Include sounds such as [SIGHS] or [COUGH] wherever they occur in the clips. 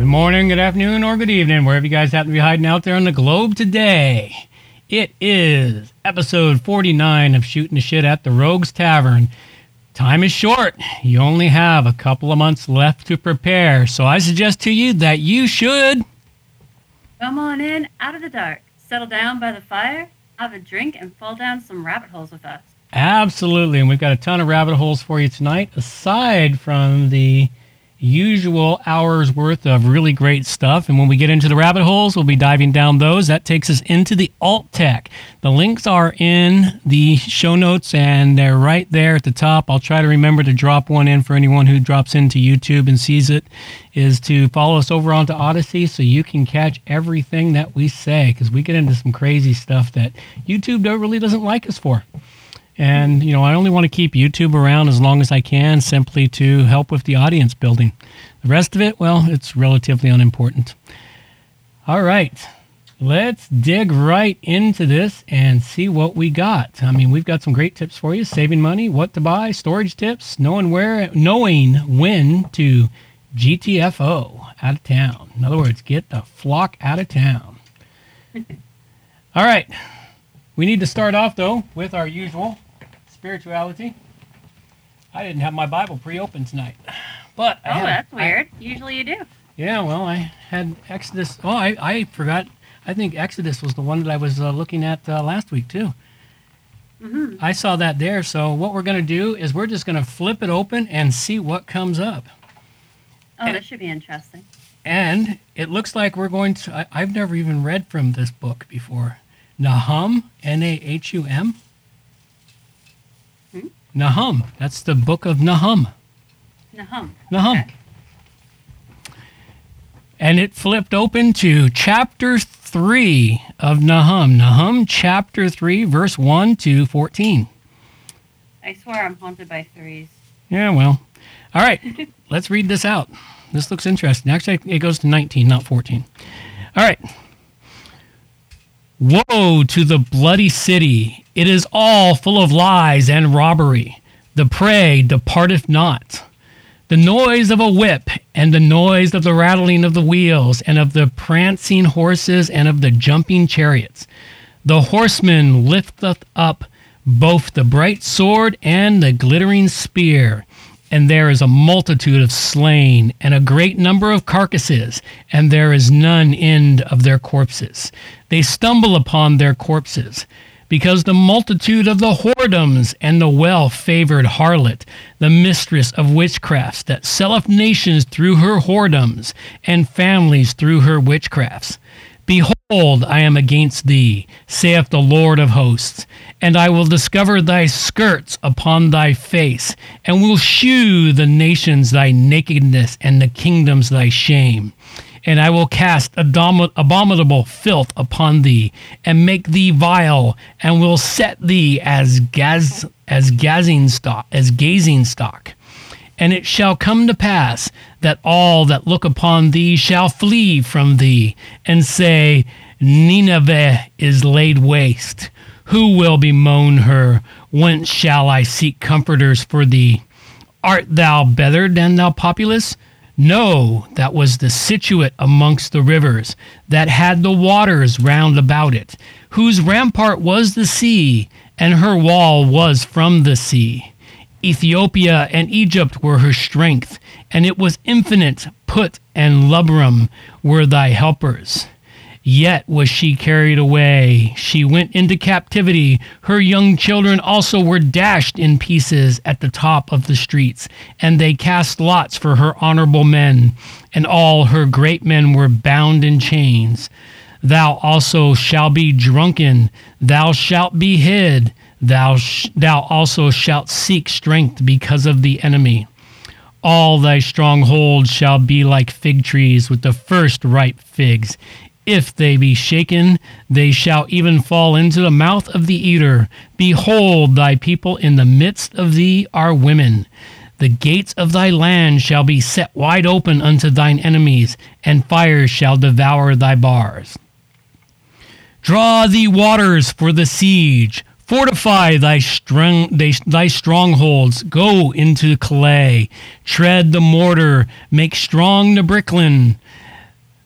Good morning, good afternoon, or good evening, wherever you guys happen to be hiding out there on the globe today. It is episode 49 of Shooting the Shit at the Rogues Tavern. Time is short. You only have a couple of months left to prepare, so I suggest to you that you should. Come on in, out of the dark. Settle down by the fire, have a drink, and fall down some rabbit holes with us. Absolutely, and we've got a ton of rabbit holes for you tonight, aside from the usual hours worth of really great stuff. And when we get into the rabbit holes, we'll be diving down those. That takes us into the alt tech. The links are in the show notes and they're right there at the top. I'll try to remember to drop one in for anyone who drops into YouTube and sees it. Is to follow us over onto Odysee so you can catch everything that we say because we get into some crazy stuff that YouTube really doesn't like us for. And, you know, I only want to keep YouTube around as long as I can simply to help with the audience building. The rest of it, well, it's relatively unimportant. All right. Let's dig right into this and see what we got. I mean, we've got some great tips for you: saving money, what to buy, storage tips, knowing where, knowing when to GTFO out of town. In other words, get the flock out of town. All right. We need to start off though with our usual spirituality. I didn't have my Bible pre-opened tonight, but oh, had, that's weird. I, Usually you do. Yeah, well, I had Exodus. Oh, I, I forgot. I think Exodus was the one that I was uh, looking at uh, last week too. Mm-hmm. I saw that there. So what we're going to do is we're just going to flip it open and see what comes up. Oh, and, this should be interesting. And it looks like we're going to. I, I've never even read from this book before. Nahum, N A H U M. Hmm? Nahum. That's the book of Nahum. Nahum. Nahum. Okay. And it flipped open to chapter 3 of Nahum. Nahum chapter 3, verse 1 to 14. I swear I'm haunted by threes. Yeah, well. All right. [LAUGHS] let's read this out. This looks interesting. Actually, it goes to 19, not 14. All right. Woe to the bloody city! It is all full of lies and robbery. The prey departeth not. The noise of a whip, and the noise of the rattling of the wheels, and of the prancing horses, and of the jumping chariots. The horseman lifteth up both the bright sword and the glittering spear and there is a multitude of slain, and a great number of carcasses, and there is none end of their corpses. They stumble upon their corpses, because the multitude of the whoredoms and the well favored harlot, the mistress of witchcrafts, that selleth nations through her whoredoms, and families through her witchcrafts. Behold, I am against thee, saith the Lord of hosts, and I will discover thy skirts upon thy face, and will shew the nations thy nakedness, and the kingdoms thy shame. And I will cast abominable filth upon thee, and make thee vile, and will set thee as gaz as gazing stock, as gazing stock. And it shall come to pass that all that look upon thee shall flee from thee, and say, Nineveh is laid waste. Who will bemoan her? Whence shall I seek comforters for thee? Art thou better than thou populous? No, that was the situate amongst the rivers, that had the waters round about it, whose rampart was the sea, and her wall was from the sea. Ethiopia and Egypt were her strength, and it was infinite. Put and Lubbrum were thy helpers. Yet was she carried away. She went into captivity. Her young children also were dashed in pieces at the top of the streets, and they cast lots for her honorable men, and all her great men were bound in chains. Thou also shalt be drunken, thou shalt be hid, Thou, sh- thou also shalt seek strength because of the enemy. All thy strongholds shall be like fig trees with the first ripe figs. If they be shaken, they shall even fall into the mouth of the eater. Behold, thy people in the midst of thee are women. The gates of thy land shall be set wide open unto thine enemies, and fire shall devour thy bars. Draw thee waters for the siege Fortify thy, strong, thy strongholds. Go into clay. Tread the mortar. Make strong the brickkiln.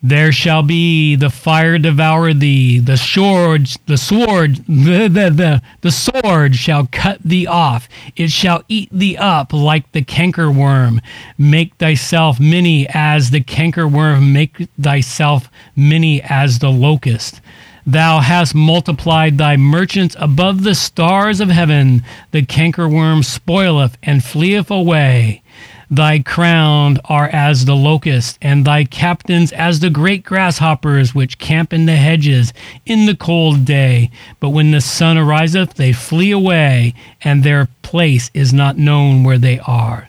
There shall be the fire devour thee, the sword, the sword, [LAUGHS] the, the, the, the sword shall cut thee off. It shall eat thee up like the cankerworm. Make thyself many as the cankerworm, make thyself many as the locust. Thou hast multiplied thy merchants above the stars of heaven. The cankerworm spoileth and fleeth away. Thy crown are as the locust, and thy captains as the great grasshoppers which camp in the hedges in the cold day. But when the sun ariseth, they flee away, and their place is not known where they are.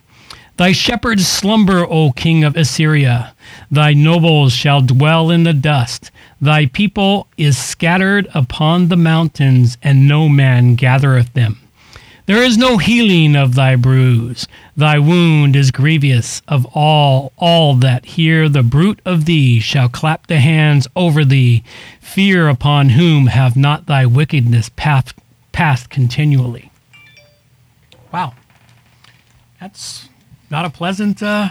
Thy shepherds slumber, O king of Assyria. Thy nobles shall dwell in the dust. Thy people is scattered upon the mountains, and no man gathereth them. There is no healing of thy bruise. Thy wound is grievous of all. All that hear the bruit of thee shall clap the hands over thee. Fear upon whom have not thy wickedness passed, passed continually. Wow. That's not a pleasant uh,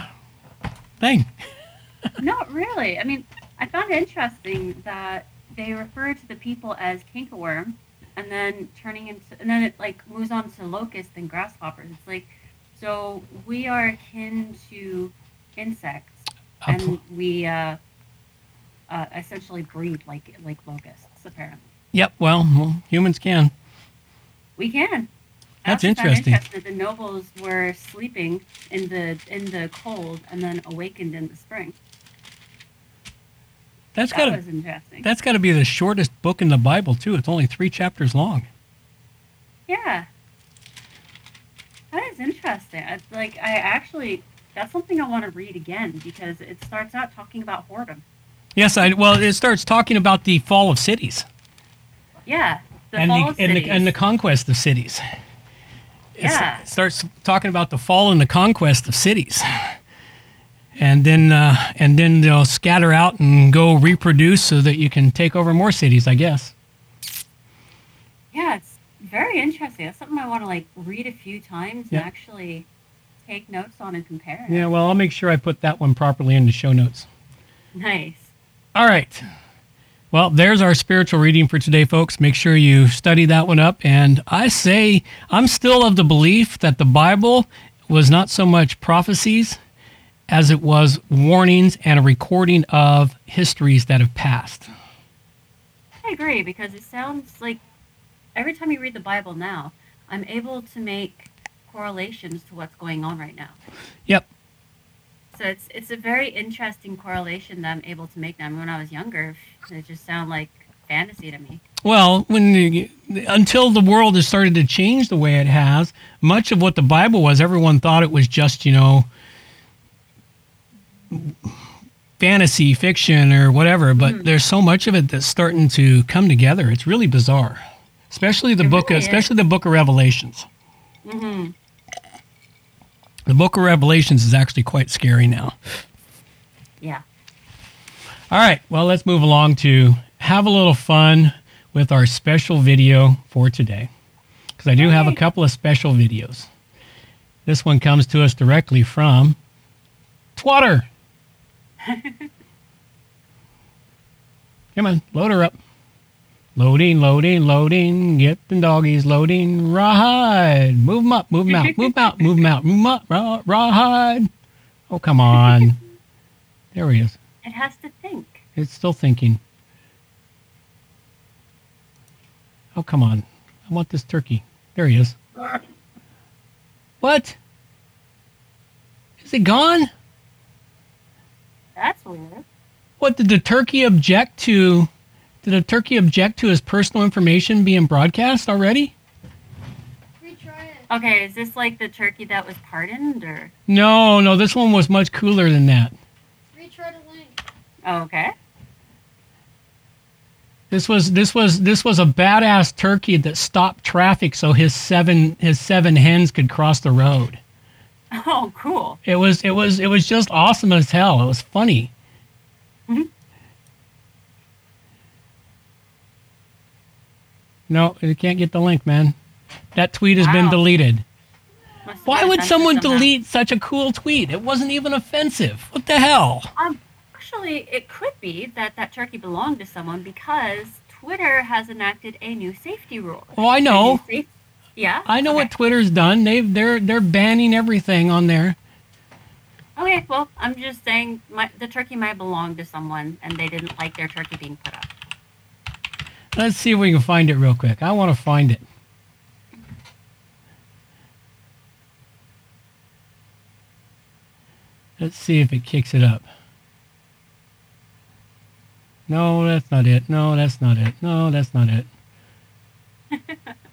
thing. [LAUGHS] Not really. I mean, I found it interesting that they refer to the people as cankerworm, and then turning into, and then it like moves on to locusts and grasshoppers. It's like, so we are akin to insects, and we uh, uh, essentially breed like like locusts. Apparently, Yep, well, well, humans can. we can. That's interesting. interesting that the nobles were sleeping in the in the cold and then awakened in the spring. That's That got to was interesting. that's got to be the shortest book in the Bible too. It's only 3 chapters long. Yeah. That is interesting. I, like, I actually, that's something I want to read again because it starts out talking about whoredom. Yes, I well, it starts talking about the fall of cities. Yeah. The and fall the, of and, the, and the conquest of cities. Yeah. It starts talking about the fall and the conquest of cities. And then, uh, and then they'll scatter out and go reproduce so that you can take over more cities, I guess. yeah, it's very interesting. That's something I want to, like, read a few times Yeah. and actually take notes on and compare. Yeah, well, I'll make sure I put that one properly in the show notes. Nice. All right. Well, there's our spiritual reading for today, folks. Make sure you study that one up. And I say, I'm still of the belief that the Bible was not so much prophecies as it was warnings and a recording of histories that have passed. I agree because it sounds like every time you read the Bible now, I'm able to make correlations to what's going on right now. Yep. So it's it's a very interesting correlation that I'm able to make now. I mean, when I was younger, it just sounded like fantasy to me. Well, when until the world has started to change the way it has, much of what the Bible was, everyone thought it was just, you know, fantasy fiction or whatever, but there's so much of it that's starting to come together. It's really bizarre. Especially the It book really is. especially the book of Revelations. hmm The book of Revelations is actually quite scary now. Yeah. All right, well, let's move along to have a little fun with our special video for today. Because I do have a couple of special videos. This one comes to us directly from Twatter. Come on, load her up. Loading, loading, loading. Get the doggies loading. Rawhide. Move them up, move them out, move them out, move them out, move them up. Raw, rawhide. Oh, come on. There he is. It has to think. It's still thinking. Oh, come on. I want this turkey. There he is. What? Is he gone? That's weird. What did the turkey object to? Did the turkey object to his personal information being broadcast already? Retry. Okay, is this like the turkey that was pardoned, or? No, no, this one was much cooler than that. Retry the link. Oh, okay. This was this was this was a badass turkey that stopped traffic so his seven his seven hens could cross the road. [LAUGHS] Oh, cool. It was it was it was just awesome as hell. It was funny. Mhm. No, you can't get the link, man. That tweet has been deleted. Must Why would someone somehow. delete such a cool tweet? It wasn't even offensive. What the hell? Um, actually, it could be that that turkey belonged to someone because Twitter has enacted a new safety rule. Oh, I know. new safe- yeah. I know okay. what Twitter's done. They've they're they're banning everything on there. Okay, well, I'm just saying my, the turkey might belong to someone, and they didn't like their turkey being put up. Let's see if we can find it real quick. I want to find it. Let's see if it kicks it up. No, that's not it. No, that's not it. No, that's not it. [LAUGHS]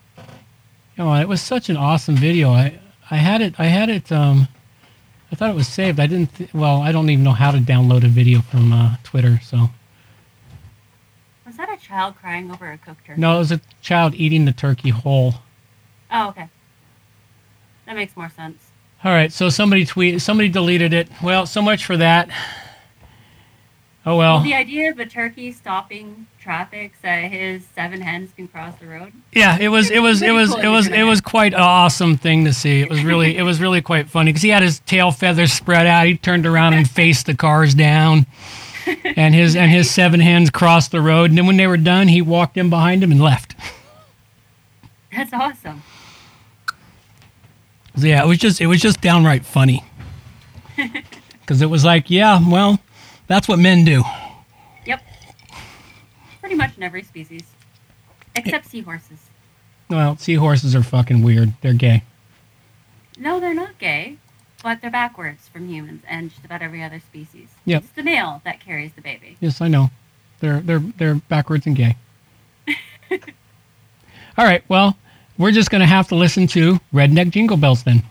Come on, it was such an awesome video. I I had it I had it um I thought it was saved. I didn't th- well, I don't even know how to download a video from uh, Twitter, so Was that a child crying over a cooked turkey? No, it was a child eating the turkey whole. Oh, okay. That makes more sense. All right, so somebody tweet, somebody deleted it. Well, so much for that. Oh Well, well. the idea of a turkey stopping traffic so his seven hens can cross the road. Yeah, it was, it was, it was, cool it was, it was quite an awesome thing to see. It was really, it was really quite funny because he had his tail feathers spread out. He turned around and faced the cars down, [LAUGHS] and his and his seven hens crossed the road. And then when they were done, he walked in behind them and left. That's awesome. So, yeah, it was just, it was just downright funny. [LAUGHS] Because it was like, yeah, well, that's what men do. Yep. Pretty much in every species, except seahorses. Well, seahorses are fucking weird. They're gay. No, they're not gay, but they're backwards from humans and just about every other species. Yep. It's the male that carries the baby. Yes, I know. They're they're they're backwards and gay. [LAUGHS] All right. Well, we're just gonna have to listen to Redneck Jingle Bells then.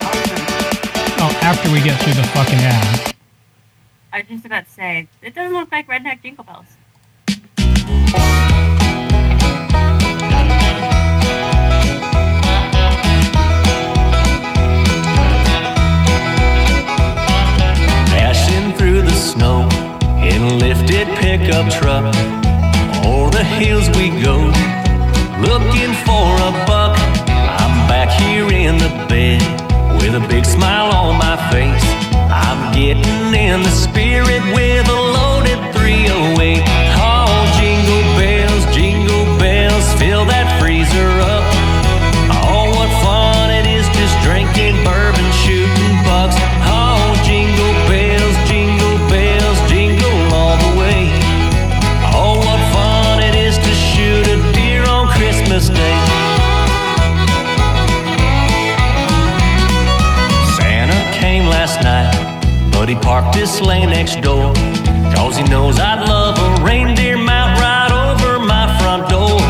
Oh, after we get through the fucking ad. I was just about to say, it doesn't look like redneck jingle bells. Dashing through the snow in a lifted pickup truck. O'er the hills we go, looking for a buck. I'm back here in the bed with a big smile on my face. I'm getting in the spirit with a loaded 308. He parked his sleigh next door. Cause he knows I'd love a reindeer mount right over my front door.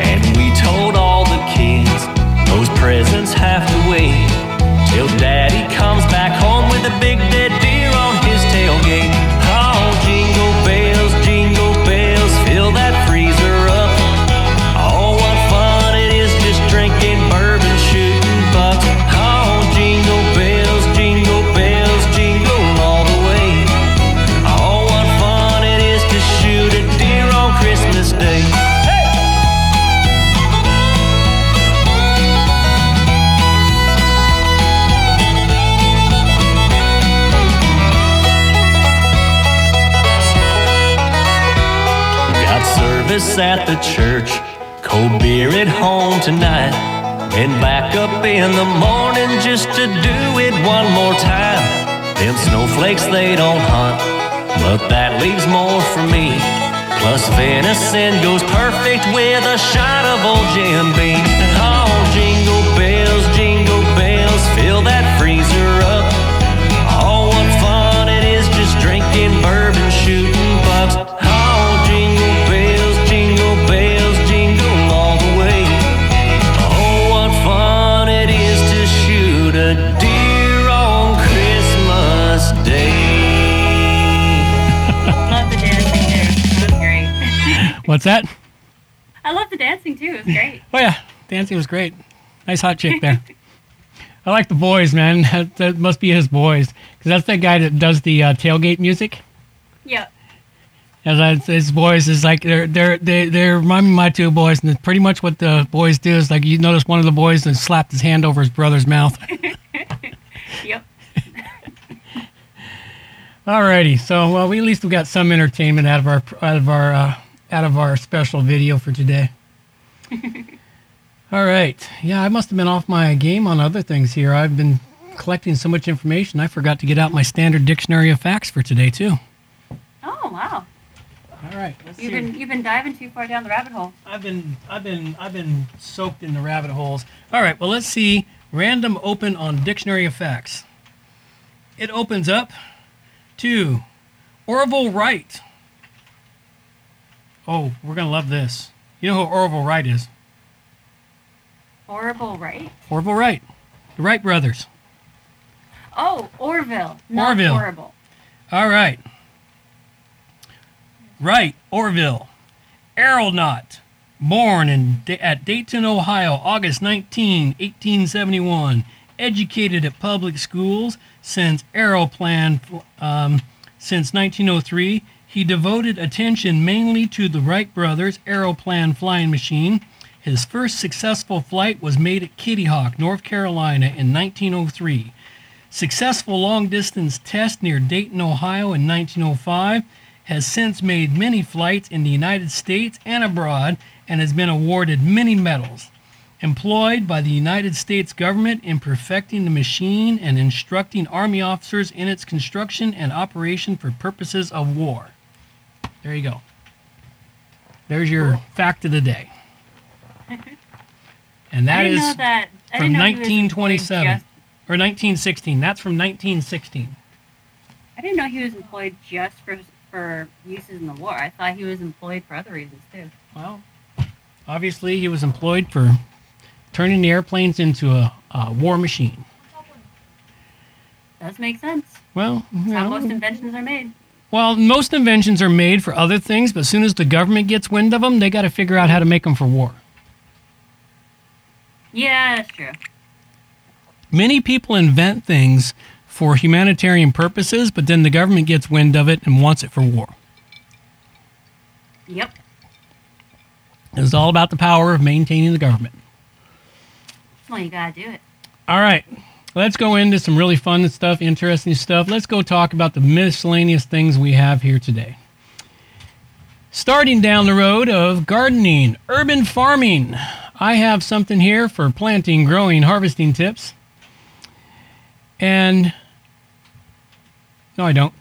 And we told all the kids those presents have to wait till daddy comes back home with a big at the church, cold beer at home tonight. And back up in the morning just to do it one more time. Them snowflakes, they don't hunt, but that leaves more for me. Plus, venison goes perfect with a shot of old Jim Beam. Oh, jingle bells, jingle bells, fill that What's that? I love the dancing too. It was great. [LAUGHS] Oh yeah, dancing was great. Nice hot chick there. [LAUGHS] I like the boys, man. [LAUGHS] That, that must be his boys, because that's the guy that does the uh, tailgate music. Yeah. As I, his boys is like they're they're they they remind me of my two boys, and pretty much what the boys do is like you notice one of the boys and slapped his hand over his brother's mouth. Yep. Alrighty, so well, we at least we got some entertainment out of our out of our uh, out of our special video for today. [LAUGHS] All right, yeah, I must have been off my game on other things here. I've been collecting so much information, I forgot to get out my standard dictionary of facts for today too. Oh wow. All right, let's You've see. been you've been diving too far down the rabbit hole. I've been I've been I've been soaked in the rabbit holes. All right, well let's see. Random open on dictionary of facts. It opens up to Orville Wright. Oh, we're gonna love this. You know who Orville Wright is? Horrible, right? Orville Wright, the Wright brothers. Oh, Orville. Not Orville. horrible. All right. Wright, Orville, aeronaut, born in at Dayton, Ohio, August 19, 1871. Educated at public schools since aeroplan um, since 1903. He devoted attention mainly to the Wright brothers' aeroplan flying machine. His first successful flight was made at Kitty Hawk, North Carolina in 1903 successful long distance test near Dayton, Ohio in 1905, has since made many flights in the United States and abroad and has been awarded many medals. Employed by the United States government in perfecting the machine and instructing Army officers in its construction and operation for purposes of war. There you go. There's your fact of the day. Mm-hmm. And that is that didn't is know that. I from didn't know he was employed 1927 just- or 1916. That's from 1916. I didn't know he was employed just for for uses in the war. I thought he was employed for other reasons too. Well, obviously he was employed for turning the airplanes into a, a war machine. Does make sense. Well, That's how most inventions are made. Well, most inventions are made for other things, but as soon as the government gets wind of them, they got to figure out how to make them for war. Yeah, that's true. Many people invent things for humanitarian purposes, but then the government gets wind of it and wants it for war. Yep. It's all about the power of maintaining the government. Well, you gotta do it. All right, let's go into some really fun stuff, interesting stuff. Let's go talk about the miscellaneous things we have here today. Starting down the road of gardening, urban farming. I have something here for planting, growing, harvesting tips. And no, I don't.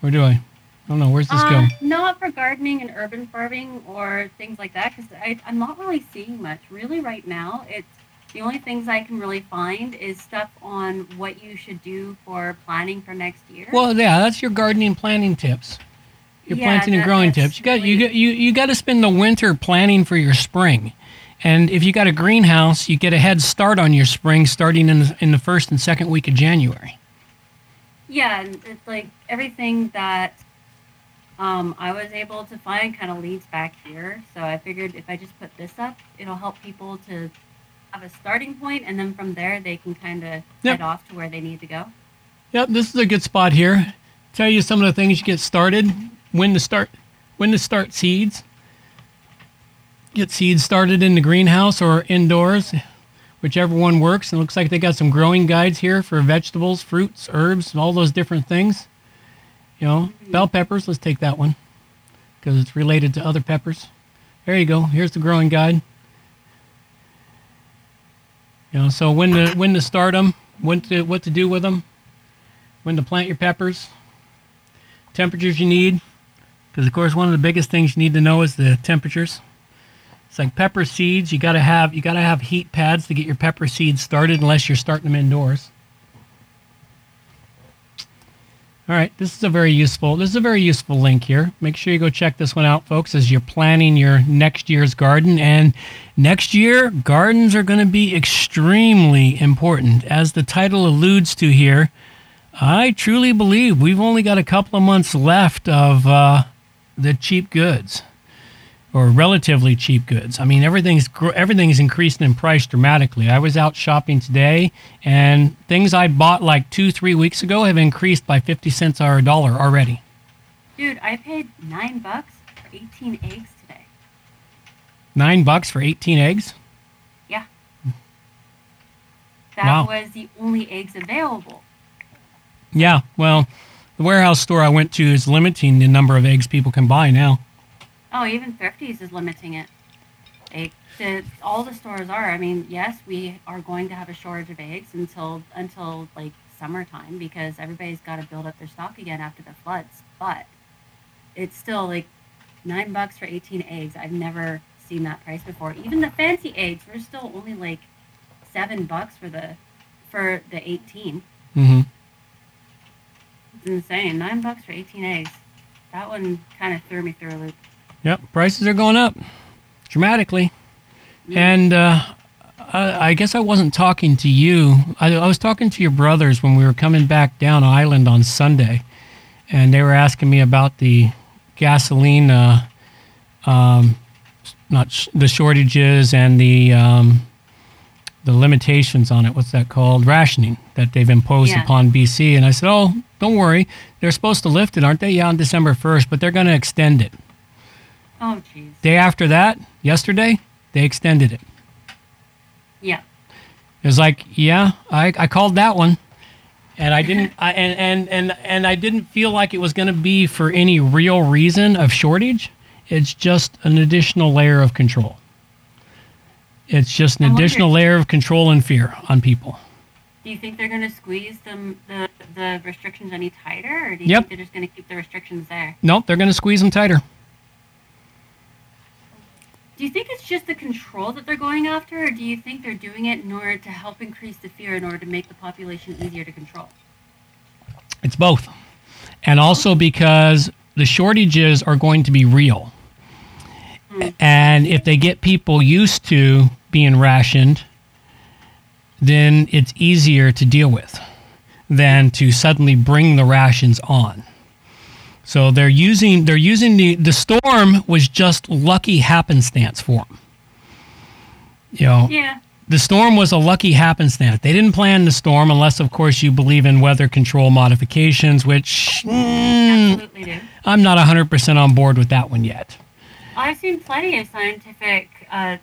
Where do I? I don't know. Where's this go? Uh, not for gardening and urban farming or things like that, because I'm not really seeing much. Really, right now, it's the only things I can really find is stuff on what you should do for planning for next year. Well, yeah, that's your gardening planning tips. Your Yeah, planting and growing tips. You got you got you you got to spend the winter planning for your spring. And if you got a greenhouse, you get a head start on your spring starting in the, in the first and second week of January. Yeah, and it's like everything that um, I was able to find kind of leads back here. So I figured if I just put this up, it'll help people to have a starting point, and then from there they can kind of Yep. head off to where they need to go. Yep, this is a good spot here. Tell you some of the things you get started, when to start, when to start seeds. Get seeds started in the greenhouse or indoors, whichever one works. And it looks like they got some growing guides here for vegetables, fruits, herbs, all those different things. You know, mm-hmm. bell peppers. Let's take that one because it's related to other peppers. There you go. Here's the growing guide. You know, so when to when to start them, when to what to do with them, when to plant your peppers, temperatures you need, because of course one of the biggest things you need to know is the temperatures. It's like pepper seeds. You gotta have you gotta have heat pads to get your pepper seeds started, unless you're starting them indoors. All right, this is a very useful. This is a very useful link here. Make sure you go check this one out, folks, as you're planning your next year's garden. And next year, gardens are going to be extremely important, as the title alludes to here. I truly believe we've only got a couple of months left of uh, the cheap goods, or relatively cheap goods. I mean, everything's everything's increasing in price dramatically. I was out shopping today, and things I bought like two, three weeks ago have increased by fifty cents or a dollar already. Dude, I paid nine bucks for 18 eggs today. Nine bucks for eighteen eggs. Yeah. That Wow. was the only eggs available. Yeah, well, The warehouse store I went to is limiting the number of eggs people can buy now. Oh, even Thrifties is limiting it. They, the, all the stores are. I mean, yes, we are going to have a shortage of eggs until until like summertime because everybody's got to build up their stock again after the floods. But it's still like nine bucks for 18 eggs. I've never seen that price before. Even the fancy eggs were still only like seven bucks for the for the 18. hmm It's insane. Nine bucks for 18 eggs. That one kind of threw me through a loop. Yep, prices are going up dramatically. And uh, I, I guess I wasn't talking to you. I, I was talking to your brothers when we were coming back down island on Sunday, and they were asking me about the gasoline, uh, um, not sh- the shortages and the um, the limitations on it. What's that called? Rationing that they've imposed Yeah. upon BC. And I said, "Oh, don't worry. They're supposed to lift it, aren't they? Yeah, on December first, but they're going to extend it." Oh, jeez. Day after that, yesterday, they extended it. Yeah. It was like, yeah, I, I called that one, and I didn't, I, and, and and and I didn't feel like it was going to be for any real reason of shortage. It's just an additional layer of control. It's just an additional layer of control and fear on people. Do you think they're going to squeeze them the the restrictions any tighter, or do you Yep. think they're just going to keep the restrictions there? Nope, they're going to squeeze them tighter. Do you think it's just the control that they're going after, or do you think they're doing it in order to help increase the fear, in order to make the population easier to control? It's both. And also because the shortages are going to be real. Hmm. And if they get people used to being rationed, then it's easier to deal with than to suddenly bring the rations on. So they're using they're using the the storm was just lucky happenstance for them. You know, Yeah. the storm was a lucky happenstance. They didn't plan the storm unless, of course, you believe in weather control modifications, which mm. I'm not 100% on board with that one yet. I've seen plenty of scientific uh,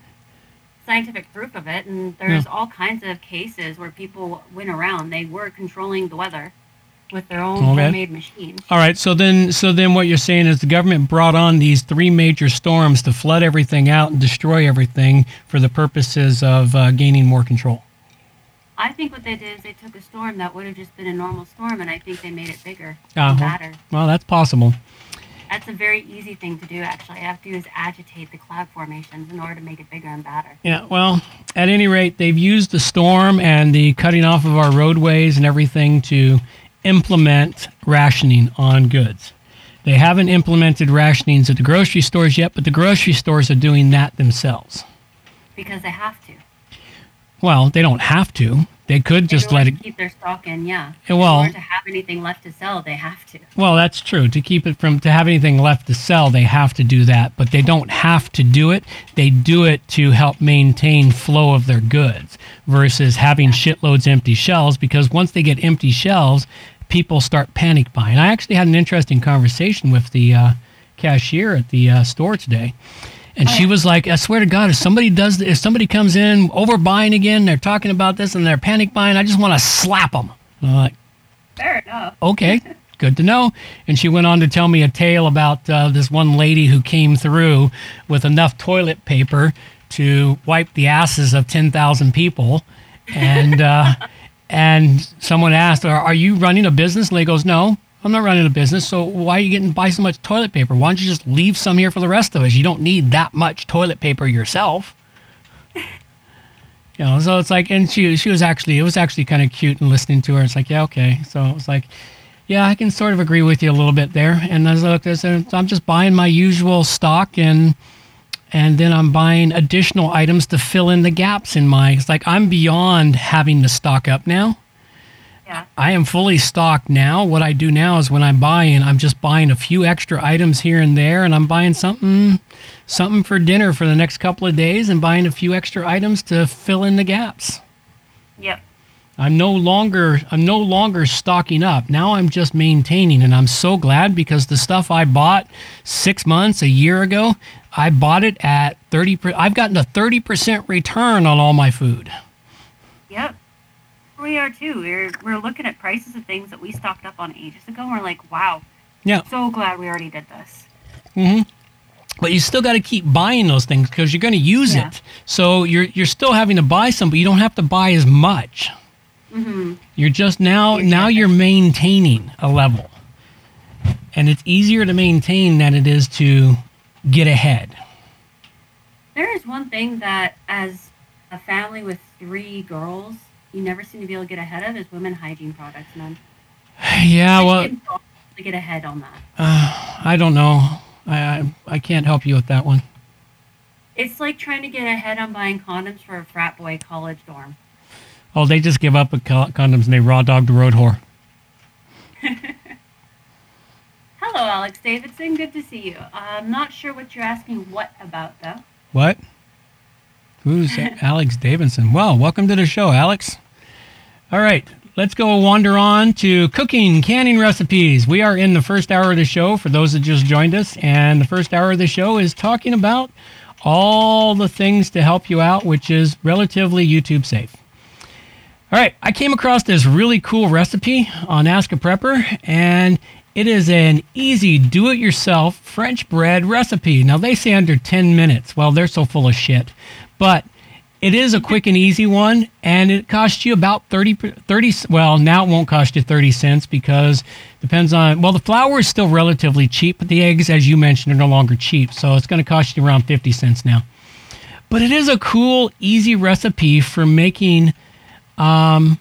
scientific proof of it, and there's all kinds of cases where people went around. They were controlling the weather with their own Okay. homemade machines. All right, so then, so then, what you're saying is the government brought on these three major storms to flood everything out and destroy everything for the purposes of uh, gaining more control. I think what they did is they took a storm that would have just been a normal storm, and I think they made it bigger Uh-huh. and badder. Well, that's possible. That's a very easy thing to do, actually. All you have to do is agitate the cloud formations in order to make it bigger and badder. Yeah, well, at any rate, they've used the storm and the cutting off of our roadways and everything to implement rationing on goods. They haven't implemented rationings at the grocery stores yet, but the grocery stores are doing that themselves. Because they have to. Well, they don't have to. They could just let it. keep their stock in, yeah. Well- to have anything left to sell, they have to. Well, that's true. To keep it from to have anything left to sell, they have to do that, but they don't have to do it. They do it to help maintain flow of their goods versus having shitloads empty shelves because once they get empty shelves, people start panic buying. I actually had an interesting conversation with the uh, cashier at the uh, store today. And she was like, I swear to God, if somebody does, if somebody comes in overbuying again, they're talking about this and they're panic buying, I just want to slap them. I'm like, Fair enough. okay, [LAUGHS] good to know. And she went on to tell me a tale about uh, this one lady who came through with enough toilet paper to wipe the asses of 10,000 people. And, uh, and someone asked, are, are you running a business? And they goes, no, I'm not running a business. So why are you getting buy so much toilet paper? Why don't you just leave some here for the rest of us? You don't need that much toilet paper yourself. [LAUGHS] You know, so it's like, and she she was actually it was actually kind of cute and listening to her. It's like, yeah, okay. So it was like, yeah, I can sort of agree with you a little bit there. And as I looked, I said, I'm just buying my usual stock and and then I'm buying additional items to fill in the gaps in my. It's like I'm beyond having to stock up now. Yeah. I am fully stocked now. What I do now is when I'm buying, I'm just buying a few extra items here and there, and I'm buying something, something for dinner for the next couple of days, and buying a few extra items to fill in the gaps. Yep. I'm no longer I'm no longer stocking up. Now I'm just maintaining and I'm so glad because the stuff I bought 6 months, a year ago, I bought it at 30 per, I've gotten a 30% return on all my food. Yep. we are too. We're we're looking at prices of things that we stocked up on ages ago. and We're like, wow, Yeah. so glad we already did this. hmm But you still got to keep buying those things because you're going to use Yeah. it. So you're you're still having to buy some, but you don't have to buy as much. Hmm You're just now now you're maintaining a level, and it's easier to maintain than it is to get ahead. There is one thing that, as a family with three girls, you never seem to be able to get ahead of is women hygiene products, man. [SIGHS] Yeah, well, to get ahead on that. uh, [SIGHS] I don't know. I, I I can't help you with that one. It's like trying to get ahead on buying condoms for a frat boy college dorm. Oh, they just give up with co- condoms and they raw dog the road whore. [LAUGHS] Hello, Alex Davidson. Good to see you. I'm not sure what you're asking what about, though. What? Who's [LAUGHS] Alex Davidson? Well, welcome to the show, Alex. All right, let's go wander on to cooking, canning recipes. We are in the first hour of the show for those that just joined us, and the first hour of the show is talking about all the things to help you out, which is relatively YouTube safe. All right, I came across this really cool recipe on Ask a Prepper, and it is an easy do it yourself French bread recipe. Now, they say under 10 minutes. Well, they're so full of shit. But it is a quick and easy one, and it costs you about 30, 30 well, now it won't cost you 30 cents because depends on, well, the flour is still relatively cheap, but the eggs, as you mentioned, are no longer cheap. So it's going to cost you around 50 cents now. But it is a cool, easy recipe for making um,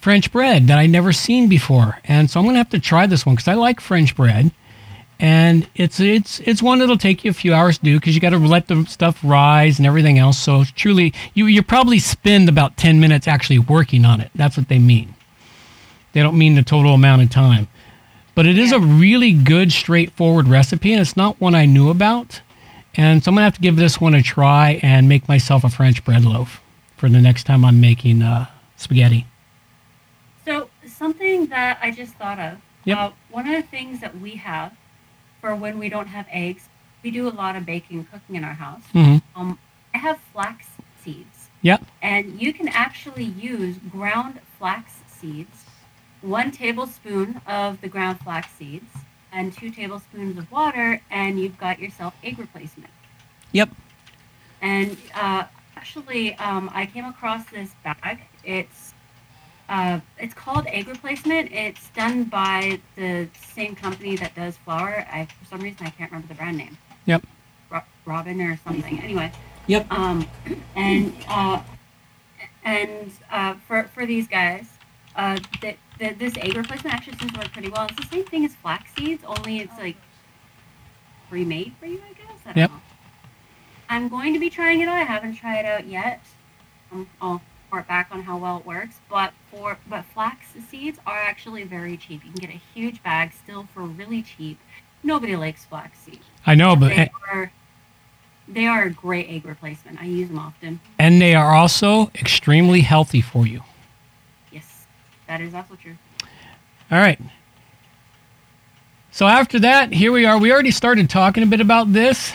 French bread that I never seen before, and so I'm gonna have to try this one because I like French bread, and it's it's it's one that'll take you a few hours to do because you got to let the stuff rise and everything else. So truly, you you probably spend about ten minutes actually working on it. That's what they mean. They don't mean the total amount of time, but it is a really good, straightforward recipe, and it's not one I knew about. And so I'm gonna have to give this one a try and make myself a French bread loaf for the next time I'm making uh, spaghetti. So, something that I just thought of. Yep. Uh, one of the things that we have for when we don't have eggs, we do a lot of baking and cooking in our house. Mm-hmm. Um, I have flax seeds. Yep. And you can actually use ground flax seeds, one tablespoon of the ground flax seeds, and two tablespoons of water, and you've got yourself egg replacement. Yep. And uh, actually, um, I came across this bag. It's uh, it's called egg replacement. It's done by the same company that does flour. I for some reason I can't remember the brand name. Yep. Ro- Robin or something. Anyway. Yep. Um, and uh, and uh, for for these guys, uh, that the, this egg replacement actually seems to work pretty well. It's the same thing as flax seeds, only it's like pre-made for you, I guess. I don't Yep. know. I'm going to be trying it out. I haven't tried it out yet. Um, I'll report back on how well it works. But for but flax seeds are actually very cheap. You can get a huge bag still for really cheap. Nobody likes flax seeds. I know, but They are they are a great egg replacement. I use them often. and they are also extremely healthy for you. Yes, that is also true. All right. So after that, here we are. We already started talking a bit about this,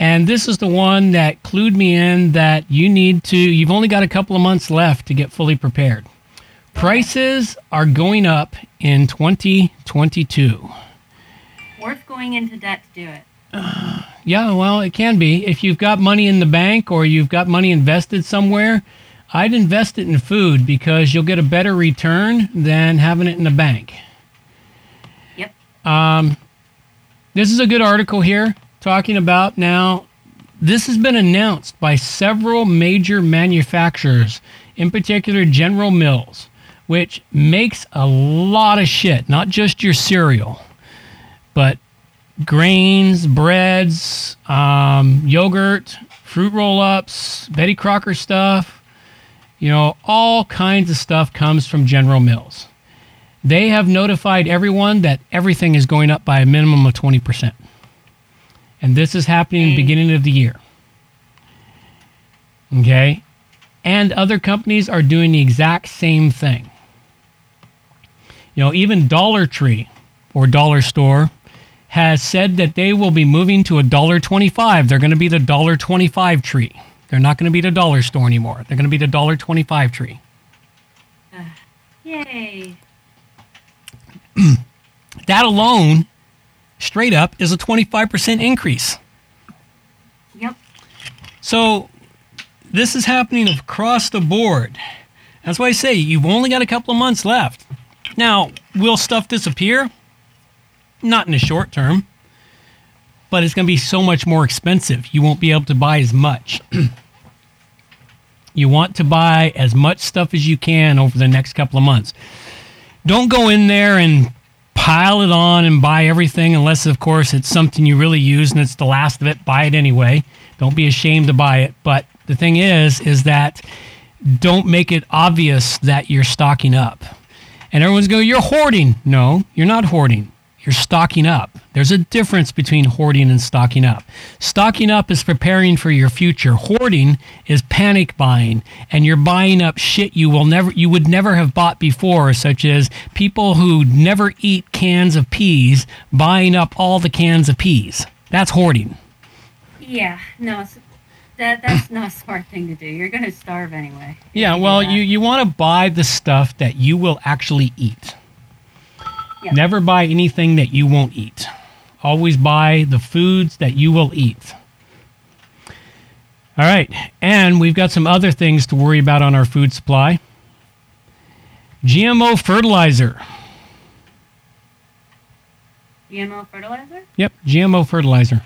and this is the one that clued me in that you need to. You've only got a couple of months left to get fully prepared. Prices are going up in 2022. Worth going into debt to do it. [SIGHS] Yeah, well, it can be. If you've got money in the bank or you've got money invested somewhere, I'd invest it in food because you'll get a better return than having it in the bank. Yep. Um, this is a good article here talking about now. This has been announced by several major manufacturers, in particular General Mills, which makes a lot of shit, not just your cereal, but grains, breads, um, yogurt, fruit roll ups, Betty Crocker stuff. You know, all kinds of stuff comes from General Mills. They have notified everyone that everything is going up by a minimum of 20%. And this is happening beginning of the year. Okay? And other companies are doing the exact same thing. You know, even Dollar Tree or Dollar Store has said that they will be moving to a dollar twenty-five. They're going to be the dollar twenty-five tree. They're not going to be the dollar store anymore. They're going to be the dollar twenty-five tree. Ugh. Yay. [CLEARS THROAT] That alone, straight up, is a 25% increase. Yep. So this is happening across the board. That's why I say you've only got a couple of months left. Now, will stuff disappear? Not in the short term, but it's going to be so much more expensive. You won't be able to buy as much. you want to buy as much stuff as you can over the next couple of months. Don't go in there and pile it on and buy everything unless of course it's something you really use and it's the last of it. Buy it anyway. Don't be ashamed to buy it. But the thing is is that don't make it obvious that you're stocking up. And everyone's going you're hoarding. No you're not hoarding you're stocking up there's a difference between hoarding and stocking up stocking up is preparing for your future hoarding is panic buying and you're buying up shit you will never you would never have bought before such as people who never eat cans of peas buying up all the cans of peas that's hoarding Yeah. No. that that's not a smart thing to do. You're gonna starve anyway. yeah well you you want to buy the stuff that you will actually eat Never buy anything that you won't eat always buy the foods that you will eat all right and we've got some other things to worry about on our food supply gmo fertilizer GMO fertilizer. Yep, GMO fertilizer.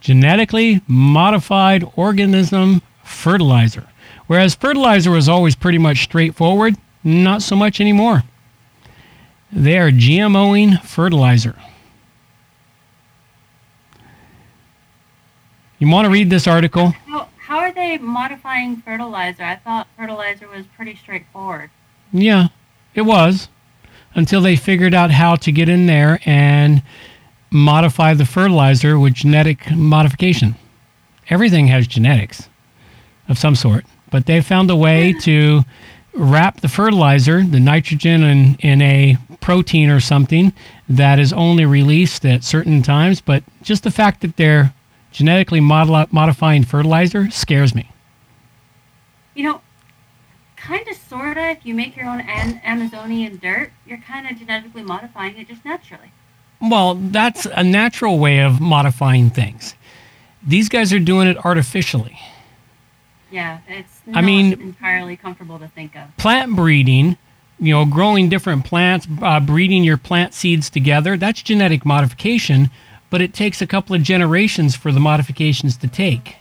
Genetically modified organism fertilizer. Whereas fertilizer was always pretty much straightforward, not so much anymore. They are GMOing fertilizer. You want to read this article? How how are they modifying fertilizer? I thought fertilizer was pretty straightforward. Yeah, it was until they figured out how to get in there and modify the fertilizer with genetic modification. Everything has genetics of some sort, but they found a way to wrap the fertilizer, the nitrogen, in, in a protein or something that is only released at certain times. But just the fact that they're genetically model- modifying fertilizer scares me. You know, kind of, sort of, if you make your own an- Amazonian dirt, you're kind of genetically modifying it just naturally. Well, that's a natural way of modifying things. These guys are doing it artificially. Yeah, it's I not mean- entirely comfortable to think of. Plant breeding, you know, growing different plants, uh, breeding your plant seeds together, that's genetic modification, but it takes a couple of generations for the modifications to take.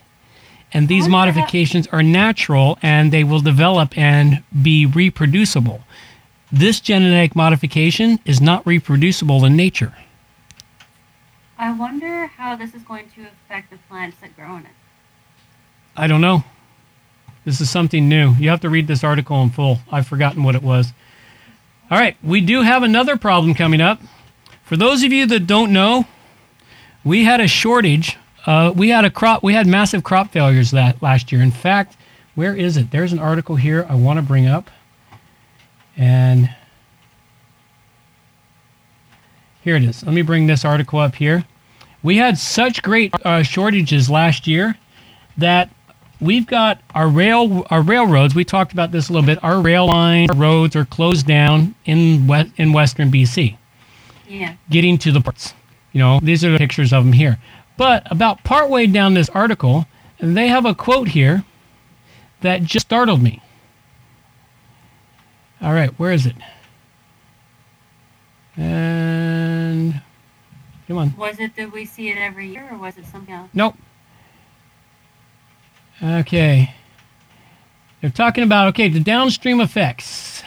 And these modifications are natural and they will develop and be reproducible. This genetic modification is not reproducible in nature. I wonder how this is going to affect the plants that grow in it. I don't know. This is something new. You have to read this article in full. I've forgotten what it was. All right, we do have another problem coming up. For those of you that don't know, we had a shortage. Uh, we had a crop. We had massive crop failures that last year. In fact, where is it? There's an article here I want to bring up, and here it is. Let me bring this article up here. We had such great uh, shortages last year that we've got our rail our railroads. We talked about this a little bit. Our rail line our roads are closed down in we- in western BC, Yeah. getting to the ports. You know, these are the pictures of them here. But about partway down this article, they have a quote here that just startled me. All right, where is it? And come on. Was it that we see it every year, or was it something else? Nope. Okay. They're talking about, okay, the downstream effects.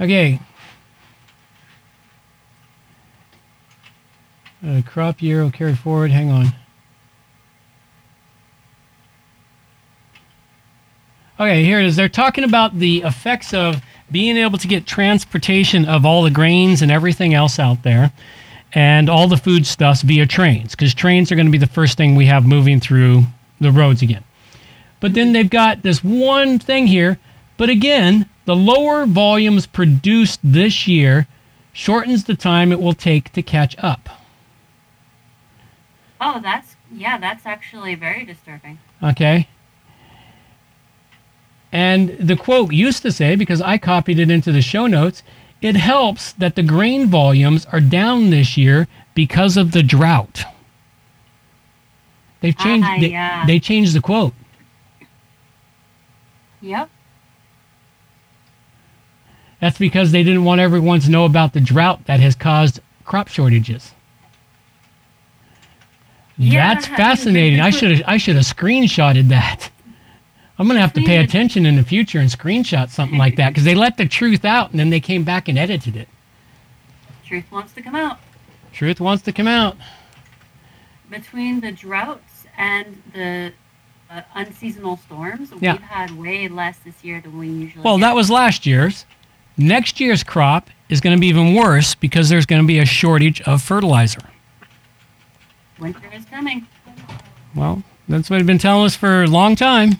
Okay. Uh, crop year will carry forward. Hang on. Okay, here it is. They're talking about the effects of being able to get transportation of all the grains and everything else out there and all the foodstuffs via trains because trains are going to be the first thing we have moving through the roads again. But then they've got this one thing here. But again, the lower volumes produced this year shortens the time it will take to catch up. Oh, that's yeah, that's actually very disturbing. Okay. And the quote used to say, because I copied it into the show notes, it helps that the grain volumes are down this year because of the drought. They've changed. Ah, they, yeah. they changed the quote. Yep. That's because they didn't want everyone to know about the drought that has caused crop shortages. Yeah, That's fascinating. I should have I should have screenshotted that. I'm gonna have to pay attention in the future and screenshot something like that because they let the truth out and then they came back and edited it. Truth wants to come out. Truth wants to come out. Between the droughts and the uh, unseasonal storms, Yeah. we've had way less this year than we usually Well, get. that was last year's. Next year's crop is going to be even worse because there's going to be a shortage of fertilizer. Winter is coming. Well, that's what they've been telling us for a long time.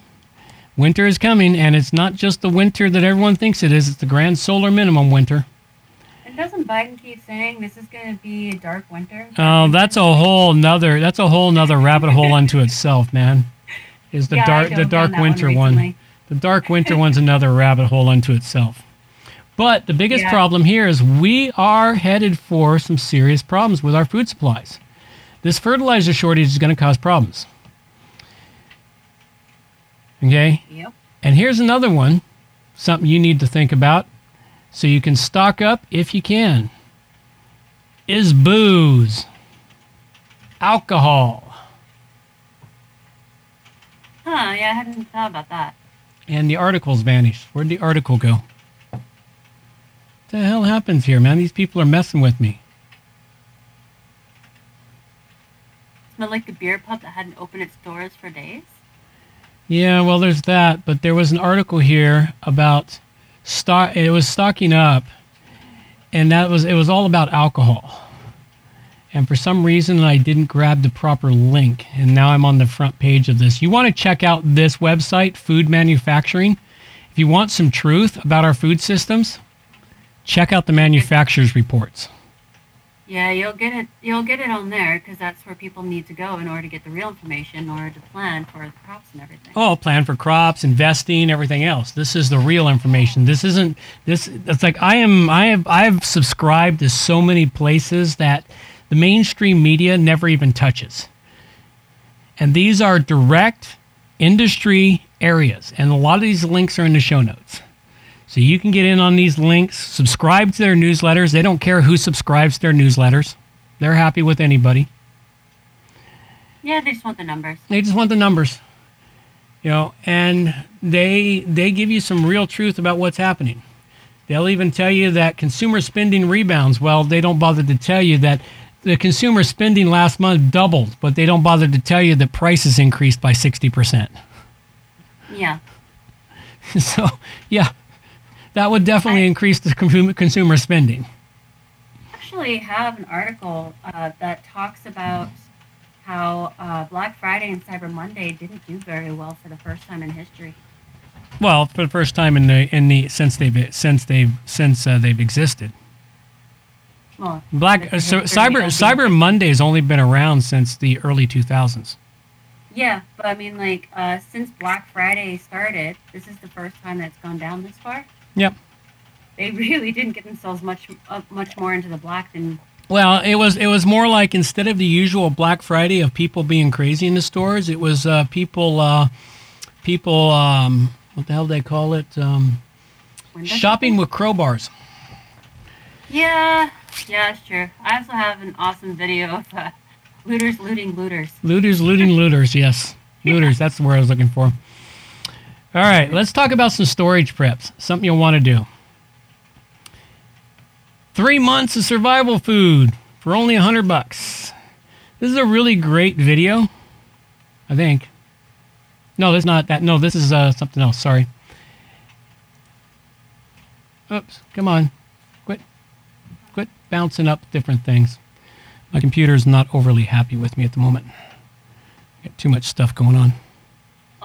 Winter is coming, and it's not just the winter that everyone thinks it is. It's the grand solar minimum winter. And doesn't Biden keep saying this is going to be a dark winter? Oh, that's a whole nother. That's a whole nother rabbit hole unto itself, man. Is the Yeah, dark the dark winter one. one? The dark winter one's another rabbit hole unto itself. But the biggest Yeah. problem here is we are headed for some serious problems with our food supplies. This fertilizer shortage is going to cause problems. Okay? Yep. And here's another one, something you need to think about so you can stock up if you can. Is booze, alcohol, Huh, yeah, I hadn't thought about that. and the article's vanished. Where'd the article go? What the hell happens here, man? These people are messing with me. Smelled like a beer pub that hadn't opened its doors for days. Yeah, well, there's that, but there was an article here about stock. It was stocking up, and that was it was all about alcohol. And for some reason, I didn't grab the proper link, and now I'm on the front page of this. You want to check out this website, Food Manufacturing. If you want some truth about our food systems, check out the manufacturers' reports. Yeah, you'll get it. You'll get it on there because that's where people need to go in order to get the real information, in order to plan for the crops and everything. Oh, plan for crops, investing, everything else. This is the real information. This isn't this. It's like I am. I have. I've subscribed to so many places that the mainstream media never even touches. And these are direct industry areas, and a lot of these links are in the show notes. So you can get in on these links, subscribe to their newsletters. They don't care who subscribes to their newsletters. They're happy with anybody. Yeah, they just want the numbers. They just want the numbers. You know, and they they give you some real truth about what's happening. They'll even tell you that consumer spending rebounds. Well, they don't bother to tell you that the consumer spending last month doubled, but they don't bother to tell you that prices increased by 60%. Yeah. [LAUGHS] so, yeah, that would definitely increase the con- consumer spending. actually have an article uh, that talks about how uh, Black Friday and Cyber Monday didn't do very well for the first time in history. Well, for the first time in the in the since they've since they've since uh, they've existed. Well, Black uh, so Cyber Cyber Monday's only been around since the early 2000s. Yeah, but I mean, like, uh, since Black Friday started, this is the first time that's gone down this far. Yep. They really didn't get themselves much uh, much more into the black than Well, it was it was more like instead of the usual Black Friday of people being crazy in the stores, it was uh, people uh, people um, what the hell do they call it um, shopping with crowbars. Yeah, yeah, that's true. I also have an awesome video of uh, looters looting looters. Looters looting [LAUGHS] looters. Yes, looters. That's the word I was looking for. All right, let's talk about some storage preps. Something you'll want to do. Three months of survival food for only a hundred bucks. This is a really great video. I think. No, this is not that. No, this is uh, something else. Sorry. Oops. Come on. Quit. Quit bouncing up different things. My computer's not overly happy with me at the moment. Got too much stuff going on.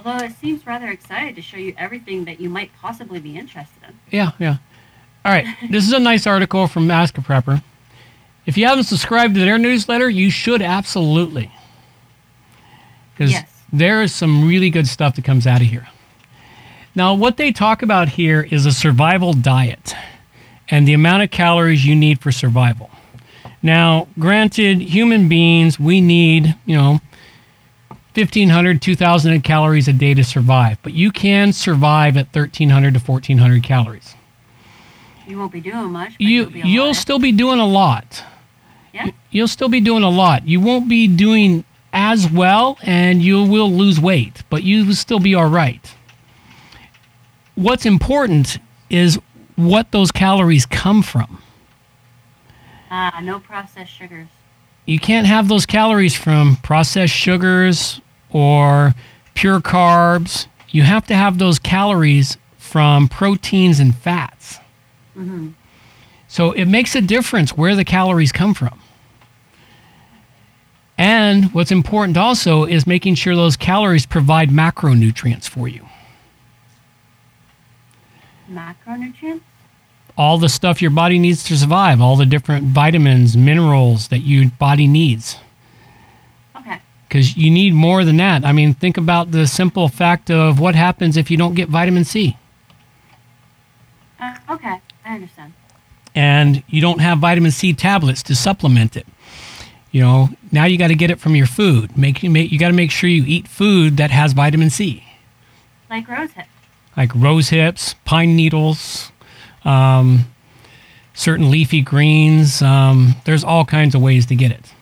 Although it seems rather excited to show you everything that you might possibly be interested in. Yeah, yeah. All right. [LAUGHS] this is a nice article from Ask a Prepper. If you haven't subscribed to their newsletter, you should absolutely. Because Yes. there is some really good stuff that comes out of here. Now, what they talk about here is a survival diet and the amount of calories you need for survival. Now, granted, human beings, we need, you know, 1,500, 2,000 calories a day to survive, but you can survive at 1,300 to 1,400 calories. You won't be doing much. But You, you'll, you'll still be doing a lot. Yeah. You'll still be doing a lot. You won't be doing as well and you will lose weight, but you will still be all right. What's important is what those calories come from. Ah, no processed sugars. You can't have those calories from processed sugars or pure carbs. You have to have those calories from proteins and fats. hmm So it makes a difference where the calories come from. And what's important also is making sure those calories provide macronutrients for you. Macronutrients. All the stuff your body needs to survive, all the different vitamins, minerals that your body needs. Because you need more than that. I mean, think about the simple fact of what happens if you don't get vitamin C Uh, okay. I understand. and you don't have vitamin C tablets to supplement it. You know, now you got to get it from your food. Make, you make you got to make sure you eat food that has vitamin C. Like rosehip. like rose hips, pine needles, um, certain leafy greens. Um, there's all kinds of ways to get it.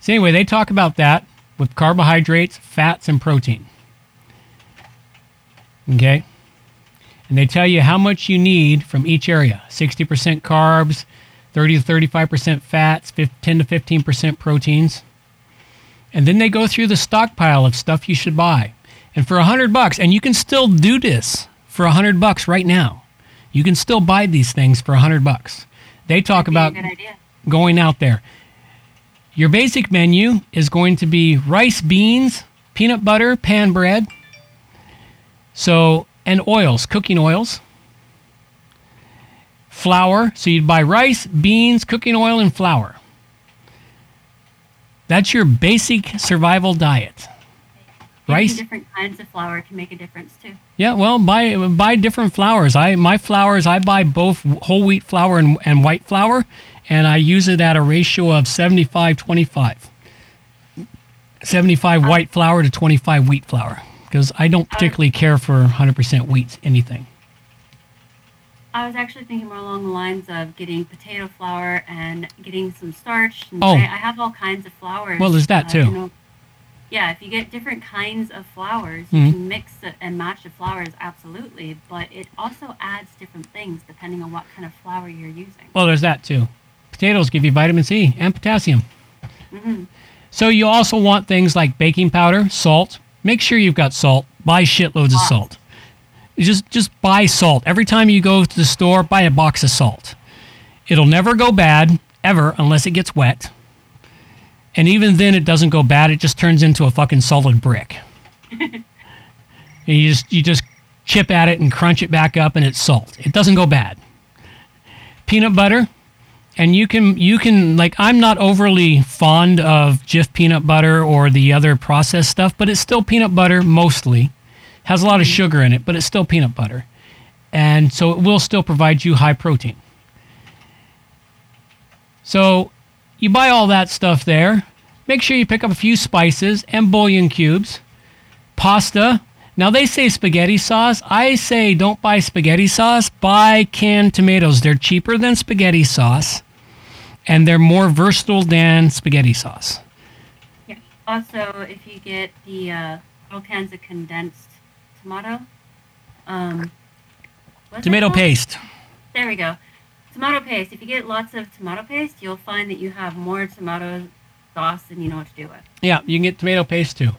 So, anyway, they talk about that with carbohydrates, fats, and protein. Okay? And they tell you how much you need from each area 60% carbs, 30 to 35% fats, 10 to 15% proteins. And then they go through the stockpile of stuff you should buy. And for a hundred bucks, and you can still do this for a hundred bucks right now. You can still buy these things for a hundred bucks. They talk about going out there. Your basic menu is going to be rice, beans, peanut butter, pan bread. So, and oils, cooking oils. Flour. So you'd buy rice, beans, cooking oil, and flour. That's your basic survival diet. Rice. different kinds of flour can make a difference too. Yeah, well, buy buy different flours. I my flours I buy both whole wheat flour and, and white flour, and I use it at a ratio of 75 25. 75 white flour to 25 wheat flour because I don't particularly care for 100% wheat anything. I was actually thinking more along the lines of getting potato flour and getting some starch. And Oh. I, I have all kinds of flours. Well, there's that uh, too. you know. yeah, if you get different kinds of flours, Mhm. you can mix and match the flours absolutely, but it also adds different things depending on what kind of flour you're using. Well, there's that too. Potatoes give you vitamin C and potassium. hmm So you also want things like baking powder, salt. Make sure you've got salt. Buy shitloads of salt. You just just buy salt. Every time you go to the store, buy a box of salt. It'll never go bad ever unless it gets wet. And even then it doesn't go bad. It just turns into a fucking solid brick. [LAUGHS] and you just you just chip at it and crunch it back up and it's salt. It doesn't go bad. Peanut butter, and you can you can like I'm not overly fond of Jif peanut butter or the other processed stuff, but it's still peanut butter mostly. Has a lot of mm-hmm. sugar in it, but it's still peanut butter. And so it will still provide you high protein. So you buy all that stuff there. Make sure you pick up a few spices and bouillon cubes. Pasta. Now they say spaghetti sauce. I say don't buy spaghetti sauce. Buy canned tomatoes. They're cheaper than spaghetti sauce and they're more versatile than spaghetti sauce. Yeah. Also, if you get the uh, little cans of condensed tomato, um, Tomato paste. There we go. Tomato paste. If you get lots of tomato paste, you'll find that you have more tomato sauce than you know what to do with. Yeah, you can get tomato paste too.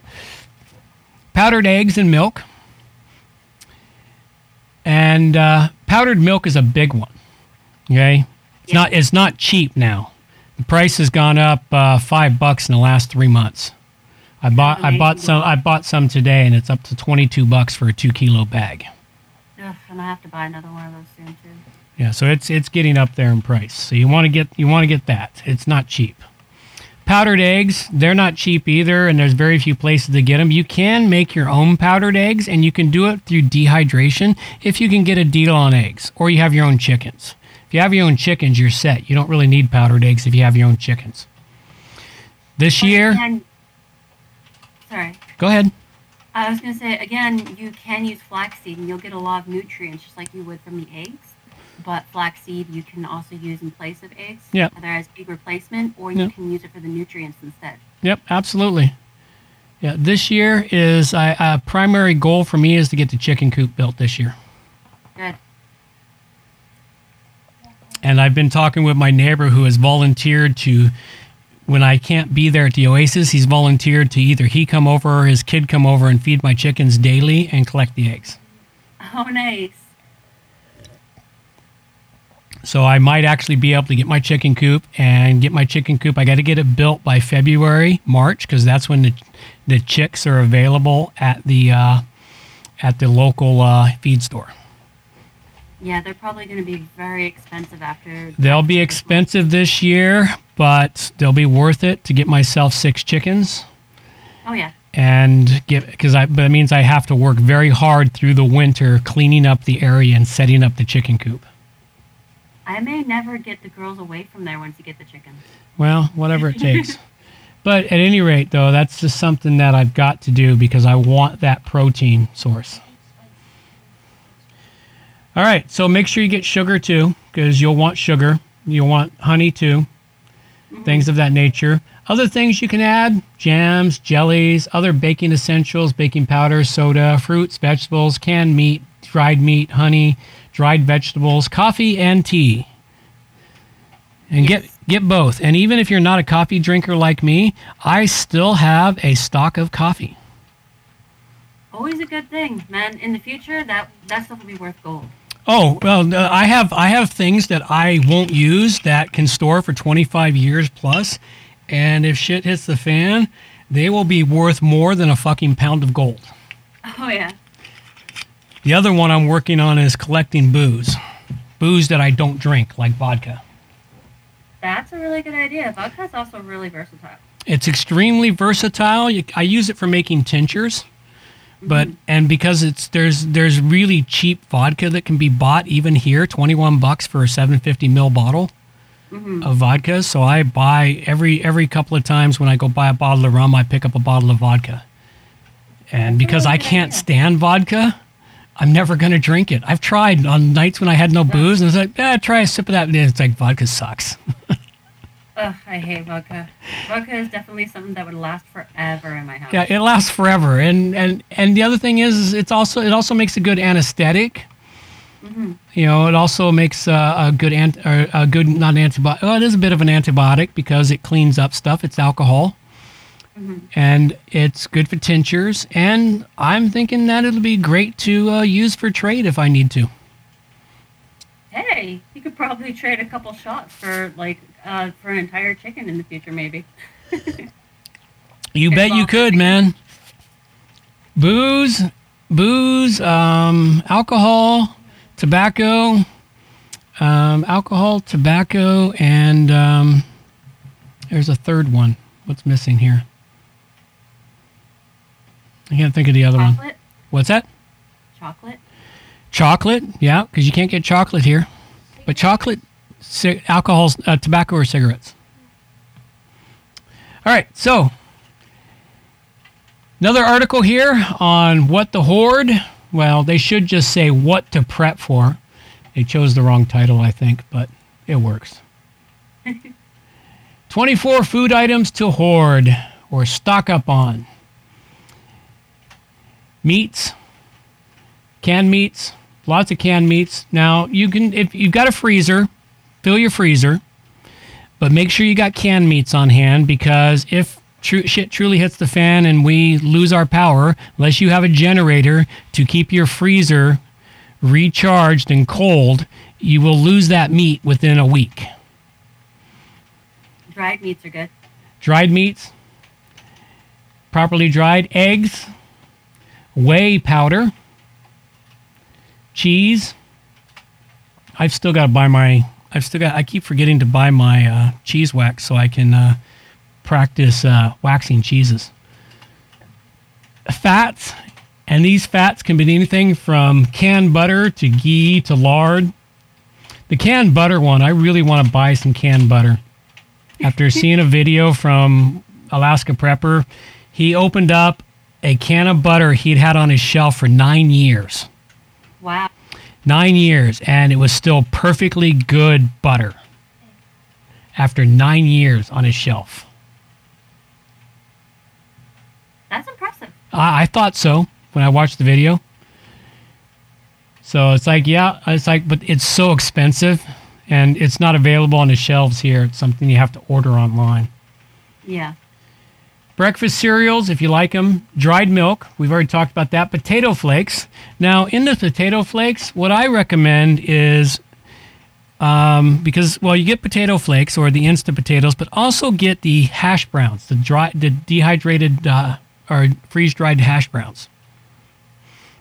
Powdered eggs and milk. And uh, powdered milk is a big one. Okay, it's Yeah. not it's not cheap now. The price has gone up uh, five bucks in the last three months. I bought I bought some I bought some today, and it's up to twenty two bucks for a two kilo bag. Ugh, and I have to buy another one of those soon too. Yeah, so it's it's getting up there in price. So you want to get you want to get that. It's not cheap. powdered eggs, they're not cheap either, and there's very few places to get them. You can make your own powdered eggs, and you can do it through dehydration if you can get a deal on eggs, or you have your own chickens. If you have your own chickens, you're set. You don't really need powdered eggs if you have your own chickens. This year, Again, sorry. go ahead. I was going to say, again, you can use flaxseed and you'll get a lot of nutrients just like you would from the eggs. But flaxseed you can also use in place of eggs, Yeah. either as pig replacement or you Yeah. can use it for the nutrients instead. Yep, absolutely. Yeah, this year is a, a primary goal for me is to get the chicken coop built this year. Good. And I've been talking with my neighbor who has volunteered to, when I can't be there at the Oasis, he's volunteered to either he come over or his kid come over and feed my chickens daily and collect the eggs. Oh, nice. So I might actually be able to get my chicken coop and get my chicken coop. I got to get it built by February, March, because that's when the the chicks are available at the uh, at the local uh, feed store. Yeah, they're probably going to be very expensive after. They'll be expensive this year, but they'll be worth it to get myself six chickens Oh, yeah. and get because I. But that means I have to work very hard through the winter cleaning up the area and setting up the chicken coop. I may never get the girls away from there once you get the chickens. Well, whatever it [LAUGHS] takes. but at any rate, though, that's just something that I've got to do because I want that protein source. All right, so make sure you get sugar too, because you'll want sugar. You'll want honey too, mm-hmm. things of that nature. Other things you can add jams, jellies, other baking essentials, baking powder, soda, fruits, vegetables, canned meat, dried meat, honey, dried vegetables, coffee, and tea and get get both. And even if you're not a coffee drinker like me, I still have a stock of coffee. Always a good thing, man. In the future, that that stuff will be worth gold. Oh well, uh, I have I have things that I won't use that can store for 25 years plus, and if shit hits the fan, they will be worth more than a fucking pound of gold. Oh yeah. The other one I'm working on is collecting booze, booze that I don't drink, like vodka. That's a really good idea. Vodka's also really versatile. It's extremely versatile. You, I use it for making tinctures, but and because it's there's there's really cheap vodka that can be bought even here, twenty one bucks for a seven fifty ml bottle of vodka. So I buy every every couple of times when I go buy a bottle of rum, I pick up a bottle of vodka. And because I can't stand vodka, I'm never gonna drink it. I've tried on nights when I had no booze, and it's like, eh, try a sip of that. And it's like vodka sucks. [LAUGHS] Ugh, I hate vodka. Vodka is definitely something that would last forever in my house. Yeah, it lasts forever, and and and the other thing is, is it's also it also makes a good anesthetic. Mhm. You know, it also makes uh, a good ant or a good not antibiotic. Oh, it is a bit of an antibiotic because it cleans up stuff. It's alcohol, and it's good for tinctures. And I'm thinking that it'll be great to uh, use for trade if I need to. Hey, you could probably trade a couple shots for like uh, for an entire chicken in the future, maybe. You bet you could, man. Booze, booze, um, alcohol, tobacco, um, alcohol, tobacco, and um, there's a third one. What's missing here? I can't think of the other one. What's that? chocolate. Chocolate, yeah, because you can't get chocolate here. But chocolate, ci- alcohol, uh, tobacco, or cigarettes. All right, so another article here on what the horde. Well, they should just say what to prep for. They chose the wrong title, I think, but it works. [LAUGHS] 24 food items to hoard or stock up on. Meats, canned meats, lots of canned meats. Now you can if you've got a freezer, fill your freezer, but make sure you got canned meats on hand because if tru- shit truly hits the fan and we lose our power, unless you have a generator to keep your freezer recharged and cold, you will lose that meat within a week. Dried meats are good. Dried meats, properly dried eggs, whey powder, cheese. I've still got to buy my. I've still got. I keep forgetting to buy my uh, cheese wax so I can uh, practice uh, waxing cheeses. Fats, and these fats can be anything from canned butter to ghee to lard. The canned butter one, I really want to buy some canned butter. [LAUGHS] After seeing a video from Alaska Prepper, he opened up a can of butter he'd had on his shelf for nine years. Wow. Nine years, and it was still perfectly good butter after nine years on his shelf. That's impressive. I, I thought so when I watched the video. So it's like, yeah, it's like, but it's so expensive and it's not available on the shelves here. It's something you have to order online. Yeah. Breakfast cereals, if you like them. Dried milk, we've already talked about that. Potato flakes. Now, in the potato flakes, what I recommend is um, because, well, you get potato flakes or the instant potatoes, but also get the hash browns, the dry, the dehydrated uh, or freeze dried hash browns.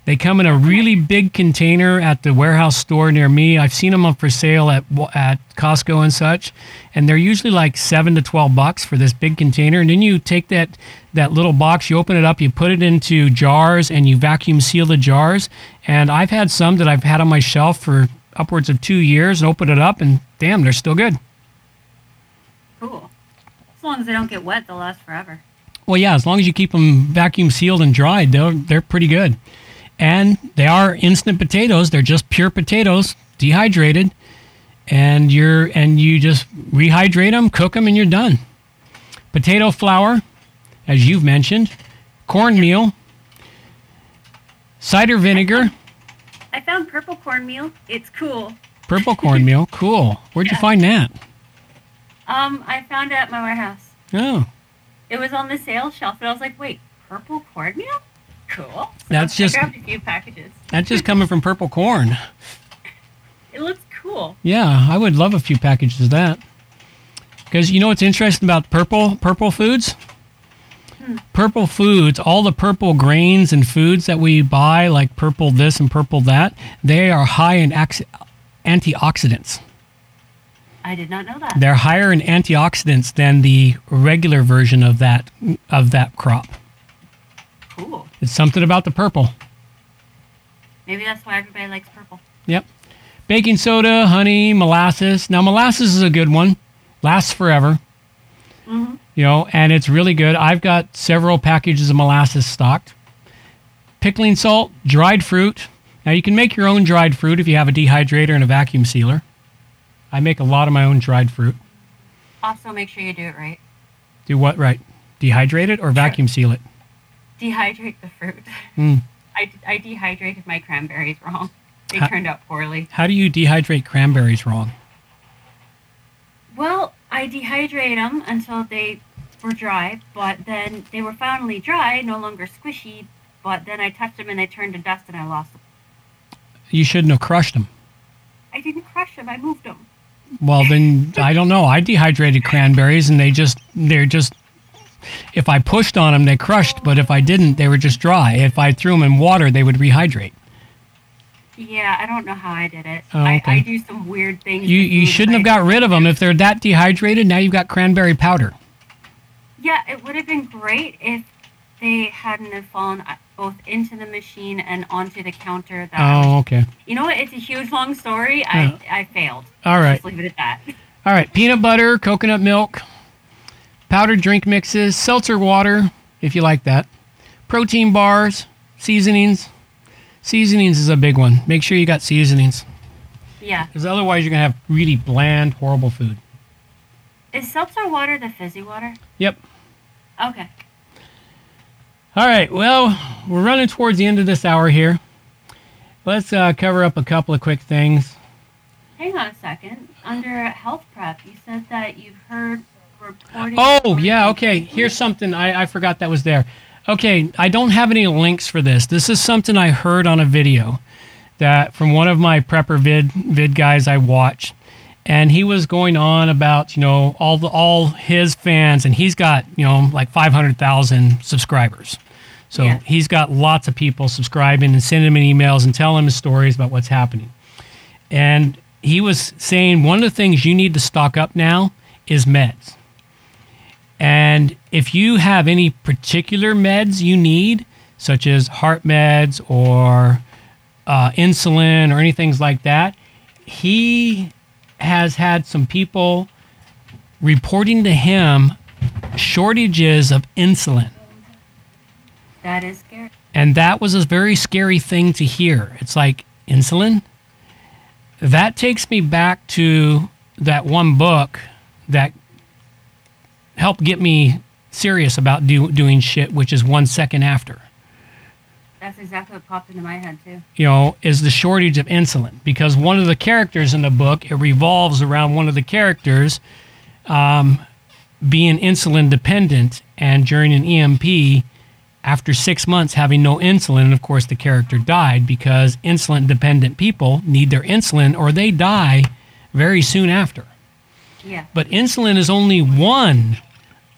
They come in a really big container at the warehouse store near me. I've seen them up for sale at at Costco and such, and they're usually like seven to twelve bucks for this big container. And then you take that that little box, you open it up, you put it into jars, and you vacuum seal the jars. And I've had some that I've had on my shelf for upwards of two years, and open it up, and damn, they're still good. Cool. As long as they don't get wet, they'll last forever. Well, yeah, as long as you keep them vacuum sealed and dried, they're they're pretty good. And they are instant potatoes. They're just pure potatoes, dehydrated, and you're and you just rehydrate them, cook them, and you're done. Potato flour, as you've mentioned, cornmeal, cider vinegar, I found purple cornmeal. It's cool. purple [LAUGHS] cornmeal. Cool. Where'd you find that? Um, I found it at my warehouse. Oh, It was on the sales shelf, and I was like, "Wait, purple cornmeal? Cool." That's just- I grabbed a few packages. that's just coming from purple corn. It looks cool. Yeah, I would love a few packages of that. Because you know what's interesting about purple purple foods? Hmm. Purple foods, all the purple grains and foods that we buy, like purple this and purple that, they are high in ax- antioxidants. I did not know that. They're higher in antioxidants than the regular version of that of that crop. Cool. It's something about the purple. Maybe that's why everybody likes purple. Yep. Baking soda, honey, molasses. Now molasses is a good one. Lasts forever. hmm you know, and it's really good. I've got several packages of molasses stocked. Pickling salt, dried fruit. Now you can make your own dried fruit if you have a dehydrator and a vacuum sealer. I make a lot of my own dried fruit. Also, make sure you do it right. Do what right? Dehydrate it or vacuum seal it? Dehydrate the fruit. Mm. I, I dehydrated my cranberries wrong. They Ha- turned out poorly. How do you dehydrate cranberries wrong? Well, I dehydrate them until they were dry, but then they were finally dry, no longer squishy. But then I touched them and they turned to dust, and I lost them. You shouldn't have crushed them. I didn't crush them. I moved them. Well, then I don't know. I dehydrated cranberries and they just they're just if I pushed on them they crushed, but if I didn't they were just dry. If I threw them in water they would rehydrate. Yeah, I don't know how I did it. Oh, I, okay. I do some weird things. You you shouldn't have I- got rid of them if they're that dehydrated. Now you've got cranberry powder. Yeah, it would have been great if they hadn't have fallen uh, both into the machine and onto the counter. That Oh, okay. you know what? It's a huge long story. Yeah. I I failed. All right. Just leave it at that. All right. Peanut butter, coconut milk, powdered drink mixes, seltzer water, if you like that, protein bars, seasonings. Seasonings is a big one. Make sure you got seasonings, Yeah. because otherwise you're gonna have really bland, horrible food. Is seltzer water the fizzy water? Yep. Okay. All right. Well, we're running towards the end of this hour here. Let's uh, cover up a couple of quick things. Hang on a second. Under health prep, you said that you've heard. Oh, yeah. Okay. Here's something I, I forgot that was there. Okay. I don't have any links for this. This is something I heard on a video that from one of my prepper vid vid guys I watched. And he was going on about, you know, all the all his fans and he's got, you know, like 500,000 subscribers. So Yeah. he's got lots of people subscribing and sending him emails and telling him stories about what's happening. And he was saying one of the things you need to stock up now is meds. And if you have any particular meds you need, such as heart meds or uh, insulin or anything like that, he has had some people reporting to him shortages of insulin. That is scary. And that was a very scary thing to hear. It's like, insulin? That takes me back to that one book that helped get me serious about do, doing shit, which is One Second After. That's exactly what popped into my head too. You know, is the shortage of insulin. Because one of the characters in the book, it revolves around one of the characters um, being insulin dependent. And during an EMP, after six months having no insulin, and of course the character died because insulin dependent people need their insulin or they die very soon after. Yeah. But insulin is only one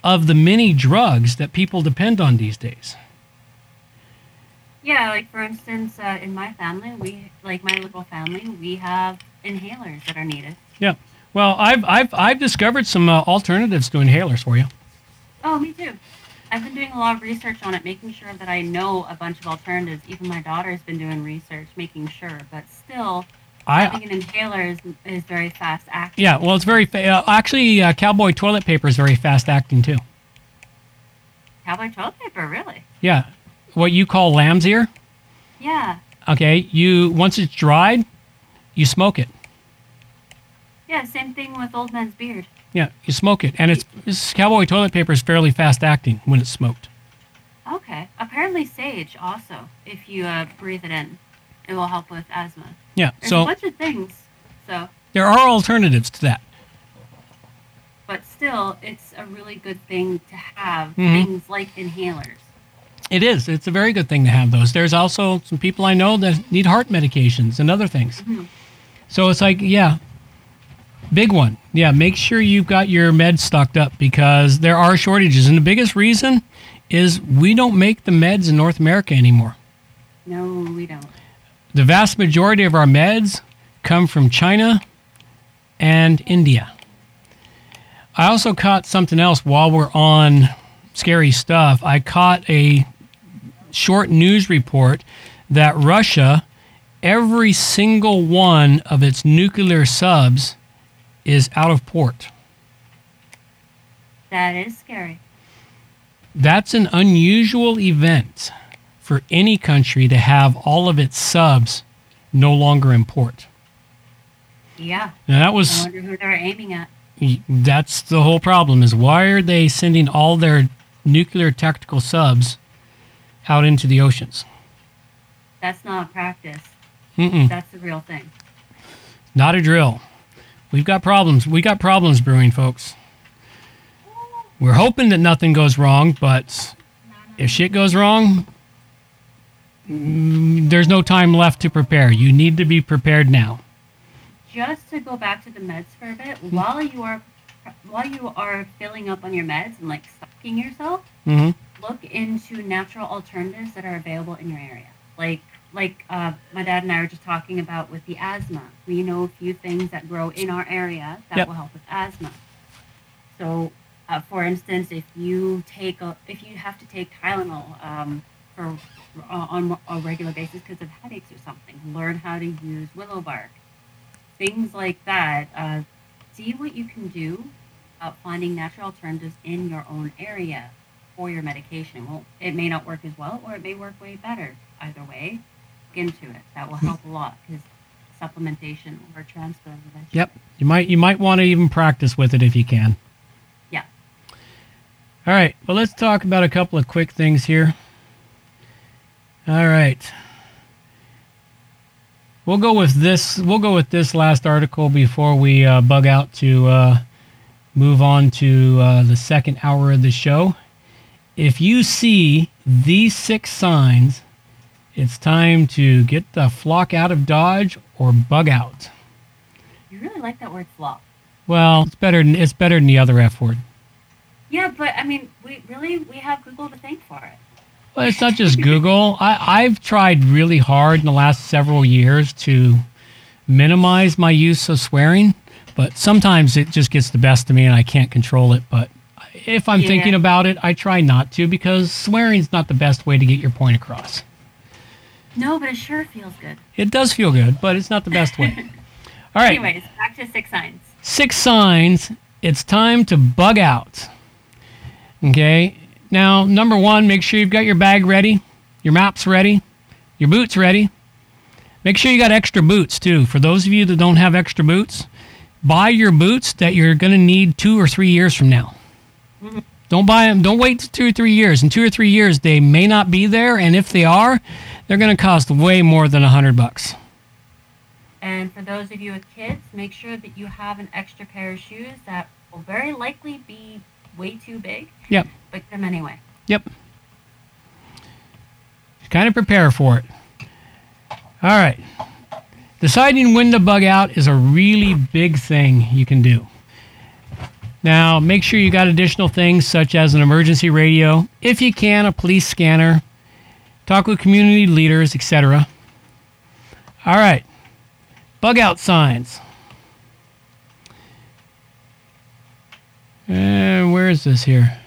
of the many drugs that people depend on these days. Yeah, like for instance, uh, in my family, we like my little family, we have inhalers that are needed. Yeah. Well, I've I've I've discovered some uh, alternatives to inhalers for you. Oh, me too. I've been doing a lot of research on it, making sure that I know a bunch of alternatives. Even my daughter's been doing research, making sure. But still, I think an inhaler is, is very fast acting. yeah. Well, it's very fa- uh, actually uh, cowboy toilet paper is very fast acting too. Cowboy toilet paper, really? Yeah. What you call lamb's ear? Yeah. Okay. You once it's dried, you smoke it. Yeah, same thing with old man's beard. Yeah, you smoke it, and it's this cowboy toilet paper is fairly fast acting when it's smoked. Okay. Apparently sage also, if you uh, breathe it in, it will help with asthma. Yeah. There's a So bunch of things. So, there are alternatives to that. but still, it's a really good thing to have Mhm. things like inhalers. It is. It's a very good thing to have those. There's also some people I know that need heart medications and other things. Mhm. So it's like, yeah, big one. Yeah, make sure you've got your meds stocked up because there are shortages. And the biggest reason is we don't make the meds in North America anymore. No, we don't. The vast majority of our meds come from China and India. I also caught something else while we're on scary stuff. I caught a short news report that Russia, every single one of its nuclear subs, is out of port. That is scary. That's an unusual event for any country to have all of its subs no longer in port. Yeah. Now that was. I wonder who they're aiming at. that's the whole problem is why are they sending all their nuclear tactical subs out into the oceans? That's not a practice. Mm-mm, That's the real thing. not a drill. We've got problems. We got problems brewing, folks. We're hoping that nothing goes wrong, but if shit goes wrong, there's no time left to prepare. You need to be prepared now. Just to go back to the meds for a bit, while you are while you are filling up on your meds and like stocking yourself, hmm look into natural alternatives that are available in your area. Like like uh, my dad and I were just talking about with the asthma. We know a few things that grow in our area that Yep. will help with asthma. So, uh, for instance, if you take a, if you have to take Tylenol um, for uh, on a regular basis because of headaches or something, learn how to use willow bark. Things like that. Uh, see what you can do about finding natural alternatives in your own area for your medication. Well, it may not work as well, or it may work way better. Either way, look into it. That will help a lot because supplementation or transfer. eventually. Yep. You might you might want to even practice with it if you can. Yeah. All right. Well, let's talk about a couple of quick things here. All right. We'll go with this. We'll go with this last article before we uh, bug out to uh, move on to uh, the second hour of the show. If you see these six signs, it's time to get the flock out of Dodge or bug out. You really like that word flop. Well, it's better. Than, it's better than the other F word. Yeah, but I mean, we really we have Google to thank for it. Well, it's not just Google. I, I've tried really hard in the last several years to minimize my use of swearing, but sometimes it just gets the best of me and I can't control it. But if I'm Yeah. thinking about it, I try not to because swearing's not the best way to get your point across. No, but it sure feels good. It does feel good, but it's not the best way. [LAUGHS] All right. Anyways, back to six signs. six signs it's time to bug out. Okay. Now, number one, make sure you've got your bag ready, your maps ready, your boots ready. Make sure you got extra boots too. For those of you that don't have extra boots, buy your boots that you're going to need two or three years from now. Don't buy them. Don't wait two or three years. In two or three years, they may not be there, and if they are, they're going to cost way more than a hundred bucks. And for those of you with kids, make sure that you have an extra pair of shoes that will very likely be way too big, Yep. But get them anyway. Yep. Kind of prepare for it. All right. Deciding when to bug out is a really big thing you can do. Now, make sure you got additional things such as an emergency radio, if you can, a police scanner, talk with community leaders, etc. All right. Bug out signs. And where is this here?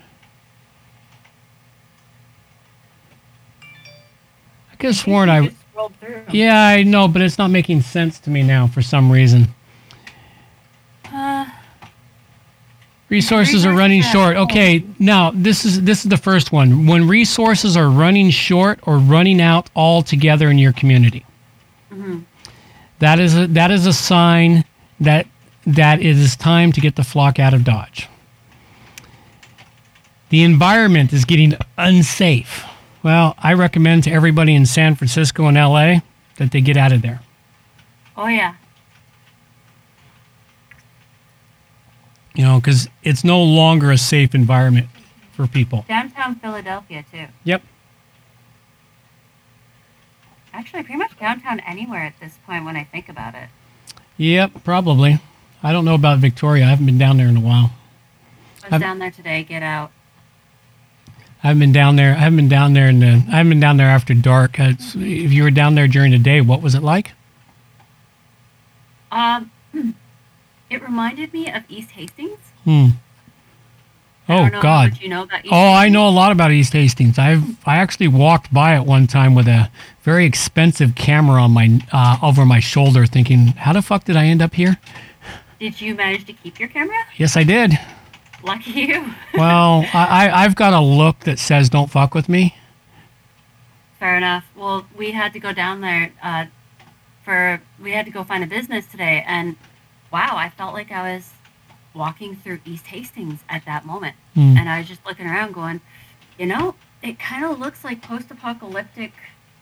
Could have sworn I. Just scrolled through. Yeah, I know, but it's not making sense to me now for some reason. Uh, Resources are running short. Okay, now this is this is the first one. When resources are running short or running out altogether in your community, mhm. that is a, that is a sign that that it is time to get the flock out of Dodge. The environment is getting unsafe. Well, I recommend to everybody in San Francisco and LA that they get out of there. Oh yeah. You know, because it's no longer a safe environment for people. Downtown Philadelphia too. Yep. Actually, pretty much downtown anywhere at this point when I think about it. Yep, probably. I don't know about Victoria. I haven't been down there in a while. I was I've- down there today. Get out. I haven't been down there. I haven't been down there in the. I haven't been down there after dark. Uh, if you were down there during the day, what was it like? Um, [CLEARS THROAT] it reminded me of East Hastings. Hmm. Oh don't know how God. you know about East Oh, I know a lot about East Hastings. I've I actually walked by it one time with a very expensive camera on my uh, over my shoulder, thinking, "How the fuck did I end up here?" Did you manage to keep your camera? Yes, I did. Lucky you. [LAUGHS] Well, I, I I've got a look that says "Don't fuck with me." Fair enough. Well, we had to go down there uh, for we had to go find a business today, and wow, I felt like I was walking through East Hastings at that moment, Hmm. and I was just looking around, going, you know, it kind of looks like post-apocalyptic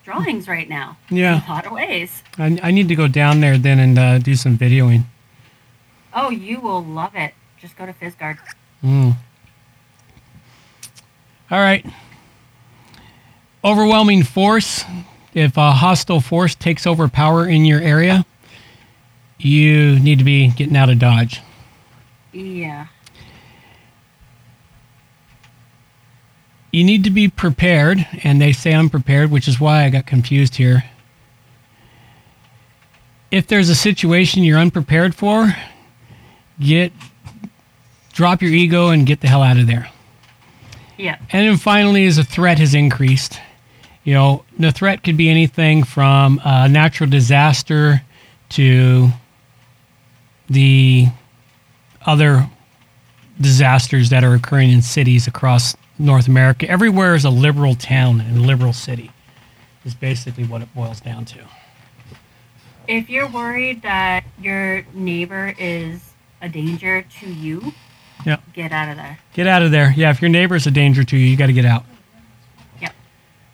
drawings right now. Yeah. In a lot of ways. I, I need to go down there then and uh, do some videoing. Oh, you will love it. Just go to Fizzguard. Mm. All right. Overwhelming force. If a hostile force takes over power in your area, you need to be getting out of Dodge. Yeah. You need to be prepared, and they say unprepared, which is why I got confused here. If there's a situation you're unprepared for, get drop your ego and get the hell out of there. Yeah. And then finally, as a threat has increased, you know, the threat could be anything from a natural disaster to the other disasters that are occurring in cities across North America. Everywhere is a liberal town and a liberal city, is basically what it boils down to. If you're worried that your neighbor is a danger to you, Yeah. get out of there. Get out of there. Yeah, if your neighbor's a danger to you, you got to get out. Yep.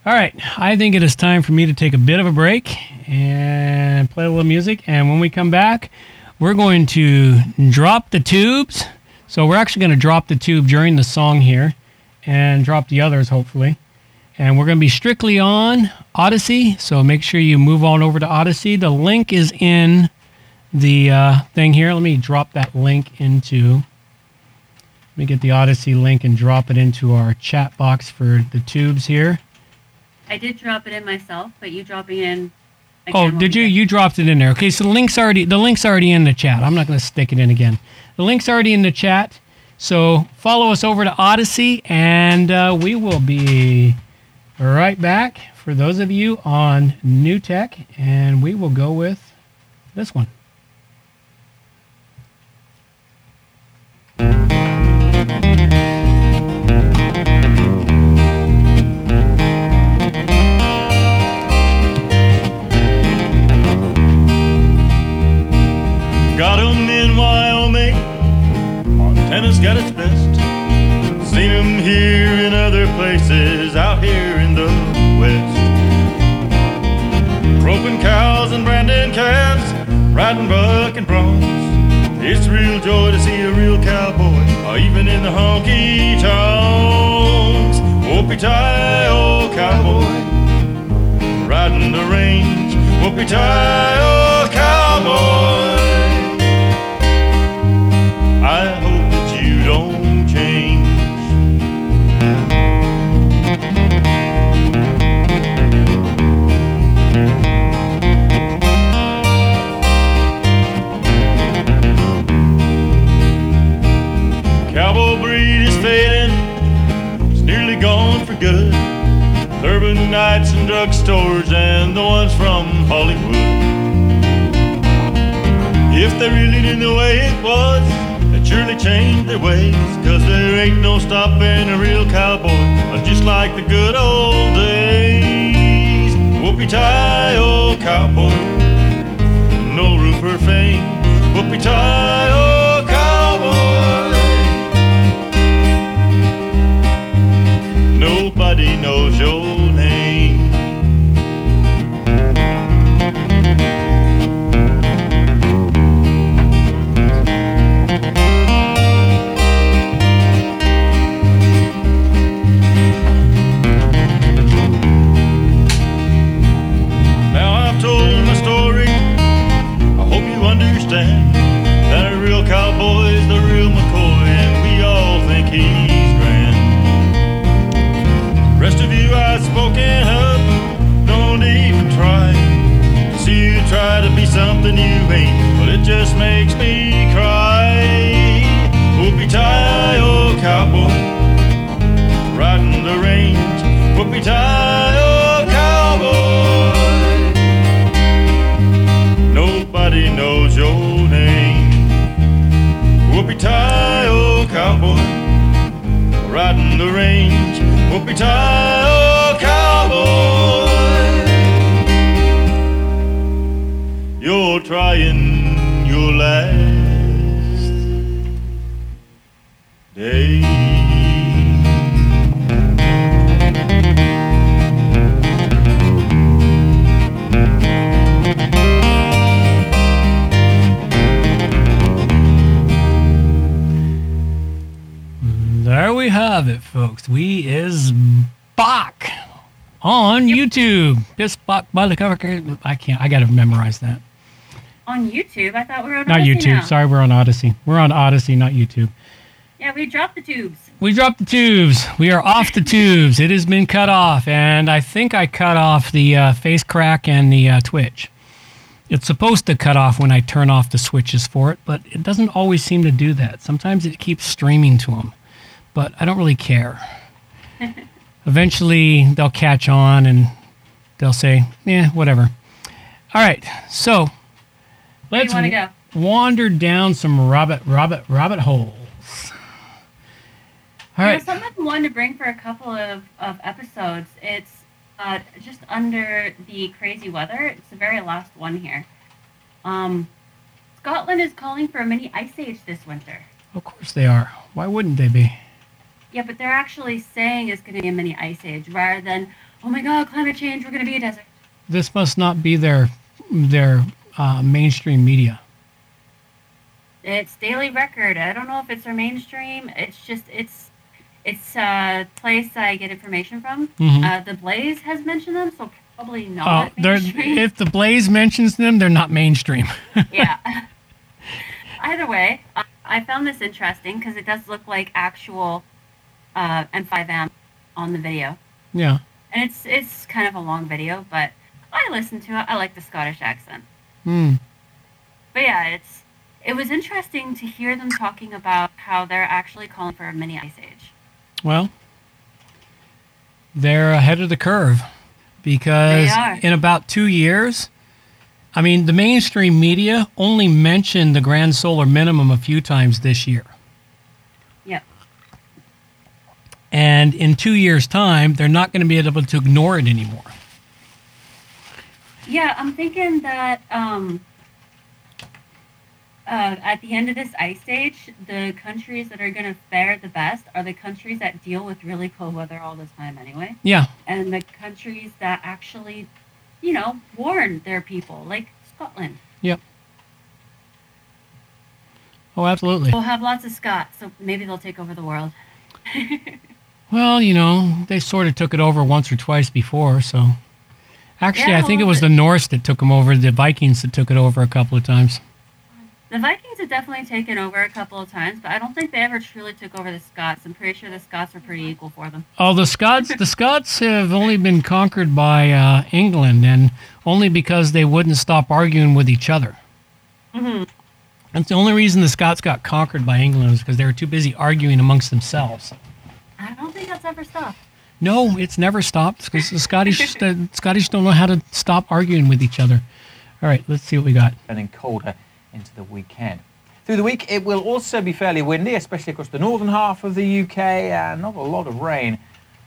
All right. I think it is time for me to take a bit of a break and play a little music. And when we come back, we're going to drop the tubes. So we're actually going to drop the tube during the song here and drop the others, hopefully. And we're going to be strictly on Odysee. So make sure you move on over to Odysee. The link is in the uh, thing here. Let me drop that link into. Let me get the Odysee link and drop it into our chat box for the tubes here. I did drop it in myself, but you dropping in. Oh, did you? You dropped it in there. Okay, so the link's already the link's already in the chat. I'm not going to stick it in again. The link's already in the chat. So follow us over to Odysee, and uh, we will be right back for those of you on New Tech, and we will go with this one. Got 'em in Wyoming, Montana's got its best. Seen 'em here in other places, out here in the west. Roping cows and branding calves, riding buck and bronze. It's real joy to see a real cowboy, or even in the honky tonks. Whoopie tie, old cowboy, riding the range. Whoopie tie, old cowboy. Good. Urban nights and drugstores and the ones from Hollywood. If they really knew the way it was, they'd surely change their ways. Cause there ain't no stopping a real cowboy, just like the good old days. Whoopie tie, old cowboy, no room for fame. Whoopie tie, old Nobody knows your something you ain't, but it just makes me cry. Whoopie tie, old cowboy, riding the range. Whoopie tie, old cowboy. Nobody knows your name. Whoopie tie, old cowboy, riding the range. Whoopie tie, old cowboy. Trying your last day. There we have it, folks. We is back on YouTube. This back by the cover. I can't. I got to memorize that. On YouTube, I thought we were on Not Odysee YouTube. now. Sorry, we're on Odysee. We're on Odysee, not YouTube. Yeah, we dropped the tubes. We dropped the tubes. We are off the tubes. It has been cut off, and I think I cut off the uh, face crack and the uh, Twitch. It's supposed to cut off when I turn off the switches for it, but it doesn't always seem to do that. Sometimes it keeps streaming to them, but I don't really care. [LAUGHS] Eventually, they'll catch on and they'll say, "Yeah, whatever." All right, so Where do let's you want to go? wander down some rabbit rabbit rabbit holes. All You know, something been wanting to bring for a couple of, of episodes. It's uh, just under the crazy weather. It's the very last one here. Um, Scotland is calling for a mini ice age this winter. Of course they are. Why wouldn't they be? Yeah, but they're actually saying it's going to be a mini ice age rather than, oh my god, climate change, we're going to be a desert. This must not be their their uh, mainstream media. It's Daily Record. I don't know if it's our mainstream. It's just, it's it's a place I get information from. Mhm. Uh, the Blaze has mentioned them, so probably Oh, not they're, mainstream. if the Blaze mentions them, they're not mainstream. [LAUGHS] yeah. Either way, I, found this interesting because it does look like actual uh, MSM on the video, yeah. and it's it's kind of a long video, but I listened to it. I like the Scottish accent. Hmm. But yeah, it's it was interesting to hear them talking about how they're actually calling for a mini ice age. Well, they're ahead of the curve because in about two years, I mean, the mainstream media only mentioned the grand solar minimum a few times this year. Yep. And in two years' time, they're not going to be able to ignore it anymore. Yeah, I'm thinking that um, uh, at the end of this ice age, the countries that are going to fare the best are the countries that deal with really cold weather all the time anyway, Yeah. and the countries that actually, you know, warn their people, like Scotland. Yep. Oh, absolutely. We'll have lots of Scots, so maybe they'll take over the world. [LAUGHS] Well, you know, they sort of took it over once or twice before, so. Actually, Yeah, I think it was the- Norse that took them over, the Vikings that took it over a couple of times. The Vikings have definitely taken over a couple of times, but I don't think they ever truly took over the Scots. I'm pretty sure the Scots were pretty equal for them. Oh, the Scots, the Scots have only been conquered by uh, England, and only because they wouldn't stop arguing with each other. hmm That's the only reason the Scots got conquered by England was because they were too busy arguing amongst themselves. I don't think that's ever stopped. No, it's never stopped because the Scottish, [LAUGHS] the Scottish don't know how to stop arguing with each other. All right, let's see what we got. turning colder into the weekend. Through the week, it will also be fairly windy, especially across the northern half of the UK, and not a lot of rain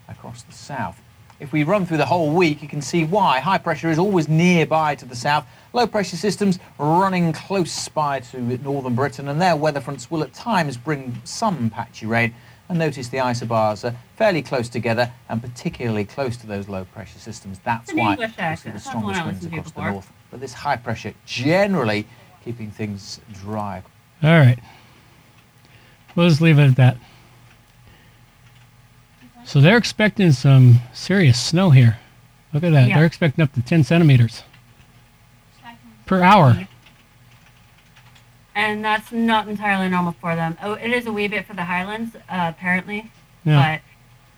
across the south. If we run through the whole week, you can see why. High pressure is always nearby to the south. Low pressure systems running close by to northern Britain, and their weather fronts will at times bring some patchy rain. And notice the isobars are fairly close together, and particularly close to those low pressure systems. That's An why we see accent. the That's not one strongest winds listened to across the north. But this high pressure generally keeping things dry. All right. We'll just leave it at that. So they're expecting some serious snow here. Look at that. Yeah. They're expecting up to 10 centimeters per hour. And that's not entirely normal for them. Oh, it is a wee bit for the Highlands, uh, apparently, Yeah. but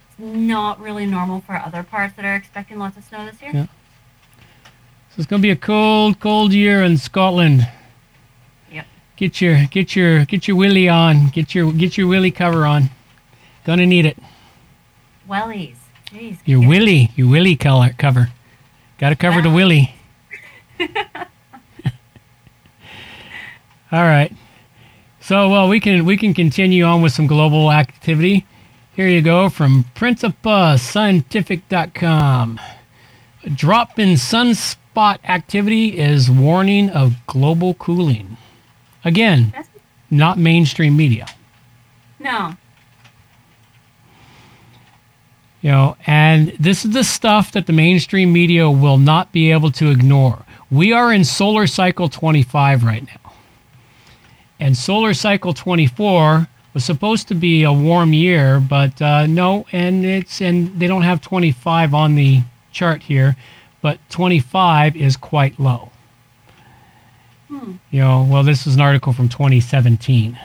it's not really normal for other parts that are expecting lots of snow this year. Yeah. So it's going to be a cold, cold year in Scotland. Yep. Get your get your get your willy on. Get your get your willy cover on. Gonna need it. Wellies. Jeez. Your willy, your willy color cover. Got to cover the willy. [LAUGHS] All right. So well, we can we can continue on with some global activity. Here you go from PrincipiaScientific.com. A drop in sunspot activity is warning of global cooling. Again, That's, not mainstream media. no. You know, and this is the stuff that the mainstream media will not be able to ignore. We are in solar cycle 25 right now. And solar cycle 24 was supposed to be a warm year, but uh, no, and it's and they don't have 25 on the chart here, but 25 is quite low. Hmm. You know, well, this is an article from 2017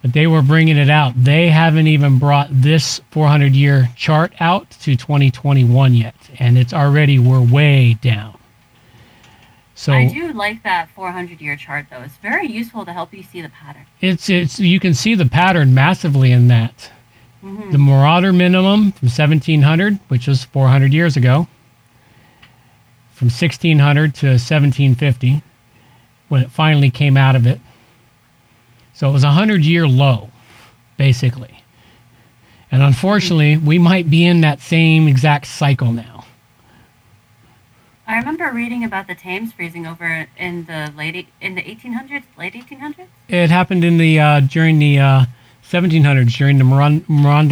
but they were bringing it out. They haven't even brought this 400 year chart out to 2021 yet, and it's already we're way down. So I do like that 400 year chart, though. It's very useful to help you see the pattern. it's it's you can see the pattern massively in that. hmm The Maunder minimum from 1700, which was 400 years ago, from 1600 to 1750, when it finally came out of it. So it was a 100 year low, basically. And unfortunately, we might be in that same exact cycle now. I remember reading about the Thames freezing over in the late in the 1800s, late 1800s. It happened in the uh, during the uh, 1700s, during the Maron-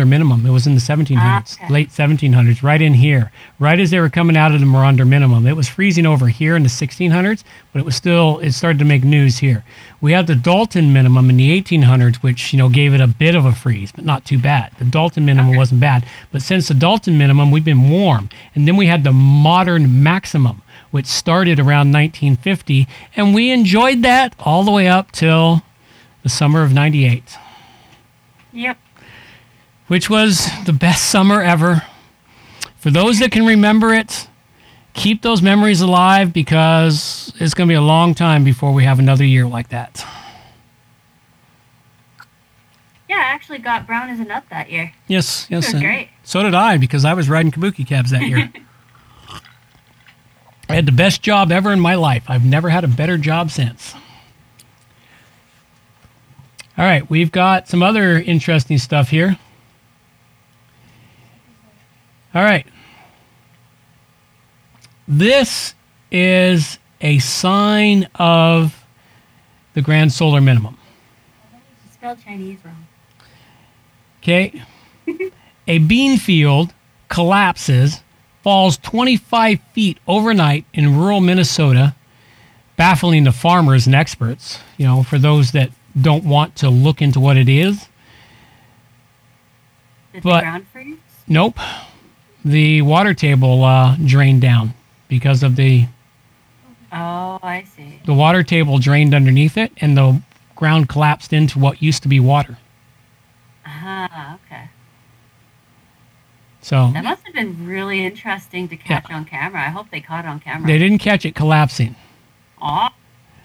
minimum. It was in the 1700s, Ah, okay. late 1700s, right in here, right as they were coming out of the Maunder minimum. It was freezing over here in the 1600s, but it was still it started to make news here. We had the Dalton minimum in the 1800s, which you know gave it a bit of a freeze, but not too bad. The Dalton minimum Okay. wasn't bad, but since the Dalton minimum, we've been warm, and then we had the modern maximum. Which started around 1950, and we enjoyed that all the way up till the summer of 98, Yep. which was the best summer ever. For those that can remember it, keep those memories alive because it's going to be a long time before we have another year like that. Yeah, I actually got brown as a nut that year. Yes, yes. great. So did I because I was riding Kabuki Kabs that year. [LAUGHS] I had the best job ever in my life. I've never had a better job since. All right, we've got some other interesting stuff here. All right. This is a sign of the grand solar minimum. Chinese wrong. Okay. [LAUGHS] a bean field collapses, falls 25 feet overnight in rural Minnesota, baffling the farmers and experts. You know, for those that don't want to look into what it is. Did But- the ground freeze? Nope. The water table uh, drained down because of the Oh, I see. the water table drained underneath it, and the ground collapsed into what used to be water. Ah, okay. So That must have been really interesting to catch on camera. I hope they caught it on camera. they didn't catch it collapsing. Aw,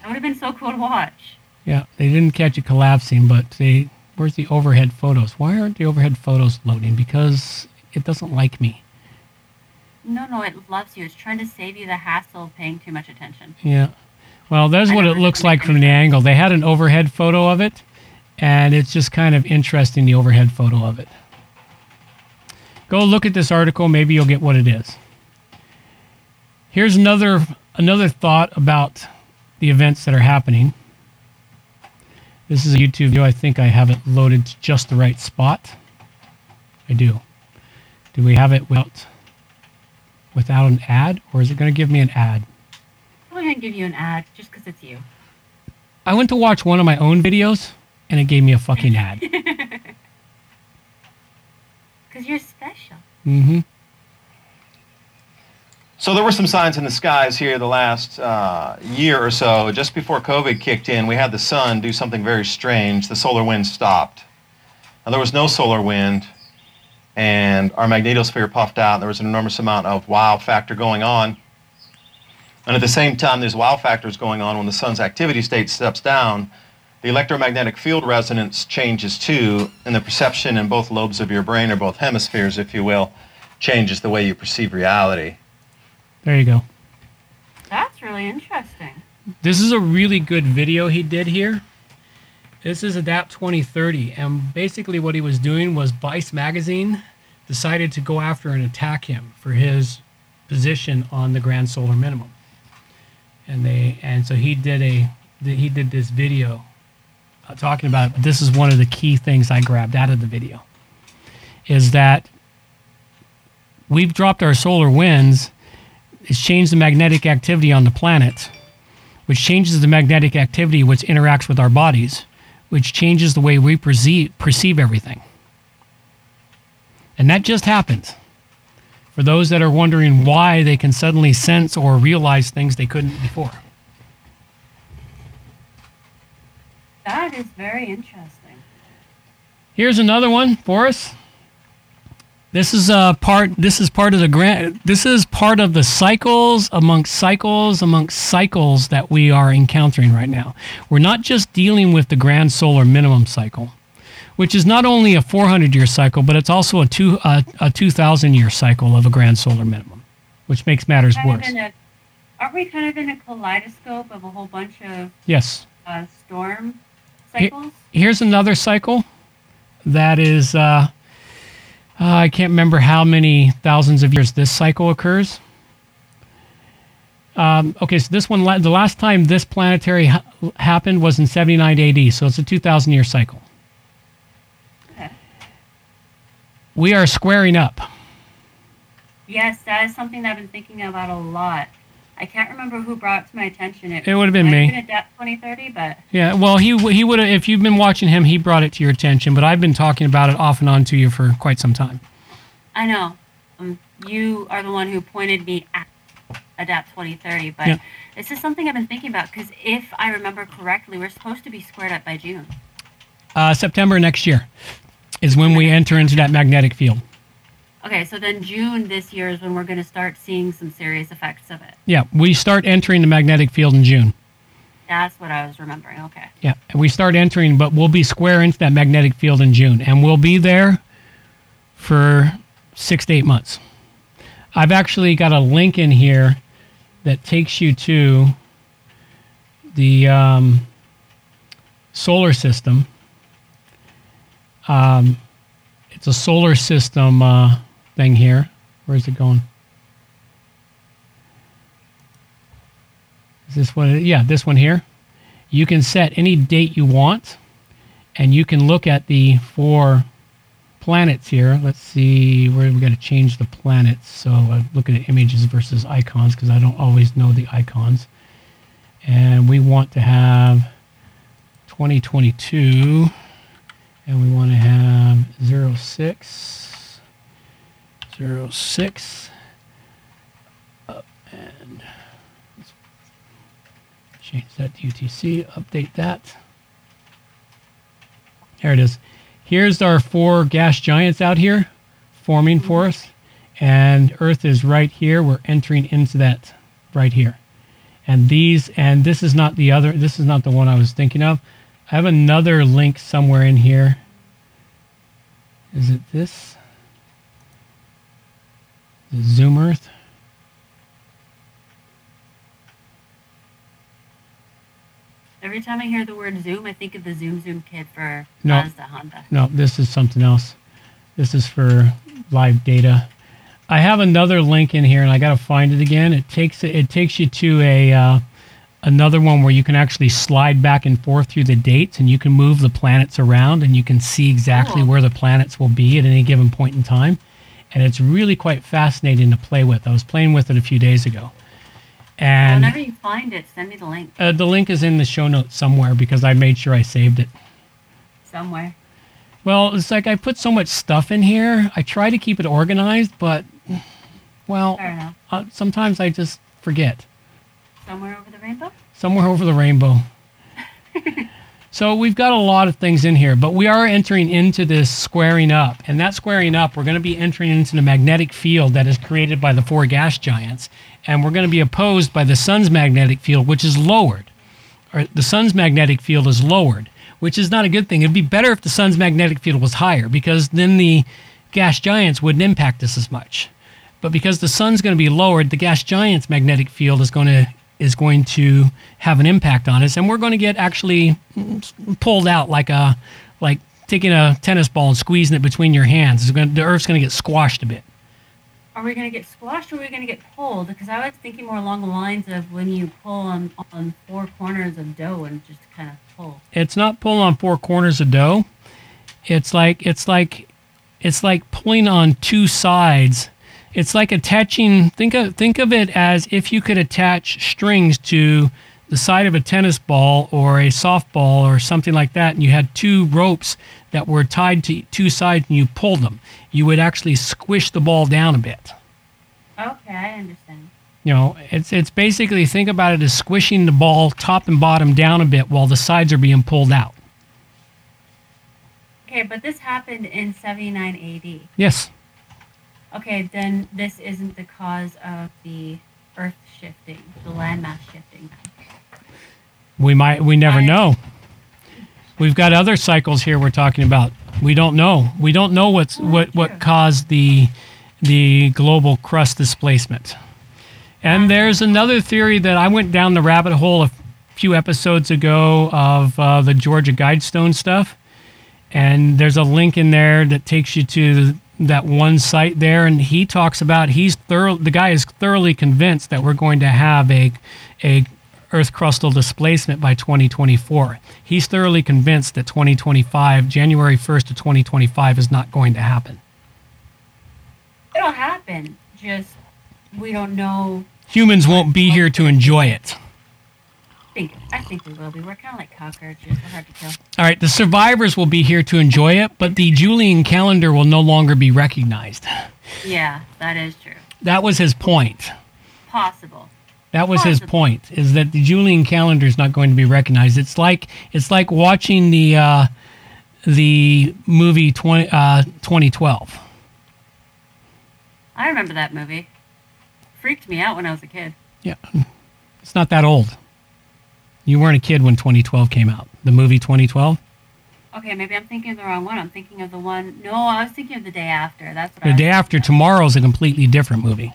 that would have been so cool to watch. Yeah, they didn't catch it collapsing, but they where's the overhead photos? Why aren't the overhead photos loading? Because it doesn't like me. No, no, it loves you. It's trying to save you the hassle of paying too much attention. Yeah. Well, there's what it looks like from the angle. They had an overhead photo of it, and it's just kind of interesting the overhead photo of it. Go look at this article, maybe you'll get what it is. Here's another another thought about the events that are happening. This is a YouTube video. I think I have it loaded to just the right spot. I do. Do we have it without without an ad, or is it going to give me an ad? I'm going to give you an ad just because it's you. I went to watch one of my own videos and it gave me a fucking ad. [LAUGHS] Because you're special. mm-hmm. So there were some signs in the skies here the last uh, year or so. Just before COVID kicked in, we had the sun do something very strange. The solar wind stopped. Now, there was no solar wind, and our magnetosphere puffed out. There was an enormous amount of wow factor going on. And at the same time, there's wow factors going on when the sun's activity state steps down. The electromagnetic field resonance changes too, and the perception in both lobes of your brain, or both hemispheres, if you will, changes the way you perceive reality. There you go. That's really interesting. This is a really good video he did here. This is Adapt 2030, and basically what he was doing was Vice magazine decided to go after and attack him for his position on the grand solar minimum. And they and so he did a he did this video uh, talking about it. This is one of the key things I grabbed out of the video is that we've dropped our solar winds. It's changed the magnetic activity on the planet which changes the magnetic activity which interacts with our bodies, which changes the way we perceive, perceive everything. And that just happens. For those that are wondering why they can suddenly sense or realize things they couldn't before. That is very interesting. Here's another one for us. This is a part. This is part of the grant. This is part of the cycles amongst cycles amongst cycles that we are encountering right now. We're not just dealing with the grand solar minimum cycle, which is not only a 400 year cycle, but it's also a two a, a 2,000 year cycle of a grand solar minimum, which makes matters Kind worse. a, aren't we kind of in a kaleidoscope of a whole bunch of Yes. uh, storm cycles? here's another cycle that is uh, uh, i can't remember how many thousands of years this cycle occurs um, okay so this one, the last time this planetary ha- happened was in 79 ad so it's a 2000 year cycle Okay. we are squaring up Yes, that is something that I've been thinking about a lot. I can't remember who brought it to my attention. It it would've been might me. Have been Adapt 2030, but yeah well he, he would have if you've been watching him he brought it to your attention but i've been talking about it off and on to you for quite some time I know um, you are the one who pointed me at Adapt 2030. But Yeah. this is something I've been thinking about because if I remember correctly, we're supposed to be squared up by June. uh, september next year is when we enter into that magnetic field Okay, so then June this year is when we're going to start seeing some serious effects of it. Yeah, we start entering the magnetic field in June. That's what I was remembering. Okay. Yeah, and we start entering, but we'll be square into that magnetic field in June, and we'll be there for six to eight months. I've actually got a link in here that takes you to the um, solar system. Um, it's a solar system uh, thing here. Where's it going? Is this one? Yeah, this one here. You can set any date you want, and you can look at the four planets here. Let's see where we're going to change the planets. So I look at images versus icons because I don't always know the icons. And we want to have 2022, and we want to have 06, 06, up and change that to UTC, update that. There it is. Here's our four gas giants out here forming mm-hmm. for us, and Earth is right here. We're entering into that right here. And these, and this is not the other, this is not the one I was thinking of. I have another link somewhere in here. Is it this? Zoom Earth? Every time I hear the word Zoom, I think of the Zoom Zoom kit for No. Mazda Honda. No, this is something else. This is for live data. I have another link in here, and I got to find it again. It takes it takes you to a uh, another one where you can actually slide back and forth through the dates, and you can move the planets around, and you can see exactly Cool. where the planets will be at any given point in time. And it's really quite fascinating to play with. I was playing with it a few days ago, and Whenever you find it, send me the link uh, the link is in the show notes somewhere because I made sure I saved it. somewhere. Well, it's like I put so much stuff in here. I try to keep it organized, but well, uh, sometimes I just forget. Somewhere over the rainbow? Somewhere over the rainbow. [LAUGHS] so we've got a lot of things in here, but we are entering into this squaring up, and that squaring up, we're going to be entering into the magnetic field that is created by the four gas giants, and we're going to be opposed by the sun's magnetic field, which is lowered. Or the sun's magnetic field is lowered, which is not a good thing. It'd be better if the sun's magnetic field was higher, because then the gas giants wouldn't impact us as much. But because the sun's going to be lowered, the gas giant's magnetic field is going to is going to have an impact on us, and we're going to get actually pulled out like a like taking a tennis ball and squeezing it between your hands. It's going to, the Earth's going to get squashed a bit. Are we going to get squashed or are we going to get pulled? Because I was thinking more along the lines of when you pull on, on four corners of dough and just kind of pull. It's not pulling on four corners of dough. It's like it's like it's like pulling on two sides. It's like attaching. Think of think of it as if you could attach strings to the side of a tennis ball or a softball or something like that, and you had two ropes that were tied to two sides, and you pulled them. You would actually squish the ball down a bit. Okay, I understand. You know, it's it's basically think about it as squishing the ball top and bottom down a bit while the sides are being pulled out. Okay, but this happened in 79 AD. Yes. Okay, then this isn't the cause of the earth shifting, the landmass shifting. We might. We never know. We've got other cycles here we're talking about. We don't know. We don't know what's what what true. caused the the global crust displacement. And there's another theory that I went down the rabbit hole a few episodes ago of uh, the Georgia Guidestone stuff. And there's a link in there that takes you to that one site there, and he talks about he's thorough. The guy is thoroughly convinced that we're going to have a a Earth crustal displacement by 2024. He's thoroughly convinced that 2025, January 1st of 2025, is not going to happen. It'll happen. Just we don't know. Humans won't be here to enjoy it. I think I think we will be. We're kind of like cockroaches. We're hard to kill. All right, the survivors will be here to enjoy it, but the Julian calendar will no longer be recognized. Yeah, that is true. That was his point. Possible. That was his point. Is that the Julian calendar is not going to be recognized? It's like it's like watching the uh, the movie 20, uh, 2012. I remember that movie. Freaked me out when I was a kid. Yeah. It's not that old. You weren't a kid when 2012 came out. The movie 2012? Okay, maybe I'm thinking of the wrong one. I'm thinking of the one. No, I was thinking of the day after. That's what The day after of. tomorrow's a completely different movie.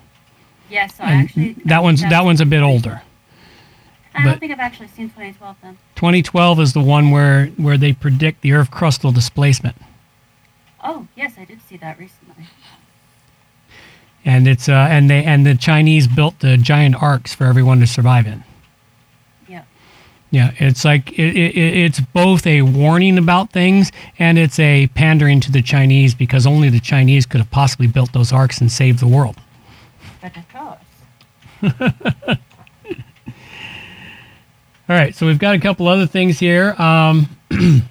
Yes, so I actually. That one's that one's a bit older. I don't think I've actually seen 2012 then. 2012 is the one where where they predict the Earth crustal displacement, Oh, yes, I did see that recently. and it's uh, and they and the Chinese built the giant arks for everyone to survive in. Yeah. It's like it, it, it- it's both a warning about things and it's a pandering to the Chinese because only the Chinese could have possibly built those arks and saved the world. But of course. [LAUGHS] All right, so we've got a couple other things here. Um, [CLEARS THROAT]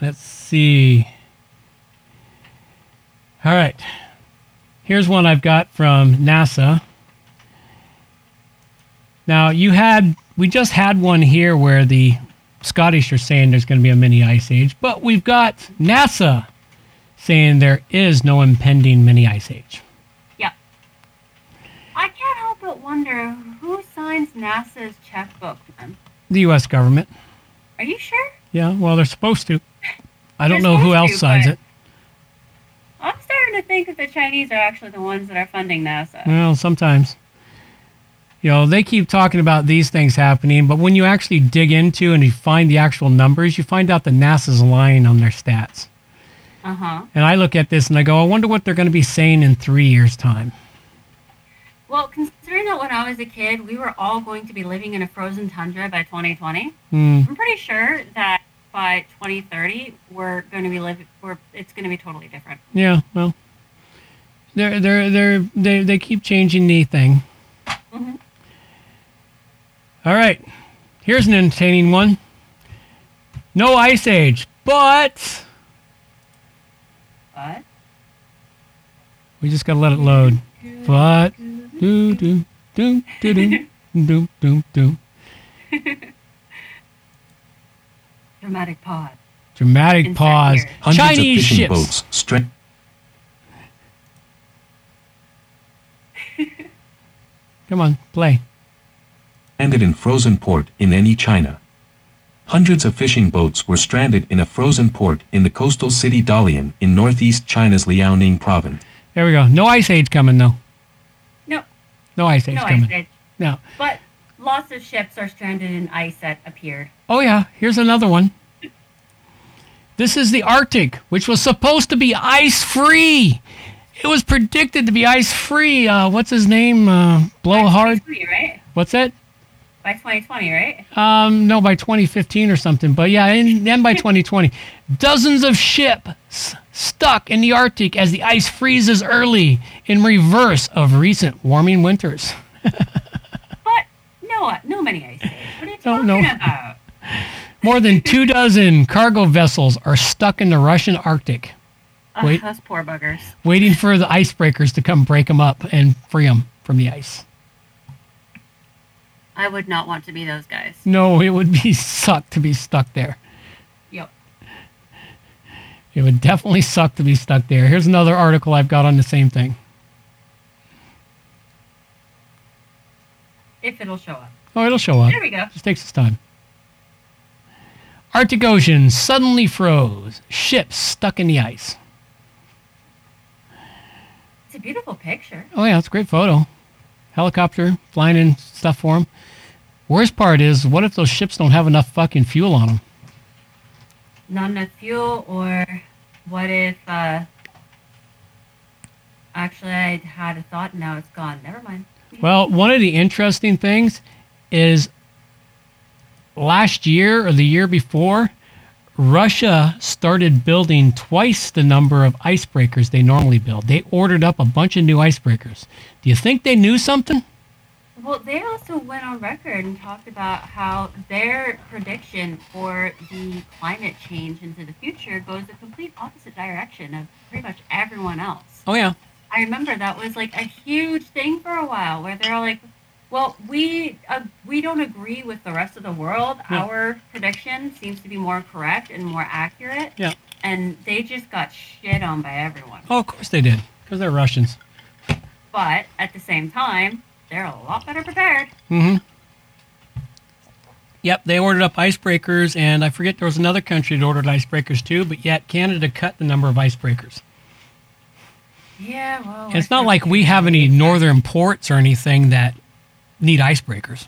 let's see. All right, here's one I've got from NASA. Now, you had, we just had one here where the Scottish are saying there's going to be a mini ice age, but we've got NASA saying there is no impending mini ice age. Yeah. I can't help but wonder who signs NASA's checkbook then. The U.S. government. Are you sure? Yeah, well, they're supposed to. I don't know who else to, signs it. I'm starting to think that the Chinese are actually the ones that are funding NASA. Well, sometimes. You know, they keep talking about these things happening, but when you actually dig into and you find the actual numbers, you find out that NASA's lying on their stats. Uh huh. And I look at this and I go, I wonder what they're going to be saying in three years' time. Well, considering that when I was a kid, we were all going to be living in a frozen tundra by 2020, Hmm. I'm pretty sure that by 2030 we're going to be living. We're it's going to be totally different. Yeah, well, they're they're they're they they keep changing the thing. Mhm. All right. Here's an entertaining one. No Ice Age, but. What? We just gotta let it load. But. Do, do, do, do, do, [LAUGHS] do, do, do. Dramatic pause. Dramatic Insert pause. Here. Hundreds of fishing ships. boats straight. Come on, play stranded in frozen port in any China. Hundreds of fishing boats were stranded in a frozen port in the coastal city Dalian in northeast China's Liaoning province. There we go. No ice age coming though. No, No ice age no coming. ice age. No. But lots of ships are stranded in ice that appeared. Oh yeah, here's another one. This is the Arctic, which was supposed to be ice free. It was predicted to be ice free. Uh, what's his name? Uh, Blowhard. 2020, right? What's that? By 2020, right? Um, no, by 2015 or something. But yeah, and then by [LAUGHS] 2020, dozens of ships stuck in the Arctic as the ice freezes early in reverse of recent warming winters. [LAUGHS] But no, no many ice age. What are you No, talking no. about? [LAUGHS] More than two dozen cargo vessels are stuck in the Russian Arctic. Wait. those poor buggers. waiting for the icebreakers to come break them up and free them from the ice. I would not want to be those guys. No, it would be suck to be stuck there. Yep. It would definitely suck to be stuck there. Here's another article I've got on the same thing. If it'll show up. Oh, it'll show up. There we go. Just takes its time. Arctic Ocean suddenly froze. Ships stuck in the ice. It's a beautiful picture. Oh yeah, it's a great photo. Helicopter flying in stuff for them. Worst part is, what if those ships don't have enough fucking fuel on them? Not enough fuel, or what if, uh, actually I had a thought and now it's gone. Never mind. Well, one of the interesting things is last year or the year before, Russia started building twice the number of icebreakers they normally build. They ordered up a bunch of new icebreakers. Do you think they knew something? Well, they also went on record and talked about how their prediction for the climate change into the future goes the complete opposite direction of pretty much everyone else. Oh yeah. I remember that was like a huge thing for a while where they're like, well, we uh, we don't agree with the rest of the world. Yeah. Our prediction seems to be more correct and more accurate. Yeah. And they just got shit on by everyone. Oh, of course they did. Because they're Russians. But at the same time, they're a lot better prepared. Mm-hmm. Yep, they ordered up icebreakers, and I forget there was another country that ordered icebreakers too, but yet Canada cut the number of icebreakers. Yeah, well. It's not like we have any northern ports or anything that need icebreakers.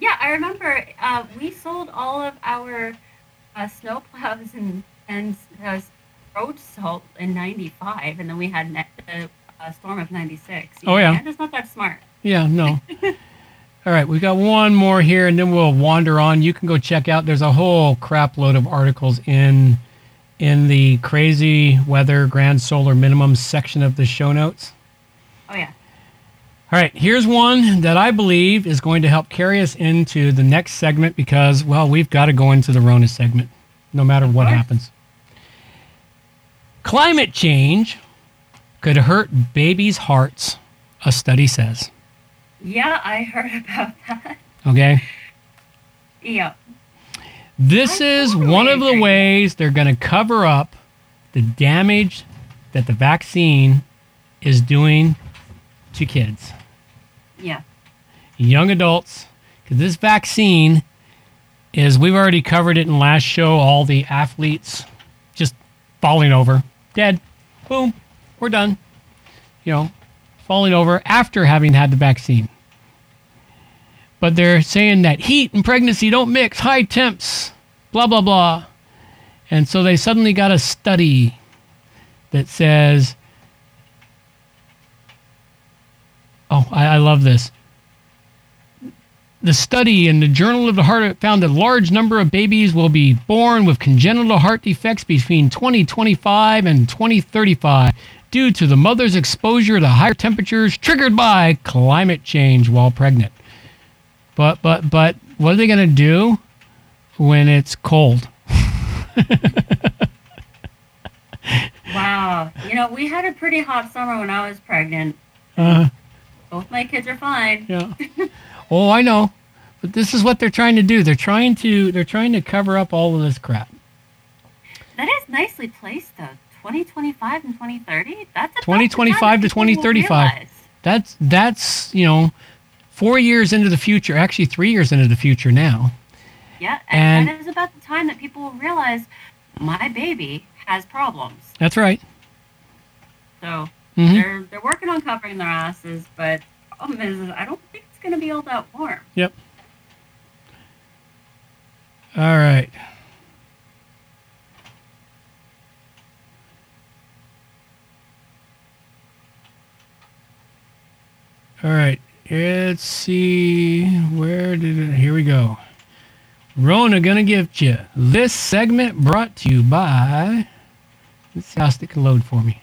Yeah, I remember uh, we sold all of our uh, snow plows and and uh, road salt in '95, and then we had a, uh, storm of '96. Oh, yeah. Canada's not that smart. Yeah, no. [LAUGHS] All right, we've got one more here, and then we'll wander on. You can go check out. There's a whole crap load of articles in in the crazy weather grand solar minimum section of the show notes. Oh yeah. All right, here's one that I believe is going to help carry us into the next segment because, well, we've got to go into the Rona segment no matter what happens. Climate change could hurt babies' hearts, a study says. Yeah, I heard about [LAUGHS] that. Okay? Yeah. This I is totally one of the ways they're going to cover up the damage that the vaccine is doing to kids. Yeah. young adults because this vaccine is we've already covered it in last show all the athletes just falling over. Dead. Boom. We're done. You know falling over after having had the vaccine. But they're saying that heat and pregnancy don't mix. High temps blah blah blah. And so they suddenly got a study that says oh i, I love this the study in the Journal of the Heart found a large number of babies will be born with congenital heart defects between 2025 and 2035 due to the mother's exposure to higher temperatures triggered by climate change while pregnant. But but but what are they going to do when it's cold? [LAUGHS] Wow. You know, we had a pretty hot summer when I was pregnant. Uh, Both my kids are fine. yeah. [LAUGHS] Oh, I know. But this is what they're trying to do. They're trying to they're trying to cover up all of this crap. That is nicely placed, though. 2025 and 2030? That's about 2025 to 2035. That's that's you know, four years into the future. Actually, three years into the future now. Yeah, and, And- that is about the time that people will realize my baby has problems. That's right. So Mhm. they're they're working on covering their asses, but the problem is I don't think it's going to be all that warm. Yep. All right. All right. Let's see. Where did it? Here we go. Rona gonna gift you this segment brought to you by. Let's see how it can load for me.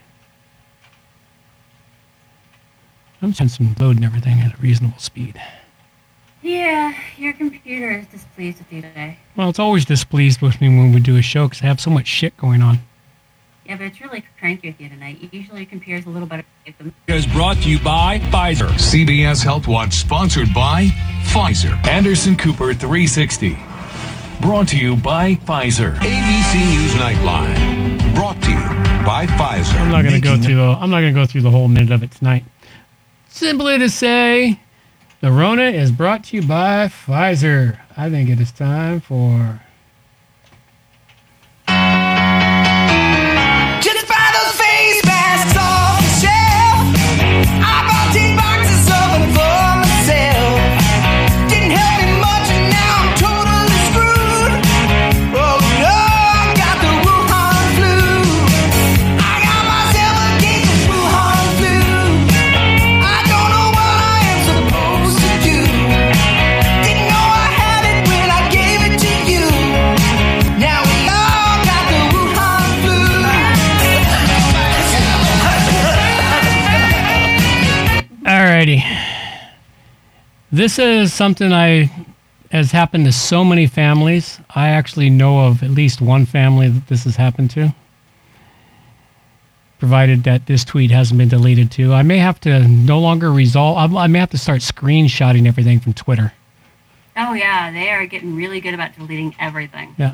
I'm trying some load and everything at a reasonable speed. Yeah, your computer is displeased with you today. Well, it's always displeased with me when we do a show because I have so much shit going on. Yeah, but it's really cranky with you tonight. Usually your computer's a little better with them. is brought to you by Pfizer. CBS Health Watch sponsored by Pfizer. Anderson Cooper 360. Brought to you by Pfizer. ABC News Nightline. Brought to you by Pfizer. I'm not going to go through. The, I'm not going to go through the whole minute of it tonight. Simply to say, the Rona is brought to you by Pfizer. I think it is time for. This is something I has happened to so many families. I actually know of at least one family that this has happened to. Provided that this tweet hasn't been deleted too. I may have to no longer resolve. I I may have to start screenshotting everything from Twitter. Oh yeah, they are getting really good about deleting everything. Yeah.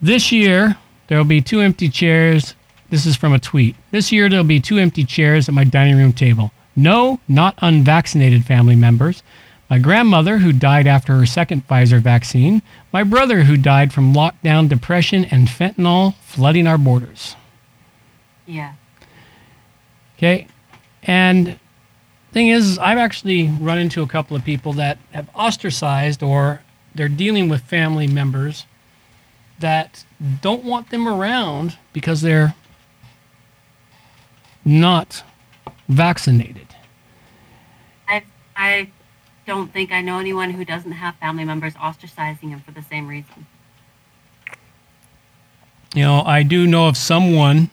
This year, there will be two empty chairs This is from a tweet. This year there'll be two empty chairs at my dining room table. No, not unvaccinated family members. My grandmother, who died after her second Pfizer vaccine. My brother, who died from lockdown, depression, and fentanyl flooding our borders. Yeah. Okay. And thing is, I've actually run into a couple of people that have ostracized or they're dealing with family members that don't want them around because they're not vaccinated. I I don't think I know anyone who doesn't have family members ostracizing him for the same reason. You know, I do know of someone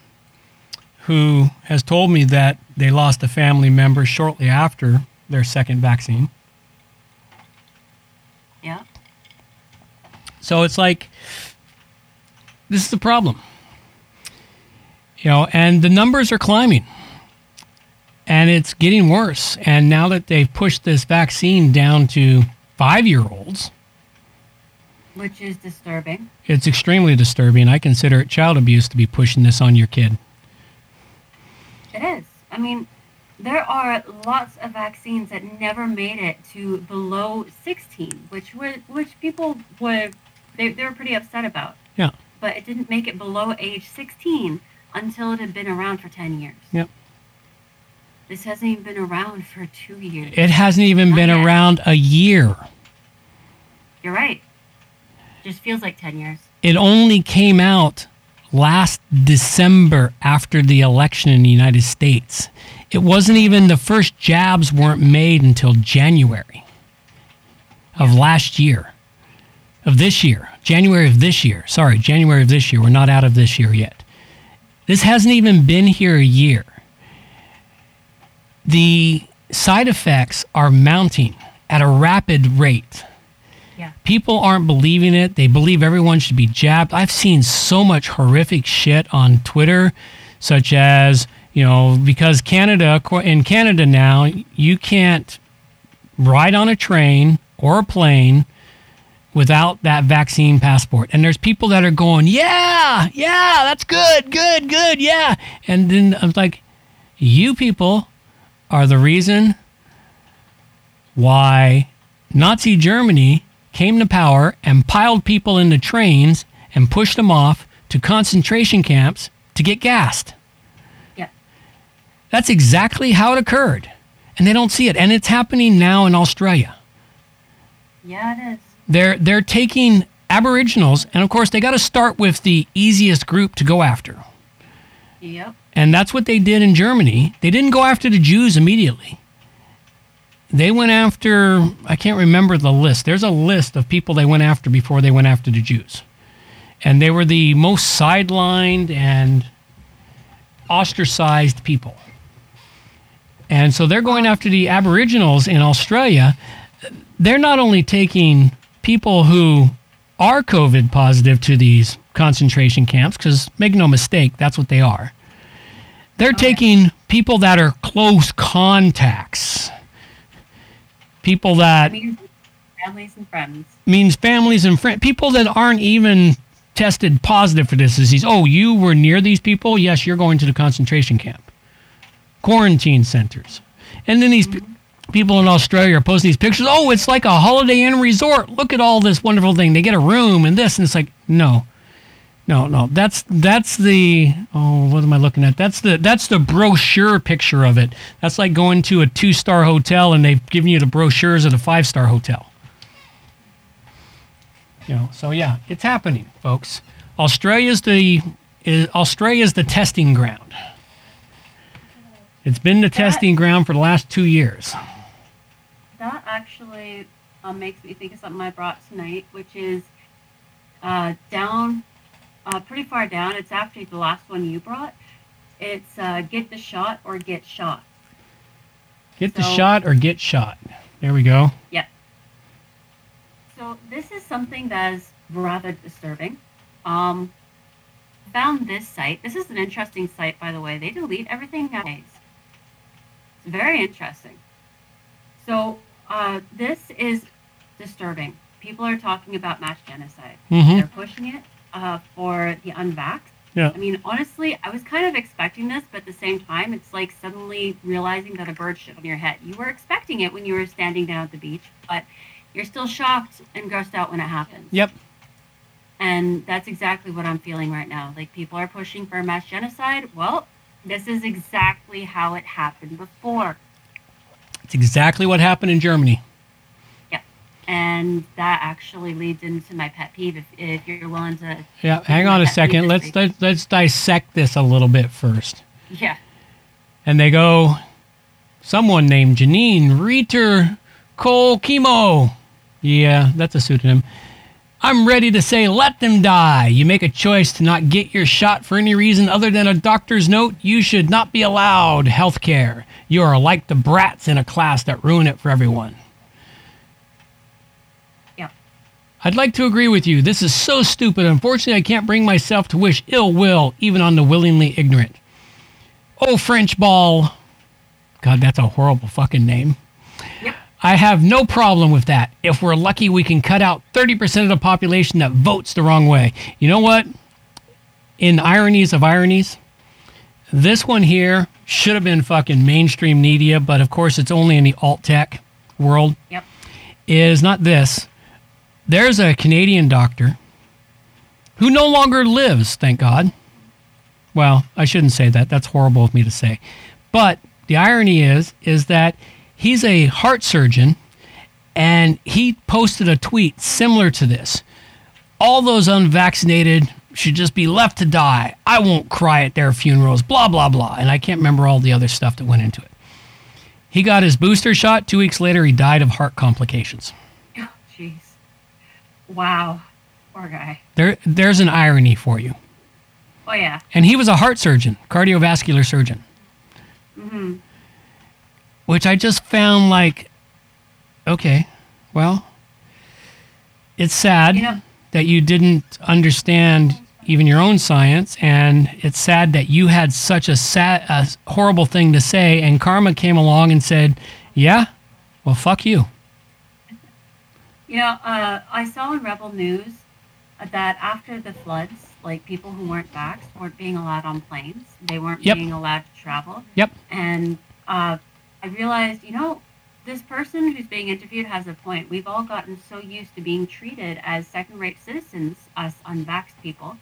who has told me that they lost a family member shortly after their second vaccine. Yeah. So it's like this is the problem. You know, and the numbers are climbing. And it's getting worse. And now that they've pushed this vaccine down to 5-year-olds, Which is disturbing. it's extremely disturbing. I consider it child abuse to be pushing this on your kid. It is. I mean, there are lots of vaccines that never made it to below 16, which were which people were they, they were pretty upset about. Yeah. But it didn't make it below age 16 until it had been around for 10 years. Yep. This hasn't even been around for two years. It hasn't even Not been yet. around a year. You're right. It Just feels like 10 years. It only came out last December after the election in the United States. It wasn't even the first jabs weren't made until January of last year. Of this year. January of this year. Sorry, January of this year. We're not out of this year yet. This hasn't even been here a year. The side effects are mounting at a rapid rate. Yeah. People aren't believing it. They believe everyone should be jabbed. I've seen so much horrific shit on Twitter, such as, you know, because Canada, in Canada now, you can't ride on a train or a plane without that vaccine passport. And there's people that are going, yeah, yeah, that's good, good, good, yeah. And then I'm like, you people are the reason why Nazi Germany came to power and piled people into trains and pushed them off to concentration camps to get gassed. Yeah. That's exactly how it occurred. And they don't see it. And it's happening now in Australia. Yeah, it is. They're they're taking Aboriginals, and of course they got to start with the easiest group to go after. Yep. And that's what they did in Germany. They didn't go after the Jews immediately. They went after, I can't remember the list. There's a list of people they went after before they went after the Jews. And they were the most sidelined and ostracized people. And so they're going after the Aboriginals in Australia. They're not only taking people who are COVID positive to these concentration camps, because make no mistake, that's what they are. They're oh, taking people that are close contacts, people that Means families and friends. means families and friends, people that aren't even tested positive for this disease. Oh, you were near these people? Yes, you're going to the concentration camp, quarantine centers. And then these pe- mm-hmm. people in Australia are posting these pictures. Oh, it's like a Holiday Inn resort. Look at all this wonderful thing. They get a room and this, and it's like, no. No, no, that's that's the oh, what am I looking at? That's the that's the brochure picture of it. That's like going to a two star hotel and they've given you the brochures of the five star hotel. You know, so yeah, it's happening, folks. Australia's the is, Australia's the testing ground. It's been the testing ground for the last two years. That actually um, makes me think of something I brought tonight, which is uh, down, uh, pretty far down. It's after the last one you brought. It's uh, get the shot or get shot. Get the shot or get shot. There we go. Yeah. So this is something that is rather disturbing. Um, found this site. This is an interesting site, by the way. They delete everything nowadays. It's very interesting. So uh, this is disturbing. People are talking about mass genocide. Mhm. They're pushing it uh, for the unvaxxed. Yeah. I mean, honestly, I was kind of expecting this, but at the same time, it's like suddenly realizing that a bird shit on your head. You were expecting it when you were standing down at the beach, but you're still shocked and grossed out when it happens. Yep. And that's exactly what I'm feeling right now. Like people are pushing for a mass genocide. Well, this is exactly how it happened before. It's exactly what happened in Germany. And that actually leads into my pet peeve if, if you're willing to Yeah. Hang on a second. Let's let's, let's dissect this a little bit first. Yeah. And they go, someone named Janine Reiter Cole Chemo. Yeah, that's a pseudonym. I'm ready to say, let them die. You make a choice to not get your shot for any reason other than a doctor's note. You should not be allowed health care. You are like the brats in a class that ruin it for everyone. Yeah. I'd like to agree with you. This is so stupid. Unfortunately, I can't bring myself to wish ill will even on the willingly ignorant. Oh, French ball. God, that's a horrible fucking name. I have no problem with that. If we're lucky, we can cut out 30% of the population that votes the wrong way. You know what? In ironies of ironies, this one here should have been fucking mainstream media, but of course it's only in the alt tech world. Yep. Is not this. There's a Canadian doctor who no longer lives, thank God. Well, I shouldn't say that. That's horrible of me to say. But the irony is is that he's a heart surgeon and he posted a tweet similar to this. All those unvaccinated should just be left to die. I won't cry at their funerals, blah blah blah. And I can't remember all the other stuff that went into it. He got his booster shot. 2 weeks later he died of heart complications. Wow. Poor guy. There there's an irony for you. Oh, yeah. And he was a heart surgeon, cardiovascular surgeon. hmm which I just found like, okay, well, it's sad You know- that you didn't understand even your own science, and it's sad that you had such a sad, a horrible thing to say, and karma came along and said, "Yeah, well, fuck you." You know, uh, I saw in Rebel News that after the floods, like people who weren't vaxxed weren't being allowed on planes. They weren't Yep. being allowed to travel. Yep. And uh, I realized, you know, this person who's being interviewed has a point. We've all gotten so used to being treated as second-rate citizens, us unvaxxed people.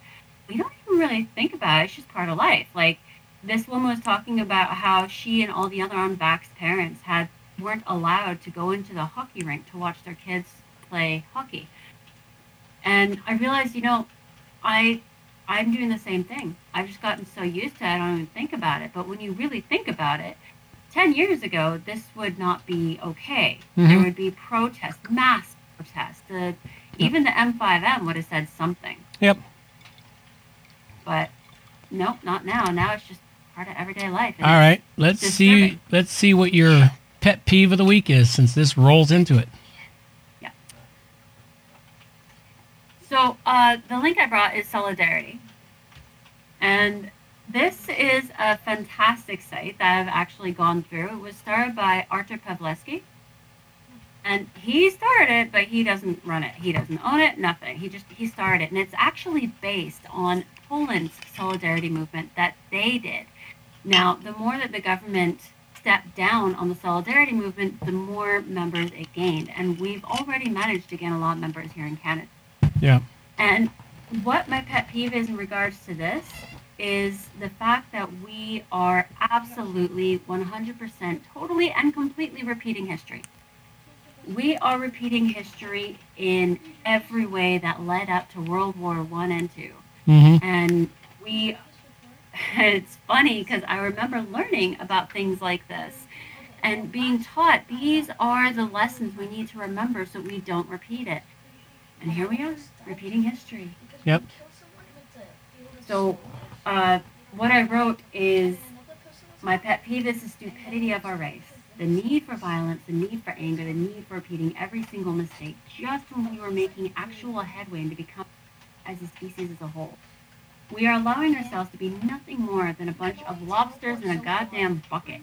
We don't even really think about it. It's just part of life. Like this woman was talking about how she and all the other unvaxxed parents had weren't allowed to go into the hockey rink to watch their kids play hockey. And I realized, you know, I I'm doing the same thing. I've just gotten so used to it, I don't even think about it. But when you really think about it, 10 years ago, this would not be okay. There Mhm. would be protests, mass protests. The, even the MSM would have said something. Yep. But nope, not now. Now it's just part of everyday life. All right, let's see. Let's see what your pet peeve of the week is, since this rolls into it. So uh, the link I brought is Solidarity, and this is a fantastic site that I've actually gone through. It was started by Artur Pawlowski, and he started it, but he doesn't run it. He doesn't own it. Nothing. He just he started it, and it's actually based on Poland's solidarity movement that they did. Now, the more that the government stepped down on the solidarity movement, the more members it gained, and we've already managed to gain a lot of members here in Canada. Yeah. And what my pet peeve is in regards to this is the fact that we are absolutely 100% totally and completely repeating history. We are repeating history in every way that led up to World War One and 2 Mhm. And we, [LAUGHS] it's funny because I remember learning about things like this and being taught these are the lessons we need to remember so we don't repeat it. And here we are, repeating history. Yep. So, uh, what I wrote is my pet peeve is the stupidity of our race. The need for violence, the need for anger, the need for repeating every single mistake just when we were making actual headway to become as a species as a whole. We are allowing ourselves to be nothing more than a bunch of lobsters in a goddamn bucket.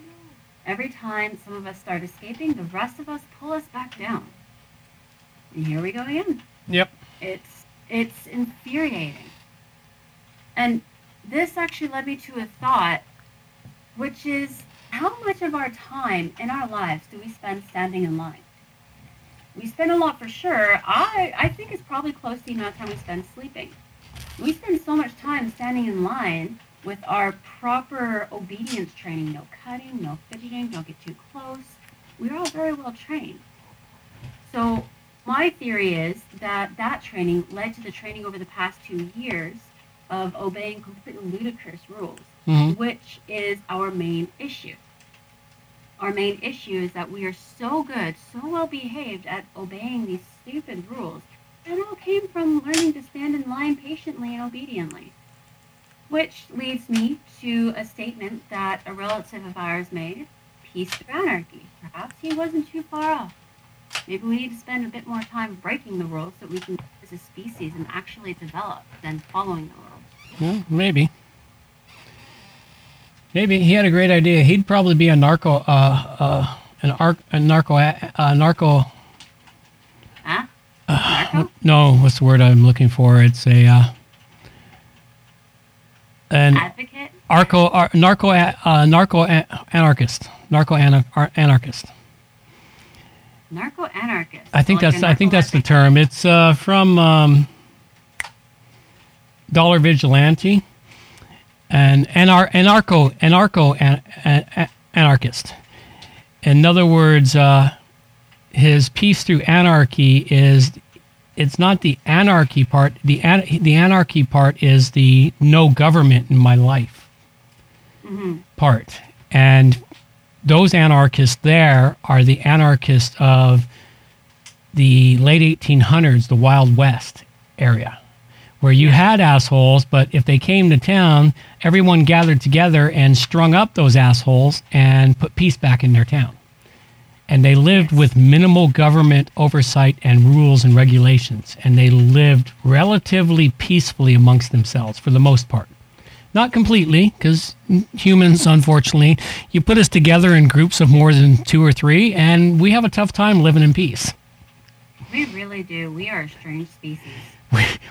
Every time some of us start escaping, the rest of us pull us back down. And here we go again. Yep. It's it's infuriating. And this actually led me to a thought, which is how much of our time in our lives do we spend standing in line? We spend a lot for sure. I, I think it's probably close to the amount of time we spend sleeping. We spend so much time standing in line with our proper obedience training. No cutting, no fidgeting, don't get too close. We're all very well trained. So my theory is that that training led to the training over the past two years of obeying completely ludicrous rules, Mhm. which is our main issue. Our main issue is that we are so good, so well behaved at obeying these stupid rules. It all came from learning to stand in line patiently and obediently. Which leads me to a statement that a relative of ours made peace through anarchy. Perhaps he wasn't too far off. Maybe we need to spend a bit more time breaking the rules so we can as a species and actually develop than following the rules. Well, maybe. Maybe he had a great idea. He'd probably be a narco, uh, uh, an arc, a narco, uh, narco. Huh? No, what's the word I'm looking for? It's a uh, an Advocate? arco, ar, narco, uh, narco a- anarchist, narco ana- ar- anarchist. Narco anarchist. I think that's I think that's the term. It's uh, from um, Dollar Vigilante and anar- anarcho anarcho an- an- anarchist. In other words, uh, his peace through anarchy is it's not the anarchy part. The an- the anarchy part is the no government in my life part. And those anarchists there are the anarchists of the late 1800s, the Wild West area, where you had assholes, but if they came to town, everyone gathered together and strung up those assholes and put peace back in their town. And they lived with minimal government oversight and rules and regulations. And they lived relatively peacefully amongst themselves for the most part. Not completely, because humans, unfortunately, you put us together in groups of more than two or three, and we have a tough time living in peace. We really do. We are a strange species.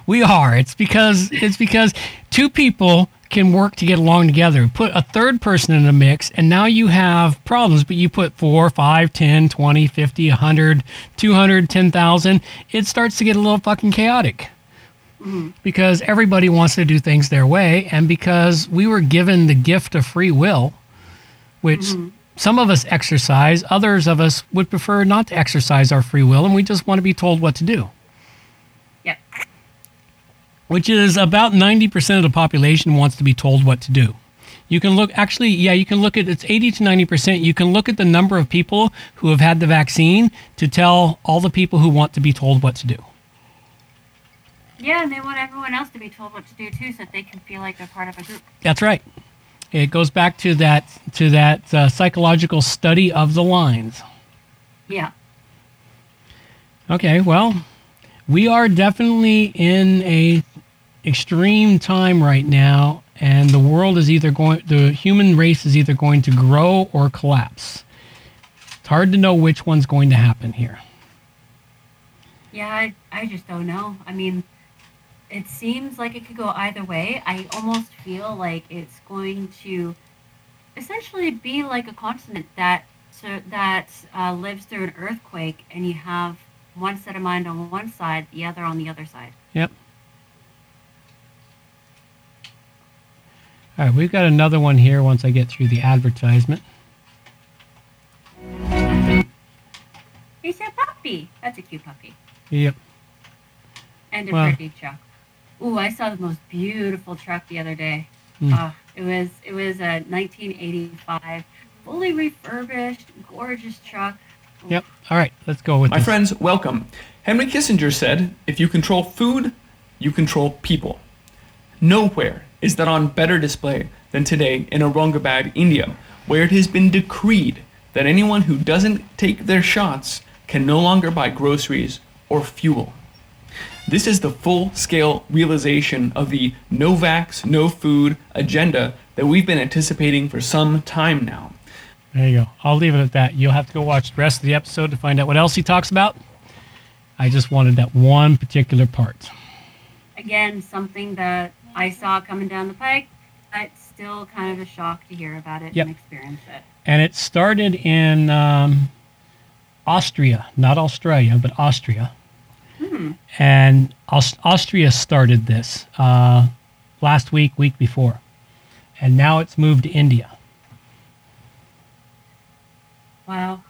We are. It's because it's because two people can work to get along together. Put a third person in the mix, and now you have problems. But you put four, five, 10, 20, 50, 100, 200, 10,000, it starts to get a little fucking chaotic. Because everybody wants to do things their way, and because we were given the gift of free will, which some of us exercise, others of us would prefer not to exercise our free will, and we just want to be told what to do Yep. which is about 90% of the population wants to be told what to do. You can look, actually, yeah, you can look at, it's 80 to 90%. You can look at the number of people who have had the vaccine to tell all the people who want to be told what to do. Yeah, and they want everyone else to be told what to do too, so that they can feel like they're part of a group. That's right. It goes back to that, to that uh, psychological study of the lines. Yeah. Okay, well, we are definitely in a extreme time right now, and the world is either going, the human race is either going to grow or collapse. It's hard to know which one's going to happen here. Yeah, I, I just don't know. I mean, it seems like it could go either way. I almost feel like it's going to essentially be like a continent that so that uh, lives through an earthquake, and you have one set of mind on one side, the other on the other side. Yep. All right, we've got another one here once I get through the advertisement. He's a puppy. That's a cute puppy. Yep. And a Well- pretty truck. Ooh, I saw the most beautiful truck the other day. Hmm. Ah, it was it was a 1985, fully refurbished, gorgeous truck. Yep. All right, let's go with My this. friends, welcome. Henry Kissinger said, if you control food, you control people. Nowhere is that on better display than today in Aurangabad, India, where it has been decreed that anyone who doesn't take their shots can no longer buy groceries or fuel. This is the full scale realization of the no vax, no food agenda that we've been anticipating for some time now. There you go. I'll leave it at that. You'll have to go watch the rest of the episode to find out what else he talks about. I just wanted that one particular part. Again, something that I saw coming down the pike. it's still kind of a shock to hear about it Yep. and experience it. and it started in um, Austria, not Australia, but Austria. Hmm. And Aus- Austria started this uh, last week, week before, and now it's moved to India. Wow.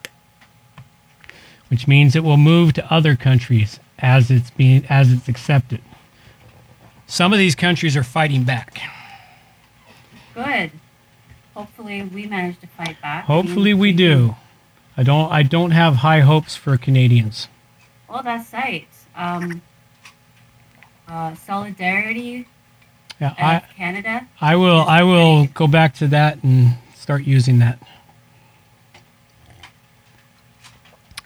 which means it will move to other countries as it's being as it's accepted. Some of these countries are fighting back. Good. Hopefully, we manage to fight back. Hopefully we do. I don't I don't have high hopes for Canadians. Well, that's right. Um, uh, solidarity Yeah, I Canada. I will I will go back to that and start using that.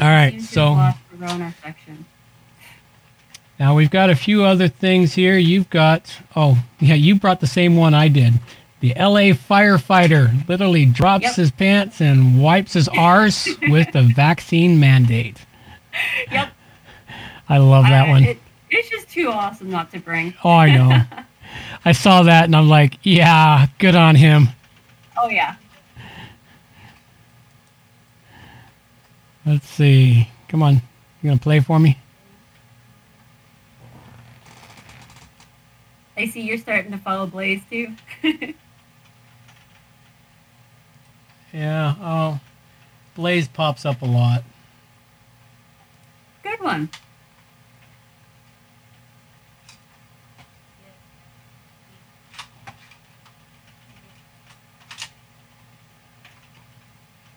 All right, so have lost the Rona section. Now we've got a few other things here. You've got oh yeah, you brought the same one I did. The LA firefighter literally drops Yep. his pants and wipes his arse [LAUGHS] with the vaccine mandate. Yep. I love that I- one. It, it's just too awesome not to bring. Oh, I know. [LAUGHS] I saw that and I'm like, yeah, good on him. oh yeah. Let's see. Come on. You gonna play for me? I see you're starting to follow Blaze too. [LAUGHS] Yeah. Oh, Blaze pops up a lot. Good one.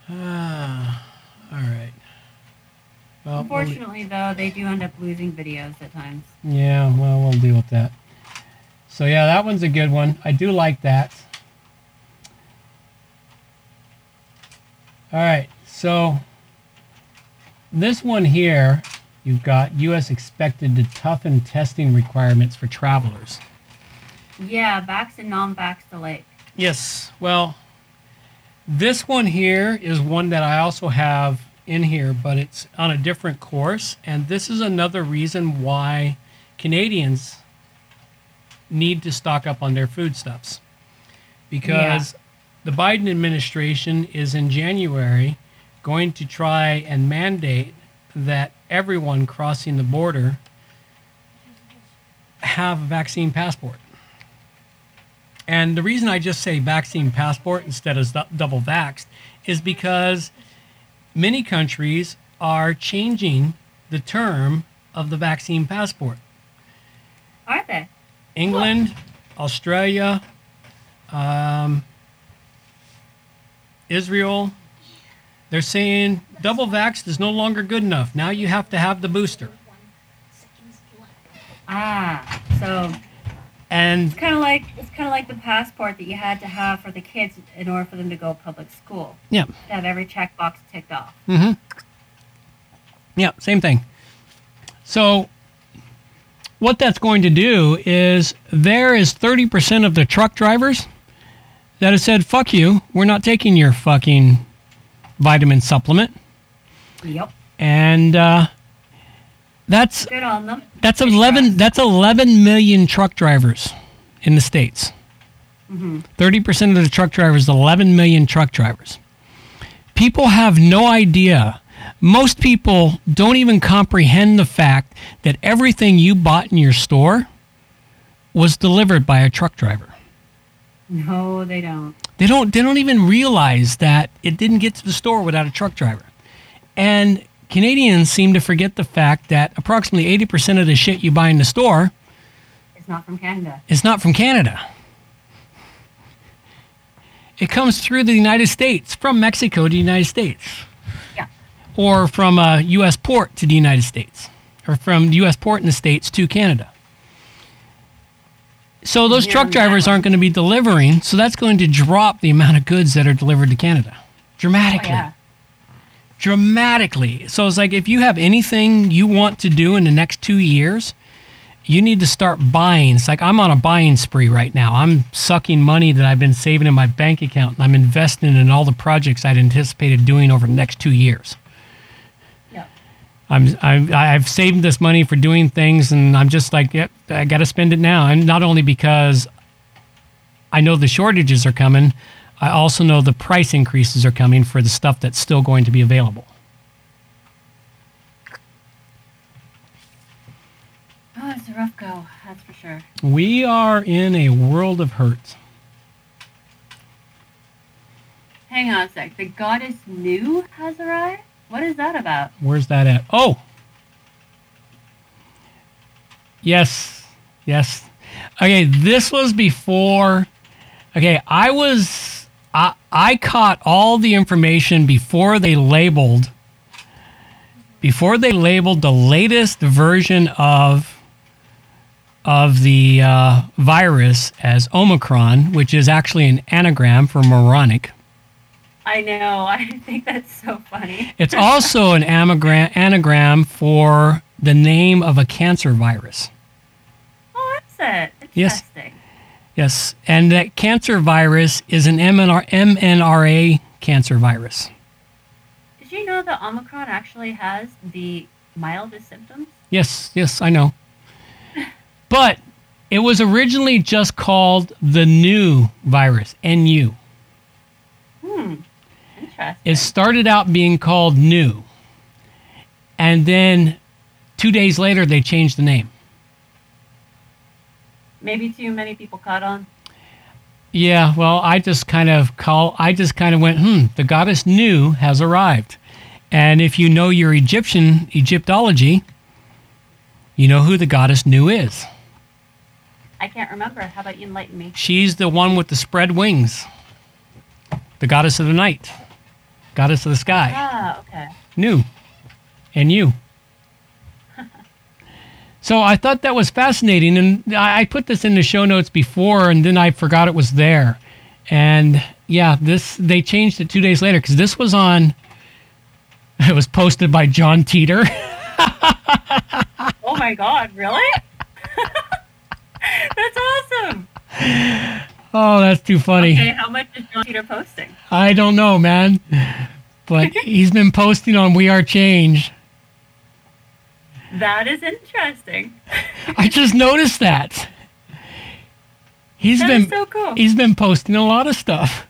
Ah, all right. Well, we'll- Unfortunately, though, they do end up losing videos at times. Yeah, well, we'll deal with that. So yeah, that one's a good one. I do like that. All right, so this one here, you've got U.S. expected to toughen testing requirements for travelers. Yeah, vax and non-vax alike. Yes. Well, this one here is one that I also have in here, but it's on a different course. And this is another reason why Canadians need to stock up on their foodstuffs. Because the Biden administration is in January going to try and mandate that everyone crossing the border have a vaccine passport. And the reason I just say vaccine passport instead of double vaxxed is because many countries are changing the term of the vaccine passport. Are they? England, Australia, um, Israel, they're saying double vaxxed is no longer good enough. Now you have to have the booster. Ah, so And it's kind of like it's kind of like the passport that you had to have for the kids in order for them to go to public school. yeah, To have every checkbox ticked off. Mm-hmm. Yeah, same thing. So, what that's going to do is there is 30% of the truck drivers that have said, fuck you, we're not taking your fucking vitamin supplement. Yep. And uh, that's Good on them. that's 11 that's 11 million truck drivers in the states. Mm-hmm. 30% of the truck drivers, 11 million truck drivers. People have no idea. Most people don't even comprehend the fact that everything you bought in your store was delivered by a truck driver. No, they don't. They don't they don't even realize that it didn't get to the store without a truck driver. And Canadians seem to forget the fact that approximately 80% of the shit you buy in the store It's not from Canada. is not from Canada. It comes through the United States, from Mexico to the United States. Yeah. Or from a U.S. port to the United States. Or from the U.S. port in the States to Canada. So those truck drivers aren't going to be delivering, so that's going to drop the amount of goods that are delivered to Canada dramatically. Oh, yeah. Dramatically. So it's like if you have anything you want to do in the next two years, you need to start buying. It's like I'm on a buying spree right now. I'm sucking money that I've been saving in my bank account and I'm investing in all the projects I'd anticipated doing over the next two years. Yep. I'm, I'm I've saved this money for doing things, and I'm just like, yep, I got to spend it now. And not only because I know the shortages are coming. I also know the price increases are coming for the stuff that's still going to be available. Oh, it's a rough go, that's for sure. We are in a world of hurt. Hang on a sec. The goddess Nu has arrived? What is that about? Where's that at? Oh. Yes. Yes. Okay, this was before Okay, I was I I caught all the information before they labeled before they labeled the latest version of of the uh, virus as Omicron, which is actually an anagram for moronic. I know. [LAUGHS] I think that's so funny. It's [LAUGHS] also an anagram, anagram for the name of a cancer virus. Oh, that's it. Yes. Yes, and that cancer virus is an MNR, MNRA cancer virus. Did you know that Omicron actually has the mildest symptoms? Yes, yes, I know. [LAUGHS] But it was originally just called the new virus, NU. Hmm. Interesting. It started out being called new. And then 2 days later they changed the name. Maybe too many people caught on. Yeah, well, I just kind of call I just kind of went, "Hmm, the goddess Nu has arrived." And if you know your Egyptian Egyptology, you know who the goddess Nu is. I can't remember. How about you enlighten me? She's the one with the spread wings. The goddess of the night. Goddess of the sky. Ah, okay. Nu. And you. So I thought that was fascinating, and I put this in the show notes before, and then I forgot it was there. And yeah, this they changed it two days later because this was on. [LAUGHS] It was posted by John Titor. [LAUGHS] Oh my God! Really? [LAUGHS] that's awesome. oh, that's too funny. Okay, how much is John Peter posting? I don't know, man, but he's been posting on We Are Change. That is interesting. I just noticed that. He's That been so cool. he's been posting a lot of stuff.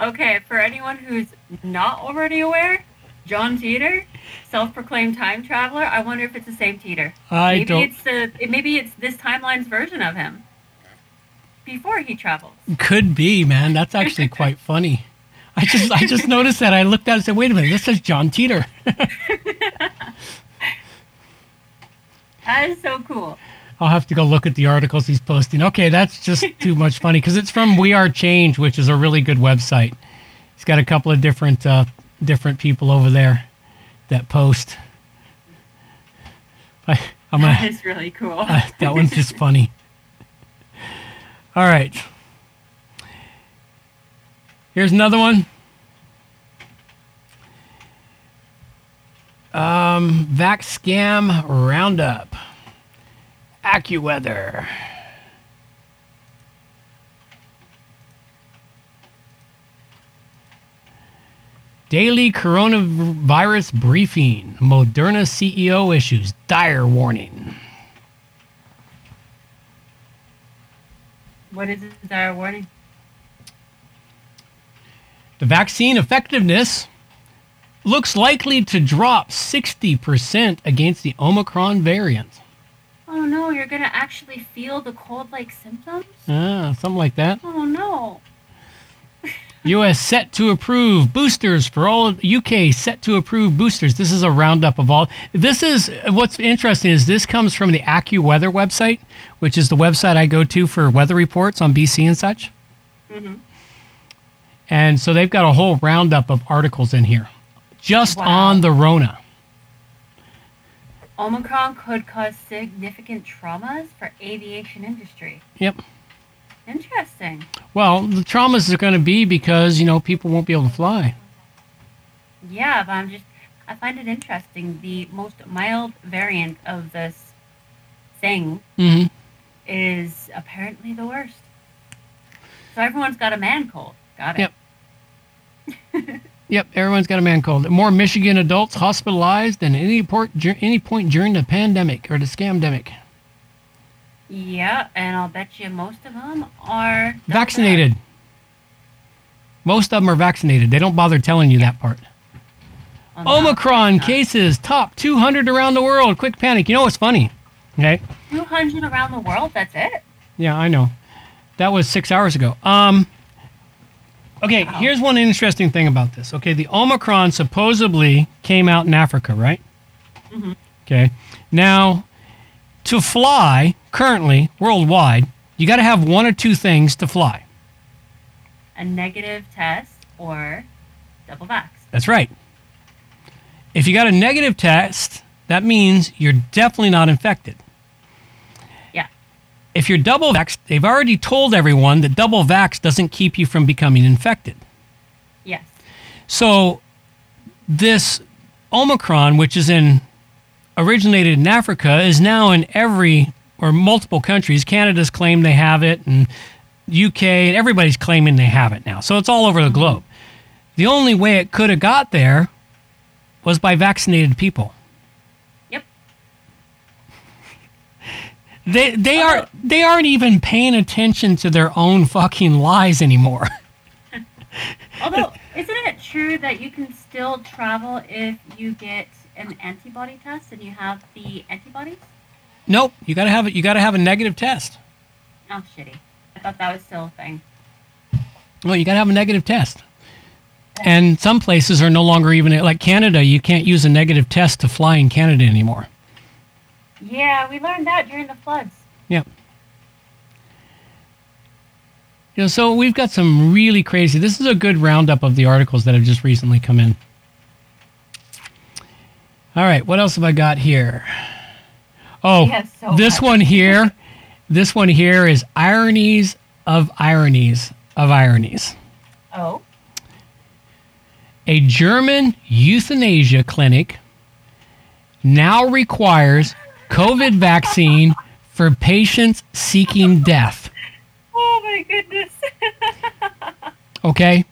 Okay, for anyone who's not already aware, John Titor, self-proclaimed time traveler. I wonder if it's the same Titor. I maybe don't- it's the it- maybe it's this timeline's version of him before he travels. Could be, man. That's actually quite funny. [LAUGHS] I just I just noticed that. I looked at it and said, "Wait a minute, this says John Titor." [LAUGHS] That is so cool. I'll have to go look at the articles he's posting. Okay, that's just too much funny because it's from We Are Change, which is a really good website. He's got a couple of different uh, different people over there that post. I, [LAUGHS] I'm That gonna. is really cool. Uh, [LAUGHS] that one's just funny. All right. Here's another one. Um, Vac Scam Roundup. AccuWeather. Daily coronavirus briefing. Moderna CEO issues dire warning. What is this dire warning? The vaccine effectiveness looks likely to drop 60% against the Omicron variant. Oh no, you're gonna actually feel the cold-like symptoms? Ah, something like that. Oh no. [LAUGHS] US set to approve boosters for all of UK set to approve boosters. This is a roundup of all. This is what's interesting is this comes from the AccuWeather website, which is the website I go to for weather reports on BC and such. hmm And so they've got a whole roundup of articles in here just Wow. on the Rona. Omicron could cause significant traumas for aviation industry. Yep. Interesting. Well, the traumas are going to be because, you know, people won't be able to fly. Yeah, but I'm just I find it interesting. The most mild variant of this thing Mhm. is apparently the worst. So everyone's got a man cold. Got it. Yep. Yep, everyone's got a man cold. More Michigan adults hospitalized than any, port, any point during the pandemic or the scamdemic. Yeah, and I'll bet you most of them are Vaccinated. Most of them are vaccinated. They don't bother telling you that part. Omicron cases top 200 around the world. Quick panic. You know what's funny? Okay. 200 around the world. That's it. Yeah, I know. That was six hours ago. Um. Okay, here's one interesting thing about this. Okay, the Omicron supposedly came out in Africa, right? Mhm. Okay. Now, to fly currently worldwide, you got to have one or two things to fly. A negative test or double vax. That's right. If you got a negative test, that means you're definitely not infected. If you're double vaxxed, they've already told everyone that double vax doesn't keep you from becoming infected. Yes. So this Omicron, which is in originated in Africa, is now in every or multiple countries. Canada's claimed they have it, and UK and everybody's claiming they have it now. So it's all over the mm-hmm. globe. The only way it could have got there was by vaccinated people. They they are oh. they aren't even paying attention to their own fucking lies anymore. [LAUGHS] Although, isn't it true that you can still travel if you get an antibody test and you have the antibodies? nope, you gotta have it. You gotta have a negative test. Oh, shitty. I thought that was still a thing. Well, you got to have a negative test. And some places are no longer even like Canada. You can't use a negative test to fly in Canada anymore. Yeah, we learned that during the floods. Yep. You know, so we've got some really crazy. This is a good roundup of the articles that have just recently come in. All right, what else have I got here? Oh, so this much. one here. [LAUGHS] This one here is ironies of ironies of ironies. Oh. A German euthanasia clinic now requires COVID vaccine for patients seeking death. Oh my goodness. [LAUGHS] Okay?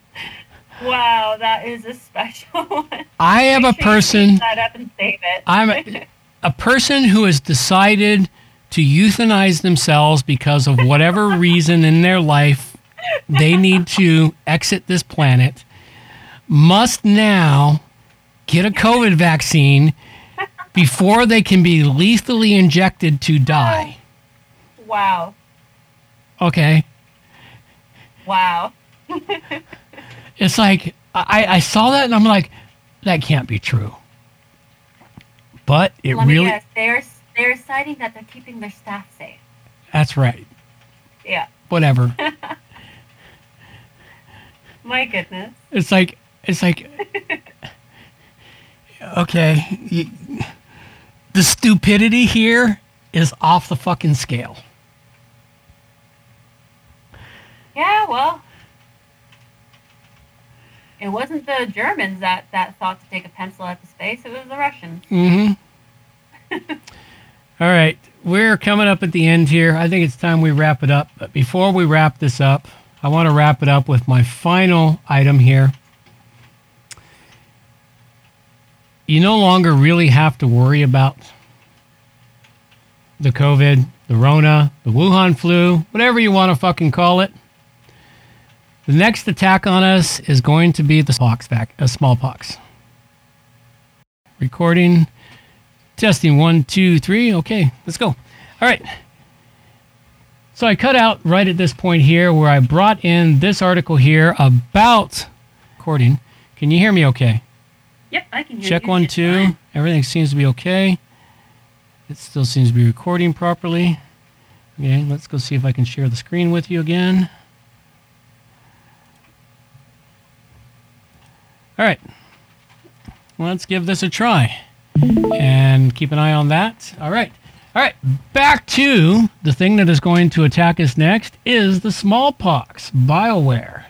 wow, that is a special [LAUGHS] one. I am a Make sure you person that up and save it. I'm a, [LAUGHS] a person who has decided to euthanize themselves because of whatever reason in their life they need to exit this planet must now get a COVID vaccine before they can be lethally injected to die. wow. Okay? Wow. It's like I, I saw that and I'm like, that can't be true. But it Let really guess. They're they're citing that they're keeping their staff safe. that's right. Yeah. Whatever. [LAUGHS] My goodness. It's like it's like [LAUGHS] okay, you, the stupidity here is off the fucking scale. Yeah, well. It wasn't the Germans that, that thought to take a pencil at the space, it was the Russians. Mm-hmm. [LAUGHS] All right, we're coming up at the end here. I think it's time we wrap it up. But before we wrap this up, I want to wrap it up with my final item here. You no longer really have to worry about the COVID, the Rona, the Wuhan flu, whatever you want to fucking call it. The next attack on us is going to be the smallpox. vac- Uh, smallpox. Recording. Testing one, two, three. Okay, let's go. All right. So I cut out right at this point here where I brought in this article here about recording. Can you hear me okay? Yep, I can hear Check you one, [LAUGHS] two. Everything seems to be okay. It still seems to be recording properly. Okay, let's go see if I can share the screen with you again. All right. Let's give this a try and keep an eye on that. All right. All right. Back to the thing that is going to attack us next is the smallpox, BioWare.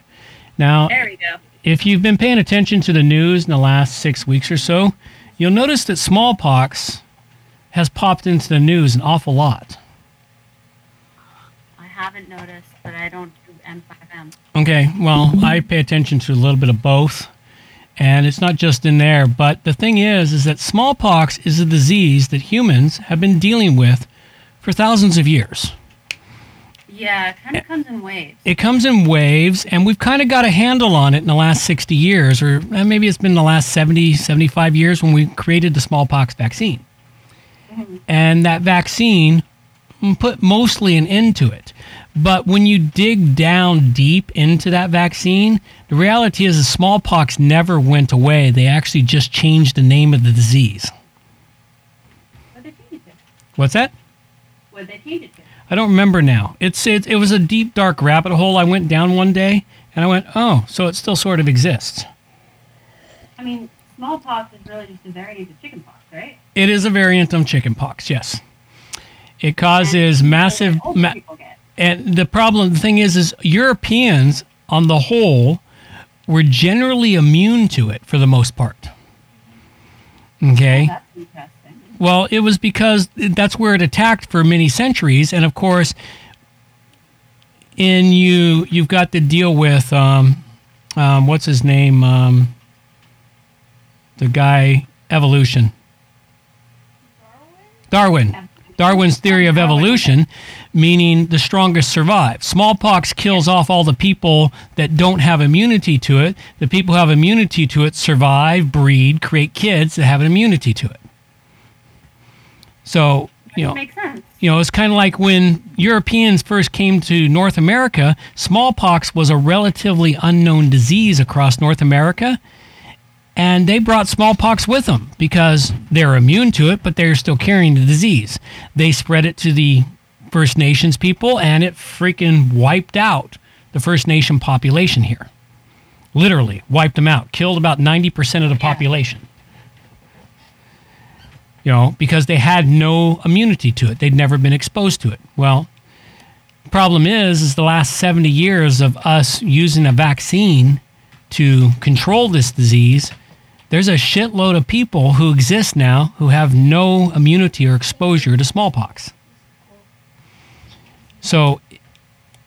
Now, There we go. If you've been paying attention to the news in the last six weeks or so, you'll notice that smallpox has popped into the news an awful lot. I haven't noticed, but I don't do MSM. Okay, well, I pay attention to a little bit of both, and it's not just in there. But the thing is, is that smallpox is a disease that humans have been dealing with for thousands of years. Yeah, it kind of comes in waves. It comes in waves, and we've kind of got a handle on it in the last 60 years, or eh, maybe it's been the last 70, 75 years when we created the smallpox vaccine. And that vaccine put mostly an end to it. But when you dig down deep into that vaccine, the reality is the smallpox never went away. They actually just changed the name of the disease. What they change it? What's that? What they changed it to? I don't remember now. It's it, it was a deep dark rabbit hole I went down one day and I went, "Oh, so it still sort of exists." I mean, smallpox is really just a variant of chickenpox, right? It is a variant of chickenpox, yes. It causes massive Old ma- people get. and the problem the thing is is Europeans on the whole were generally immune to it for the most part. Mm-hmm. Okay? Oh, that's interesting. Well, it was because that's where it attacked for many centuries, and of course, in you you've got to deal with um, um, what's his name, um, the guy evolution, Darwin. Darwin's theory of evolution, meaning the strongest survive. Smallpox kills off all the people that don't have immunity to it. The people who have immunity to it survive, breed, create kids that have an immunity to it. So, you know, sense. you know, it's kind of like when Europeans first came to North America, smallpox was a relatively unknown disease across North America. And they brought smallpox with them because they're immune to it, but they're still carrying the disease. They spread it to the First Nations people, and it freaking wiped out the First Nation population here. Literally wiped them out, killed about 90% of the population you know, because they had no immunity to it. They'd never been exposed to it. Well, the problem is, is the last 70 years of us using a vaccine to control this disease, there's a shitload of people who exist now who have no immunity or exposure to smallpox. So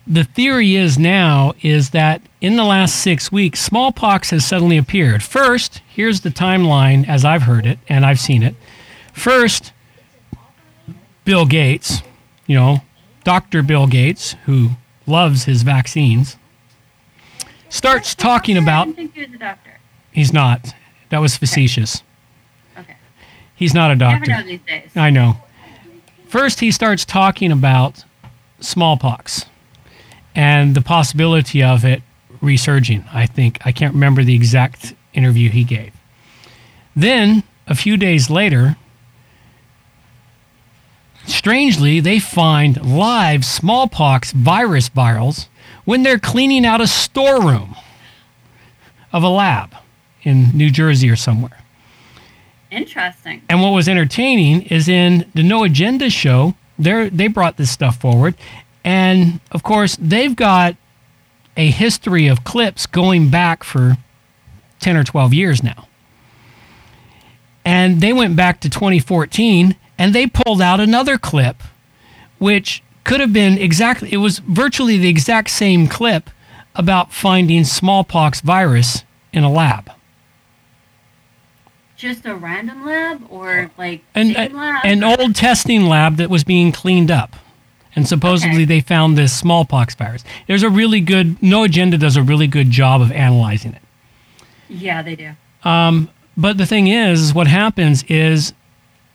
the theory is now is that in the last six weeks, smallpox has suddenly appeared. First, here's the timeline as I've heard it and I've seen it. First, Bill Gates, you know, Dr. Bill Gates, who loves his vaccines, starts talking I about. he was a doctor. He's not. That was facetious. Okay. He's not a doctor. Never know these days. I know. First, he starts talking about smallpox and the possibility of it resurging. I think I can't remember the exact interview he gave. Then, a few days later, strangely, they find live smallpox virus virals when they're cleaning out a storeroom of a lab in New Jersey or somewhere. Interesting. And what was entertaining is in the No Agenda show, they they brought this stuff forward, and of course they've got a history of clips going back for ten or twelve years now. And they went back to 2014, and they pulled out another clip, which could have been exactly it was virtually the exact same clip about finding smallpox virus in a lab. Just a random lab or like an, an old testing lab that was being cleaned up. And supposedly Okay. they found this smallpox virus. There's a really good, No Agenda does a really good job of analyzing it. Yeah, they do. Um, but the thing is, what happens is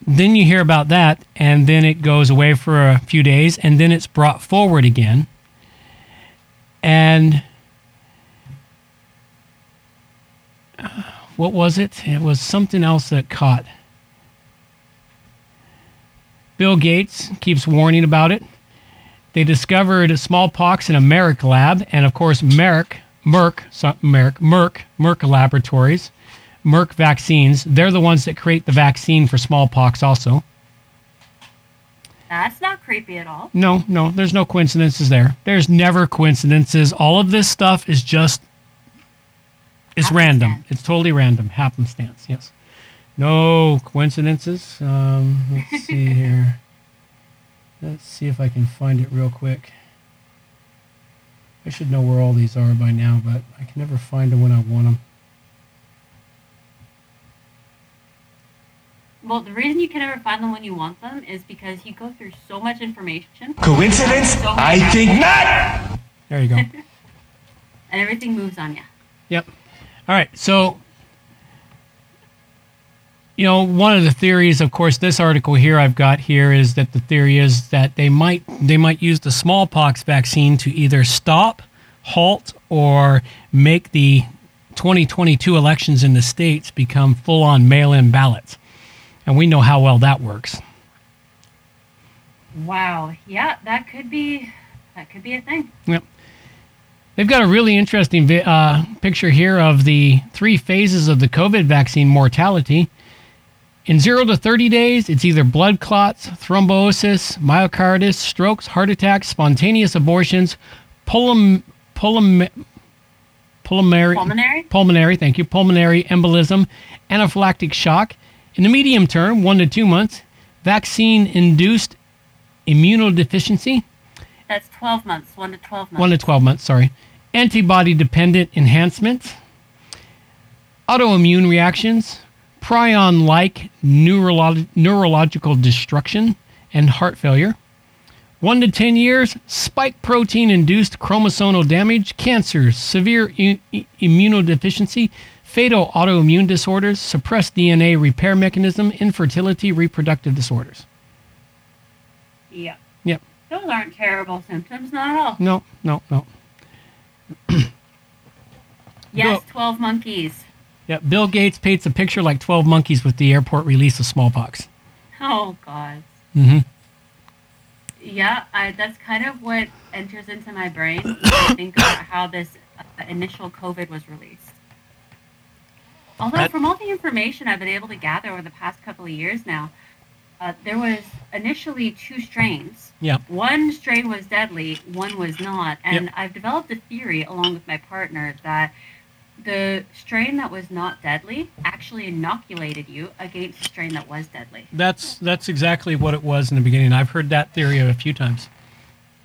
then you hear about that, and then it goes away for a few days, and then it's brought forward again. And what was it? It was something else that caught. Bill Gates keeps warning about it. They discovered smallpox in a Merck lab, and of course, Merck, Merck, Merck, Merck, Merck Laboratories, Merck Vaccines. They're the ones that create the vaccine for smallpox, also. That's not creepy at all. No, no, there's no coincidences there. There's never coincidences. All of this stuff is just it's random. It's totally random. Happenstance, yes. No coincidences. Um, let's [LAUGHS] see here. Let's see if I can find it real quick. I should know where all these are by now, but I can never find them when I want them. Well, the reason you can never find them when you want them is because you go through so much information. Coincidence? So I think not. There you go. [LAUGHS] And everything moves on you. Yep. All right. So, you know, one of the theories, of course, this article here I've got here is that the theory is that they might they might use the smallpox vaccine to either stop, halt, or make the 2022 elections in the states become full-on mail-in ballots, and we know how well that works. Wow. Yeah, that could be that could be a thing. Yep. They've got a really interesting vi- uh, picture here of the three phases of the COVID vaccine mortality. In zero to 30 days, it's either blood clots, thrombosis, myocarditis, strokes, heart attacks, spontaneous abortions, pulm- pulm- pulmonary, Pulmonary? pulmonary, thank you, pulmonary embolism, anaphylactic shock. In the medium term, one to two months, vaccine induced immunodeficiency, That's 12 months, 1 to 12 months. one to 12 months, sorry. Antibody dependent enhancement, autoimmune reactions, prion like neurolo- neurological destruction, and heart failure. One to 10 years, spike protein induced chromosomal damage, cancers, severe i- immunodeficiency, fatal autoimmune disorders, suppressed DNA repair mechanism, infertility, reproductive disorders. Yeah. Yep. Those aren't terrible symptoms, not at all. No, no, no. [CLEARS THROAT] Yes, Go. 12 monkeys. Yep. Bill Gates paints a picture like 12 monkeys with the airport release of smallpox. Oh, God. Mm-hmm. Yeah, I, that's kind of what enters into my brain when I think about how this uh, initial COVID was released. Although, from all the information I've been able to gather over the past couple of years now, uh, there was initially two strains. Yeah. One strain was deadly, one was not. And Yep. I've developed a theory along with my partner that the strain that was not deadly actually inoculated you against the strain that was deadly. That's that's exactly what it was in the beginning. I've heard that theory a few times.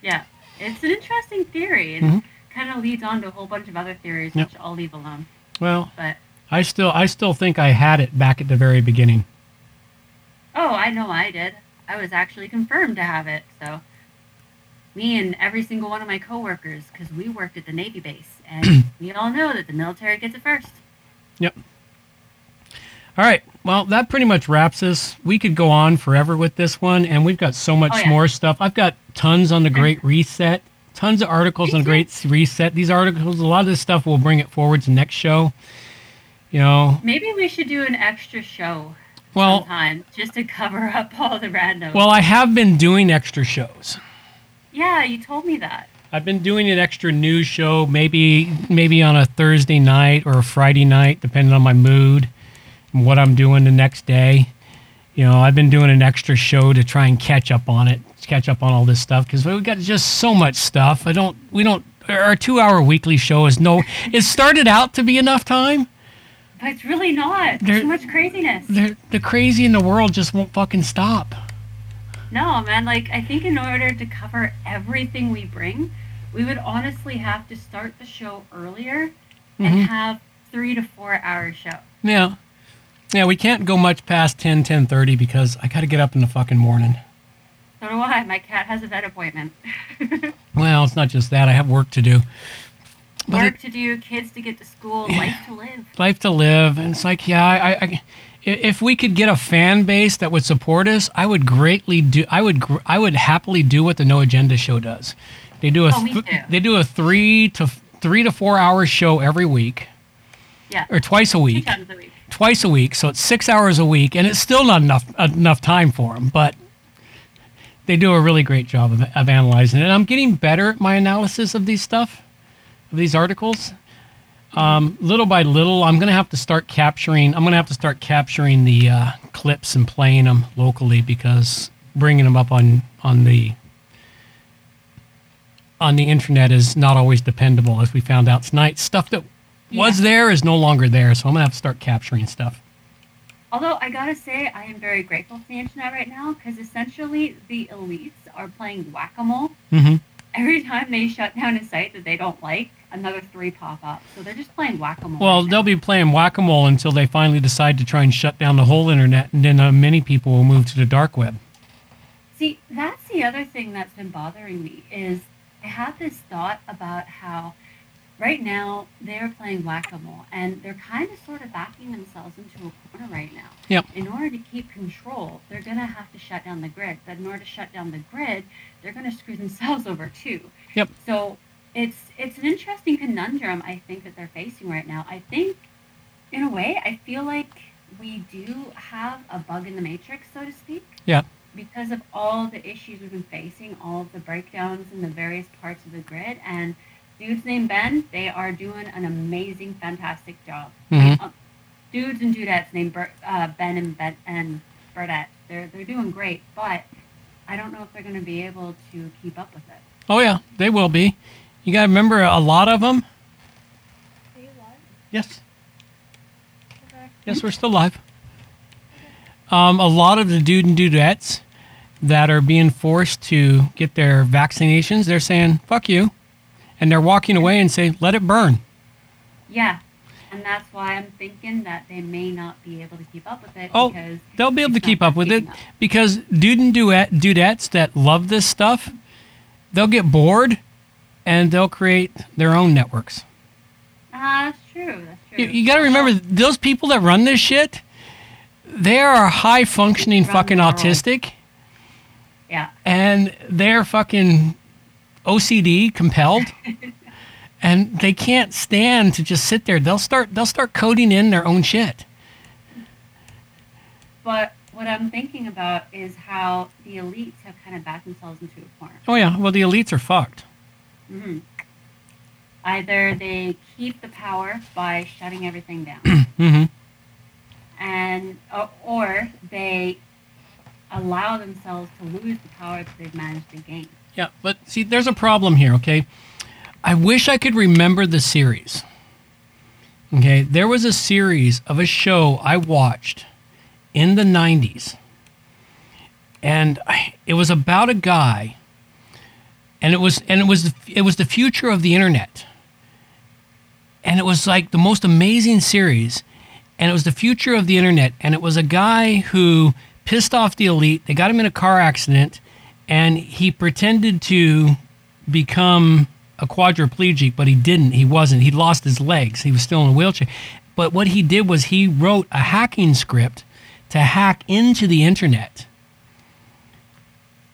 Yeah, it's an interesting theory, and Mhm. kind of leads on to a whole bunch of other theories, Yep. which I'll leave alone. Well, But I still I still think I had it back at the very beginning. oh, I know I did. I was actually confirmed to have it. So me and every single one of my coworkers, because we worked at the Navy base, and [CLEARS THROAT] we all know that the military gets it first. Yep. All right. Well, that pretty much wraps us. We could go on forever with this one, and we've got so much Oh, yeah. more stuff. I've got tons on the Great Reset, tons of articles on the Great Reset. These articles, a lot of this stuff, we'll bring it forward to next show. You know, Maybe we should do an extra show Well- sometime just to cover up all the randos. well, I have been doing extra shows. yeah, you told me that. I've been doing an extra news show, maybe maybe on a Thursday night or a Friday night, depending on my mood and what I'm doing the next day. You know, I've been doing an extra show to try and catch up on it, catch up on all this stuff because we've got just so much stuff. I don't, we don't. Our two-hour weekly show is no. It started out to be enough time. But it's really not. There's too much craziness. The, the crazy in the world just won't fucking stop. No, man, like I think in order to cover everything we bring, we would honestly have to start the show earlier and mm-hmm. have three to four hour show. Yeah, yeah. We can't go much past 10, 10.30 because I got to get up in the fucking morning. So do I. My cat has a vet appointment. [LAUGHS] Well, it's not just that. I have work to do. Work to do, kids to get to school, life to live. life to live, and it's like, yeah, I, I, if we could get a fan base that would support us, I would greatly do. I would, I would happily do what the No Agenda show does. They do a, Oh, too. they do a three to three to four hour show every week, Yeah. or twice a Two week, times a week. twice a week. So it's six hours a week, and it's still not enough enough time for them, but. They do a really great job of, of analyzing it. And I'm getting better at my analysis of these stuff, these articles um, little by little, I'm going to have to start capturing. I'm going to have to start capturing the uh, clips and playing them locally because bringing them up on on the on the internet is not always dependable, as we found out tonight. Stuff that was there is no longer there, so I'm going to have to start capturing stuff. Although I gotta say, I am very grateful for the internet right now because essentially the elites are playing whack a mole. Mhm. Every time they shut down a site that they don't like, another three pop up. So they're just playing whack a mole. Well, they'll be playing whack a mole until they finally decide to try and shut down the whole internet, and then uh, many people will move to the dark web. See, that's the other thing that's been bothering me is I had this thought about how right now they're playing whack-a-mole and they're kind of sort of backing themselves into a corner right now. Yep. In order to keep control, they're going to have to shut down the grid. But in order to shut down the grid, they're going to screw [LAUGHS] themselves over too. Yep. So it's it's an interesting conundrum I think that they're facing right now. I think in a way I feel like we do have a bug in the matrix, so to speak Yeah. because of all the issues we've been facing, all of the breakdowns in the various parts of the grid, and dudes named Ben, they are doing an amazing, fantastic job. Mhm. Uh, dudes and dudettes named Ber- uh, Ben and Ben and Burdette, they're they're doing great, but I don't know if they're going to be able to keep up with it. Oh yeah, they will be. You got to remember a lot of them. Yes. Yes, we're still live. Um, a lot of the dude and dudettes that are being forced to get their vaccinations, they're saying "fuck you," and they're walking away and say, "Let it burn." Yeah, and that's why I'm thinking that they may not be able to keep up with it Oh, because they'll be able to keep up with it up. because dude and duet dudettes that love this stuff, they'll get bored, and they'll create their own networks. Ah, that's true. That's true. You, you got to remember those people that run this shit. They are high functioning fucking autistic, Yeah. and they're fucking OCD compelled, [LAUGHS] and they can't stand to just sit there. They'll start they'll start coding in their own shit. But what I'm thinking about is how the elites have kind of backed themselves into a corner. Oh yeah, well the elites are fucked. Hmm Either they keep the power by shutting everything down, [CLEARS THROAT] hmm and or, or they allow themselves to lose the power that they've managed to gain. Yeah, but see, there's a problem here, okay? I wish I could remember the series. Okay, there was a series of a show I watched in the 90s. And I, it was about a guy and it was and it was it was the future of the internet. And it was like the most amazing series and it was the future of the internet and it was a guy who pissed off the elite. They got him in a car accident and he pretended to become a quadriplegic, but he didn't. He wasn't. He lost his legs. He was still in a wheelchair. But what he did was he wrote a hacking script to hack into the internet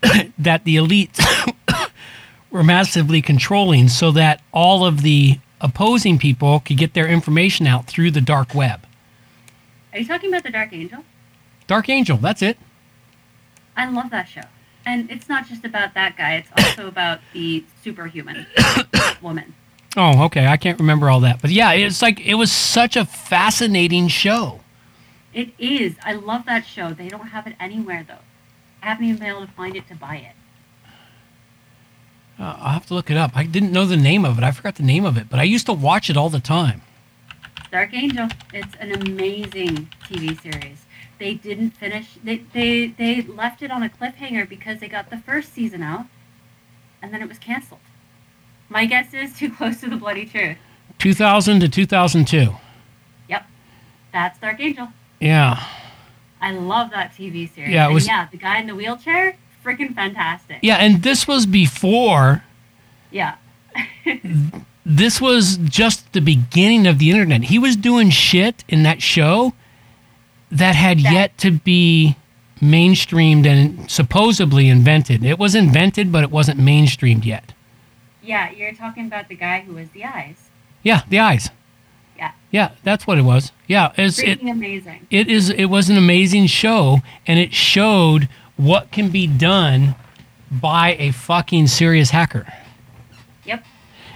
[COUGHS] that the elites were massively controlling so that all of the opposing people could get their information out through the dark web. Are you talking about the Dark Angel? Dark Angel, that's it. I love that show. And it's not just about that guy, it's also [COUGHS] about the superhuman [COUGHS] woman. Oh, okay. I can't remember all that. But yeah, it's like it was such a fascinating show. It is. I love that show. They don't have it anywhere though. I haven't even been able to find it to buy it. Uh, I'll have to look it up. I didn't know the name of it. I forgot the name of it, but I used to watch it all the time. Dark Angel. It's an amazing TV series. They didn't finish. They they they left it on a cliffhanger because they got the first season out, and then it was canceled. My guess is too close to the bloody truth. 2000 to 2002. Yep, that's Dark Angel. Yeah. I love that TV series. Yeah, was- yeah, the guy in the wheelchair, freaking fantastic. Yeah, and this was before, Yeah. [LAUGHS] this was just the beginning of the internet. He was doing shit in that show that had yet to be mainstreamed and supposedly invented. It was invented, but it wasn't mainstreamed yet. Yeah, you're talking about the guy who was the eyes. Yeah, the eyes. Yeah. Yeah, that's what it was. Yeah, it's it, amazing. it is it was an amazing show and it showed what can be done by a fucking serious hacker. Yep.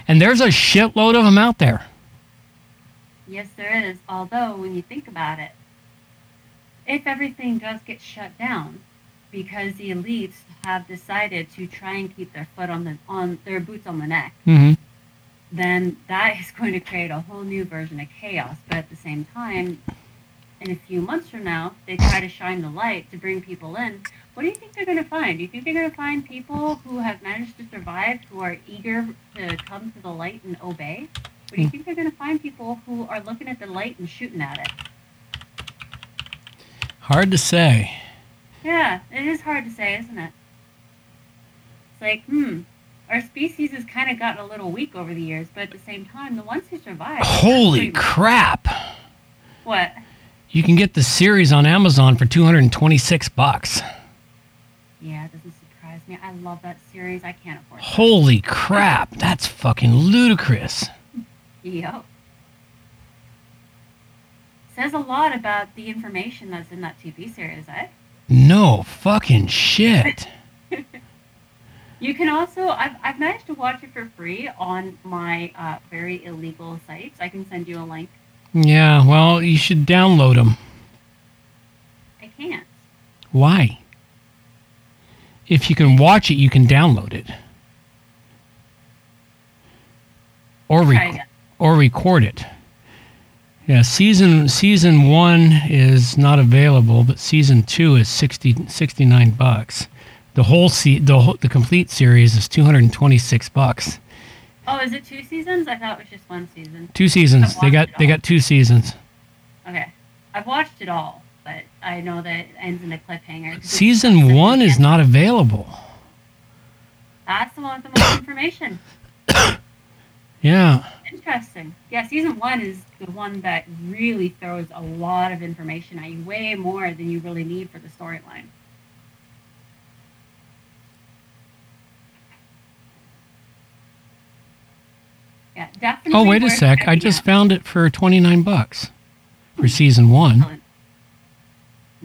And there's a shitload of them out there. Yes, there is. Although, when you think about it, if everything does get shut down because the elites have decided to try and keep their foot on the on their boots on the neck, hmm then that is going to create a whole new version of chaos. But at the same time, in a few months from now, they try to shine the light to bring people in. What do you think they're going to find? Do you think they're going to find people who have managed to survive, who are eager to come to the light and obey? Or do you Hmm. think they're going to find people who are looking at the light and shooting at it? Hard to say. Yeah, it is hard to say, isn't it? It's like, hmm, our species has kind of gotten a little weak over the years, but at the same time, the ones who survive. Holy crap! What? You can get the series on Amazon for 226 bucks. Yeah, it doesn't surprise me. I love that series. I can't afford it. Holy crap! That's fucking ludicrous. Yep. Says a lot about the information that's in that TV series, eh? No fucking shit. [LAUGHS] You can also, I've, I've managed to watch it for free on my uh, very illegal sites. I can send you a link. Yeah, well, you should download them. I can't. Why? If you can watch it, you can download it. Or rec- or record it. Yeah, season season 1 is not available, but season 2 is 60 69 bucks. The whole se- the whole, the complete series is 226 bucks. Oh, is it two seasons? I thought it was just one season. Two seasons. They got they got two seasons. Okay. I've watched it all, I know that it ends in a cliffhanger. Season 1 is not available. That's the one with the most information. [COUGHS] Yeah. Interesting. Yeah, season one is the one that really throws a lot of information at you, way more than you really need for the storyline. Yeah, definitely. Oh, wait a sec. I just out. found it for 29 bucks for season 1.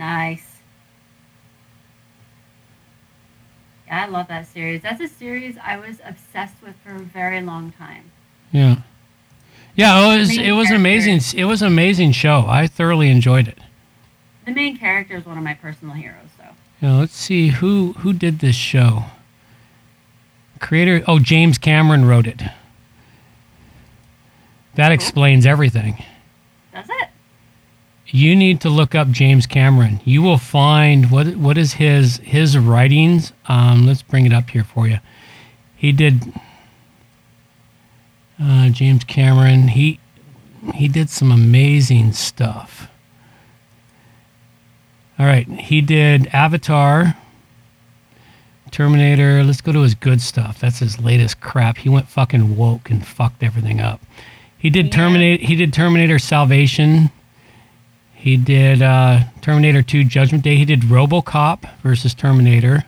Nice. Yeah, I love that series. That's a series I was obsessed with for a very long time. Yeah. Yeah, it was it was amazing it was an amazing show. I thoroughly enjoyed it. The main character is one of my personal heroes, so. Yeah, let's see who who did this show. Creator Oh, James Cameron wrote it. That explains everything. You need to look up James Cameron. You will find what what is his his writings. Um, let's bring it up here for you. He did uh, James Cameron. He he did some amazing stuff. All right, he did Avatar, Terminator. Let's go to his good stuff. That's his latest crap. He went fucking woke and fucked everything up. He did Terminator. He did Terminator Salvation. He did uh, Terminator 2 Judgment Day. He did RoboCop versus Terminator.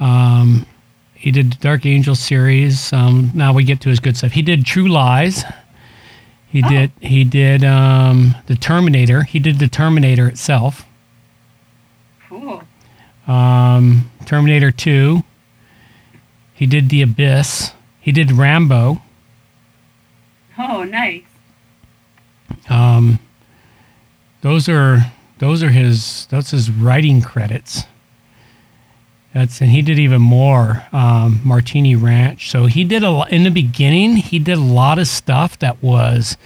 Um, he did the Dark Angel series. Um, now we get to his good stuff. He did True Lies. He did he did um, the Terminator. He did the Terminator itself. Cool. Um, Terminator 2. He did The Abyss. He did Rambo. Oh, nice. Um, those are those are his that's his writing credits. That's and he did even more. Um, Martini Ranch. So he did a lot in the beginning. He did a lot of stuff that was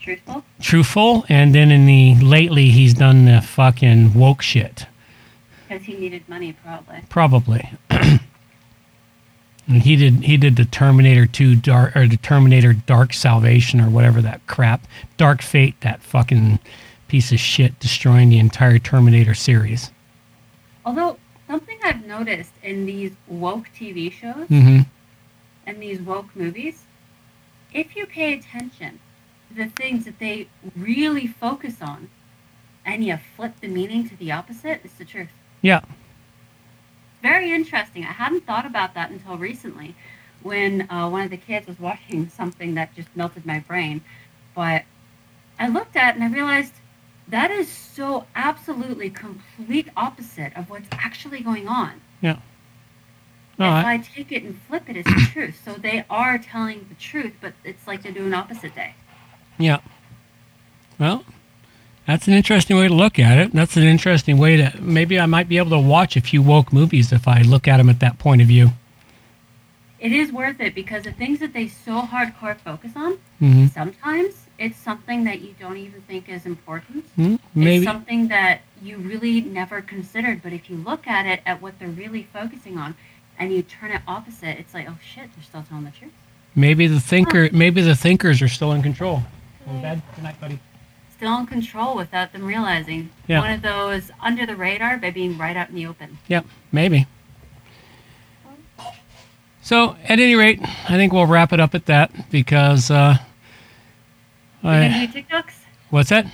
Truthful? truthful, and then in the lately he's done the fucking woke shit. Because he needed money, probably. Probably. And [CLEARS THROAT] he did he did the Terminator 2 Dark or the Terminator Dark Salvation or whatever that crap. Dark Fate, that fucking piece of shit destroying the entire Terminator series. Although, something I've noticed in these woke TV shows hmm and these woke movies, if you pay attention to the things that they really focus on and you flip the meaning to the opposite, it's the truth. Yeah. Very interesting. I hadn't thought about that until recently when uh, one of the kids was watching something that just melted my brain. But I looked at it and I realized that is so absolutely complete opposite of what's actually going on. Yeah. No, if I- I take it and flip it, it's the [CLEARS THROAT] truth. So they are telling the truth, but it's like they're doing opposite day. Yeah. Well, that's an interesting way to look at it. That's an interesting way to maybe I might be able to watch a few woke movies if I look at them at that point of view. It is worth it because the things that they so hardcore focus on, Mhm. sometimes it's something that you don't even think is important. Hmm, maybe. It's something that you really never considered. But if you look at it at what they're really focusing on, and you turn it opposite, it's like, oh shit, they're still telling the truth. Maybe the thinker, maybe the thinkers are still in control. Go to bed. Good night, buddy. Still in control without them realizing. Yeah. One of those under the radar by being right out in the open. Yep, maybe. So, at any rate, I think we'll wrap it up at that because. Uh, You gonna I, do TikToks? what's that?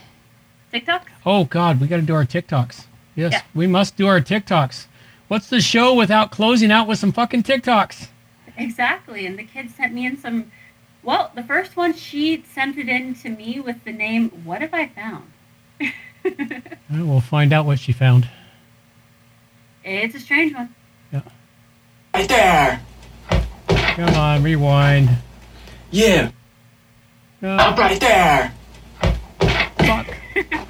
TikTok? Oh God, we got to do our TikToks. Yes, Yeah. we must do our TikToks. What's the show without closing out with some fucking TikToks? Exactly. And the kid sent me in some. Well, the first one, she sent it in to me with the name, What Have I Found? [LAUGHS] Well, we'll find out what she found. It's a strange one. Yeah. Right there. Come on, rewind. Yeah. No. Up right there. Fuck. [LAUGHS]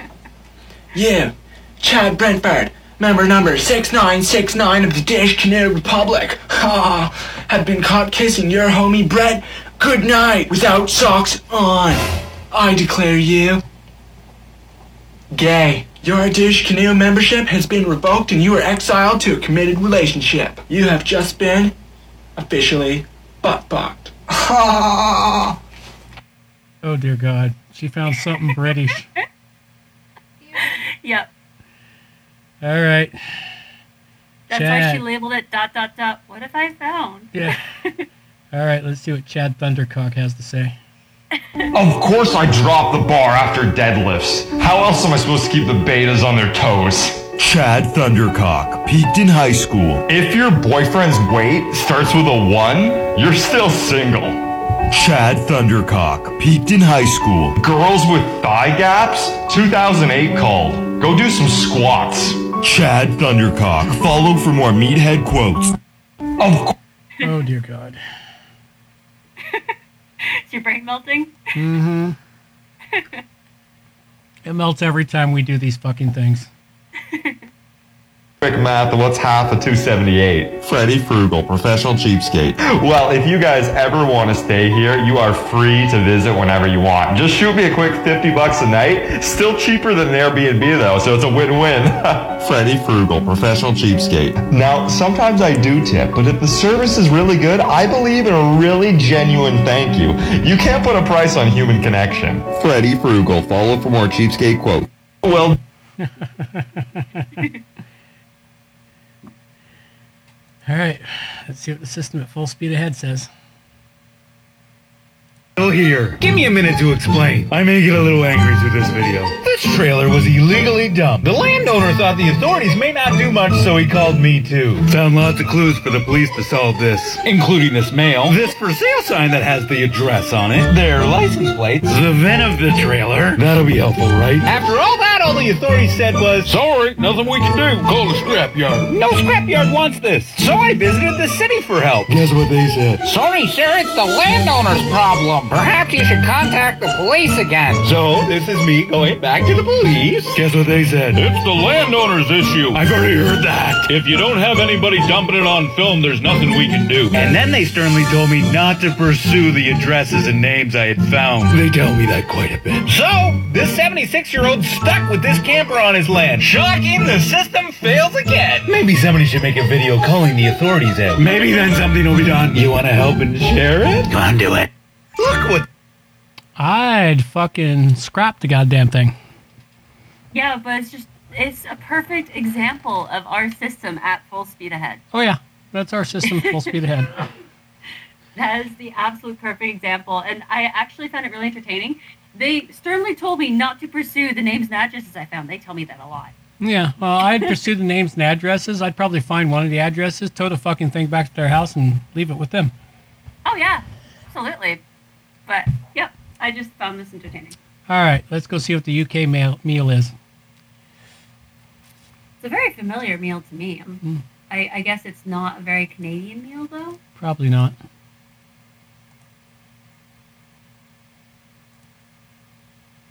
Yeah. Chad Brentford, member number 6969 of the Dish Canoe Republic. Ha! have been caught kissing your homie Brett good night without socks on. I declare you gay. Your Dish Canoe membership has been revoked and you are exiled to a committed relationship. You have just been officially butt fucked. Ha! Oh dear God, she found something British. [LAUGHS] Yep. All right. That's why she labeled it dot dot dot. What have I found? Yeah. [LAUGHS] All right, let's see what Chad Thundercock has to say. Of course I drop the bar after deadlifts. How else am I supposed to keep the betas on their toes? Chad Thundercock peaked in high school. If your boyfriend's weight starts with a one, you're still single. Chad Thundercock peaked in high school. Girls with thigh gaps? 2008 called. Go do some squats. Chad Thundercock. Follow for more meathead quotes. Of course. Oh dear God. Is [LAUGHS] your brain melting? Mm-hmm. [LAUGHS] It melts every time we do these fucking things. [LAUGHS] Quick math of what's half of 278. Freddy Frugal, professional cheapskate. Well, if you guys ever want to stay here, you are free to visit whenever you want. Just shoot me a quick 50 bucks a night. Still cheaper than an Airbnb though, so it's a win-win. [LAUGHS] Freddy Frugal, professional cheapskate. now, sometimes I do tip, but if the service is really good, I believe in a really genuine thank you. You can't put a price on human connection. Freddy Frugal. Follow for more cheapskate quotes. Well, [LAUGHS] All right, let's see what the system at full speed ahead says. Still here. Give me a minute to explain. I may get a little angry through this video. This trailer was illegally dumped. The landowner thought the authorities may not do much, so he called me too. Found lots of clues for the police to solve this, including this mail, this for sale sign that has the address on it, their license plates, the VIN of the trailer. That'll be helpful, right? After all that, all the authorities said was, "Sorry, nothing we can do. Call the scrapyard." No scrapyard wants this, so I visited the city for help. Guess what they said? Sorry, sir, it's the landowner's problem. Perhaps you should contact the police again. So, this is me going back to the police. Guess what they said? It's the landowner's issue. I've already heard that. If you don't have anybody dumping it on film, there's nothing we can do. And then they sternly told me not to pursue the addresses and names I had found. They tell me that quite a bit. So, this 76 year old stuck with this camper on his land. Shocking, the system fails again. Maybe somebody should make a video calling the authorities out. Maybe then something will be done. You want to help and share it? Go on, do it. Look what I'd fucking scrap the goddamn thing. Yeah, but it's just it's a perfect example of our system at full speed ahead. Oh yeah, that's our system full speed ahead. [LAUGHS] That is the absolute perfect example, and I actually found it really entertaining. They sternly told me not to pursue the names and addresses I found. They tell me that a lot. Yeah, well, I'd pursue the names and addresses. I'd probably find one of the addresses, tow the fucking thing back to their house, and leave it with them. Oh yeah, absolutely. But yep, I just found this entertaining. All right, let's go see what the UK mail, meal is. It's a very familiar meal to me. Um, I, I guess it's not a very Canadian meal though. Probably not.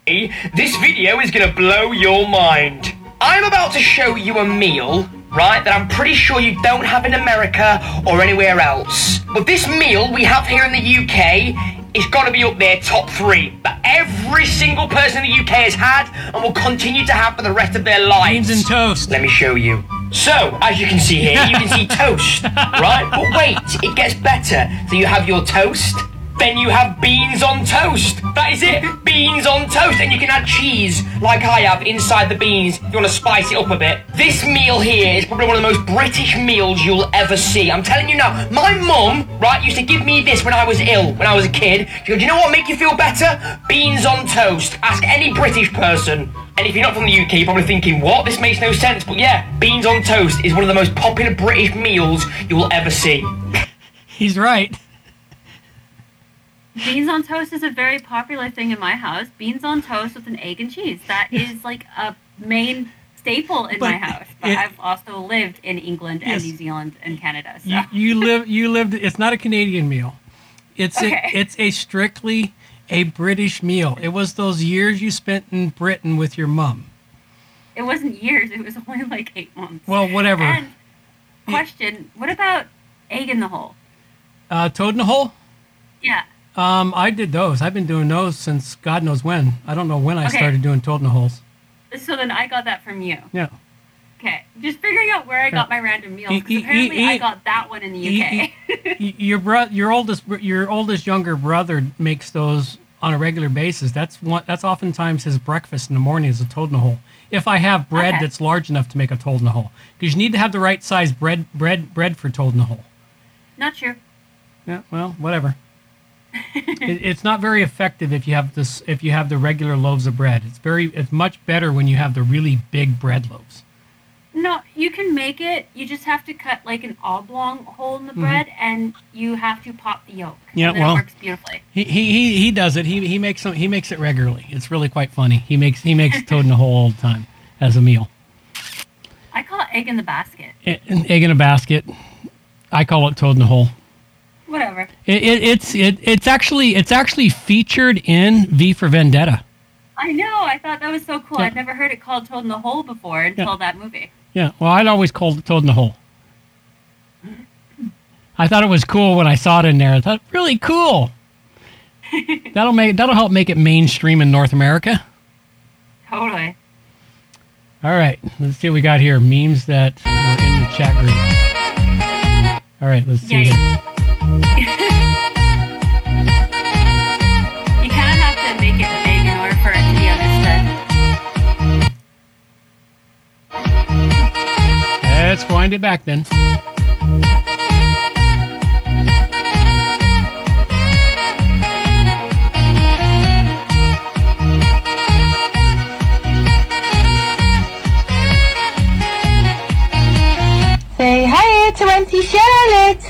This video is gonna blow your mind. I'm about to show you a meal, right, that I'm pretty sure you don't have in America or anywhere else. But this meal we have here in the UK it's got to be up there, top three, that every single person in the UK has had and will continue to have for the rest of their lives. Beans and toast. Let me show you. So, as you can see here, you can see [LAUGHS] toast, right? But wait, it gets better. So you have your toast, then you have beans on toast. That is it, beans on toast. And you can add cheese, like I have, inside the beans. You want to spice it up a bit. This meal here is probably one of the most British meals you'll ever see. I'm telling you now, my mum, right, used to give me this when I was ill, when I was a kid. She goes, you know what make you feel better? Beans on toast. Ask any British person. And if you're not from the UK, you're probably thinking, what? This makes no sense. But yeah, beans on toast is one of the most popular British meals you will ever see. He's right. Beans on toast is a very popular thing in my house. Beans on toast with an egg and cheese. That is like a main staple in my house. But it- I've also lived in England Yes. and New Zealand and Canada. So You, you live. You lived. It's not a Canadian meal. It's Okay. a. It's a strictly a British meal. It was those years you spent in Britain with your mum. it wasn't years. It was only like eight months. Well, whatever. And question: What about egg in the hole? Uh, Toad in the hole. Yeah. Um, I did those. I've been doing those since God knows when. I don't know when I Okay. started doing Toad in the holes. So then I got that from you. Yeah. Okay. Just figuring out where I got my random meals. 'cause E- e- apparently e- I got that one in the E- UK. [LAUGHS] Your bro- your oldest, your oldest younger brother makes those on a regular basis. That's one. That's oftentimes his breakfast in the morning is a toad in the hole. If I have bread Okay. that's large enough to make a toad in the hole, because you need to have the right size bread, bread, bread for toad in the hole. Not sure. Yeah. Well, whatever. It, it's not very effective if you have this. If you have the regular loaves of bread, it's very. It's much better when you have the really big bread loaves. No, you can make it. You just have to cut like an oblong hole in the Mhm. bread, and you have to pop the yolk. Yeah, well- it works beautifully. He, he, he, he does it. He, he makes some, he makes it regularly. It's really quite funny. He makes he makes [LAUGHS] toad in the hole all the time as a meal. I call it egg in the basket. An egg in a basket. I call it toad in the hole. Whatever. It, it, it's it, it's actually it's actually featured in V for Vendetta. I know. I thought that was so cool. Yeah. I'd never heard it called Toad in the Hole before until that movie. Yeah. Well, I'd always called it toad in the hole. I thought it was cool when I saw it in there. I thought really cool. [LAUGHS] that'll make that'll help make it mainstream in North America. Totally. All right, let's see what we got here. Memes that were in the chat group. All right, let's see. Yeah, Let's wind it back then. Say hi to Auntie Charlotte.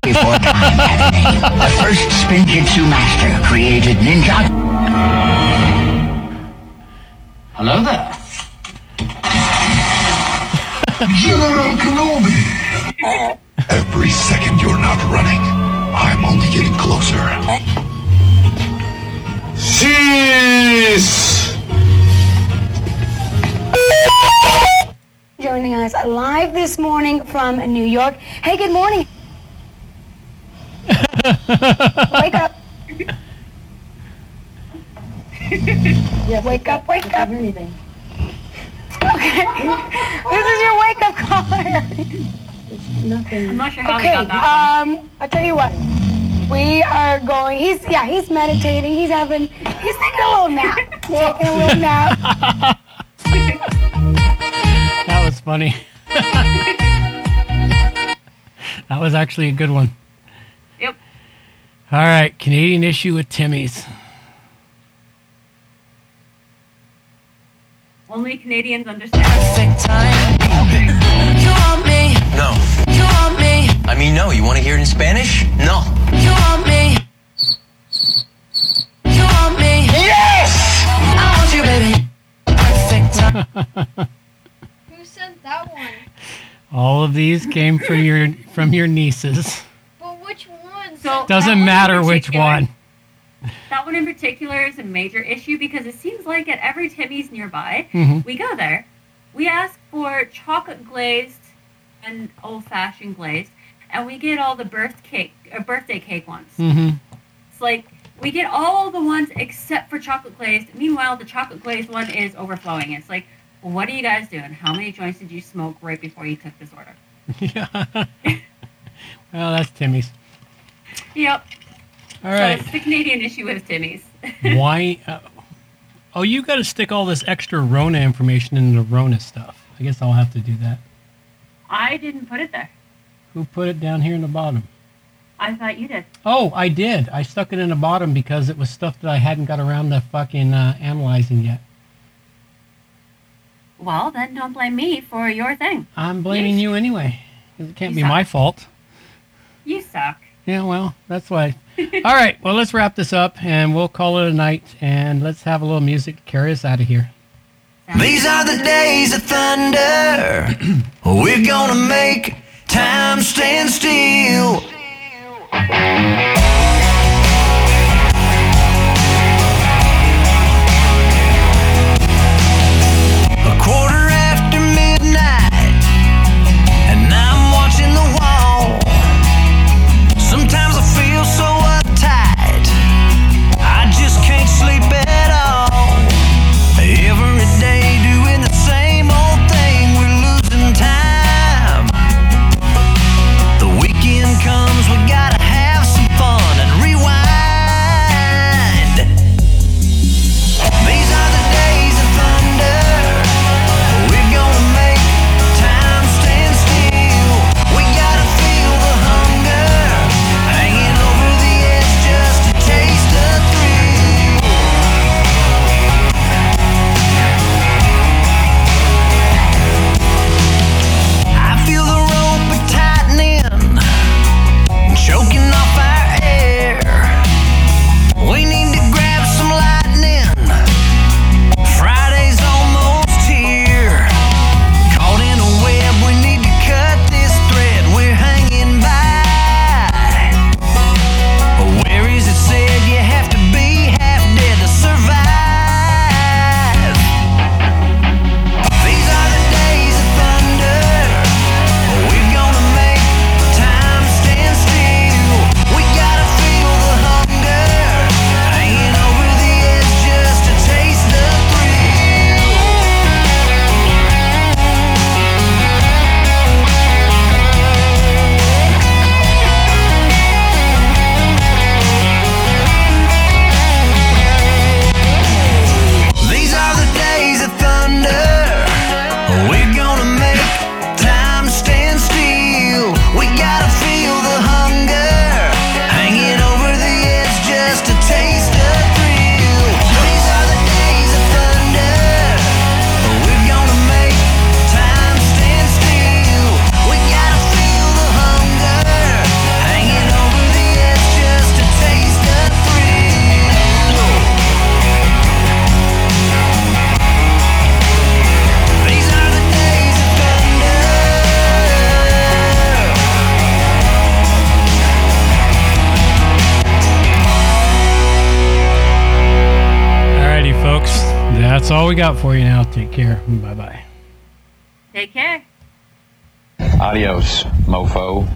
Before time has a name, the first Spinjitzu master created ninja. Hello there. General Kenobi! Every second you're not running, I'm only getting closer. Jeez! Joining us live this morning from New York. Hey, good morning. wake up. [LAUGHS] yeah, wake up, wake up. Anything. Okay. this is your wake up call. Nothing. I'm not sure how okay, we got that um, I'll tell you what. We are going. He's yeah. He's meditating. He's having. He's taking a little nap. [LAUGHS] taking a little nap. That was funny. that was actually a good one. Yep. All right, Canadian issue with Timmy's. Only Canadians understand. You want me? No. You want me? I mean, no. You want to hear it in Spanish? No. You want me? You want me? Yes! I want you, baby. Perfect time. [LAUGHS] Who sent that one? All of these came from your from your nieces. But which one? So Doesn't matter which one. That one in particular is a major issue because it seems like at every Timmy's nearby, Mhm. we go there. We ask for chocolate glazed and old fashioned glazed, and we get all the birth cake a birthday cake ones. Mm-hmm. It's like we get all the ones except for chocolate glazed. Meanwhile, the chocolate glazed one is overflowing. It's like, well, what are you guys doing? How many joints did you smoke right before you took this order? [LAUGHS] yeah. [LAUGHS] well, that's Timmy's. Yep. All So it's the Canadian issue with Timmy's. [LAUGHS] Why? Uh, oh, you got to stick all this extra Rona information into the Rona stuff. I guess I'll have to do that. I didn't put it there. Who put it down here in the bottom? I thought you did. Oh, I did. I stuck it in the bottom because it was stuff that I hadn't got around to fucking uh, analyzing yet. Well, then don't blame me for your thing. I'm blaming you anyway. 'cause It can't You be suck. my fault. You suck. Yeah, well, that's why. All right, well, let's wrap this up and we'll call it a night and let's have a little music to carry us out of here. These are the days of thunder. [CLEARS THROAT] We're gonna make time stand still. For you now. Take care. Bye bye. Take care. Adios, mofo.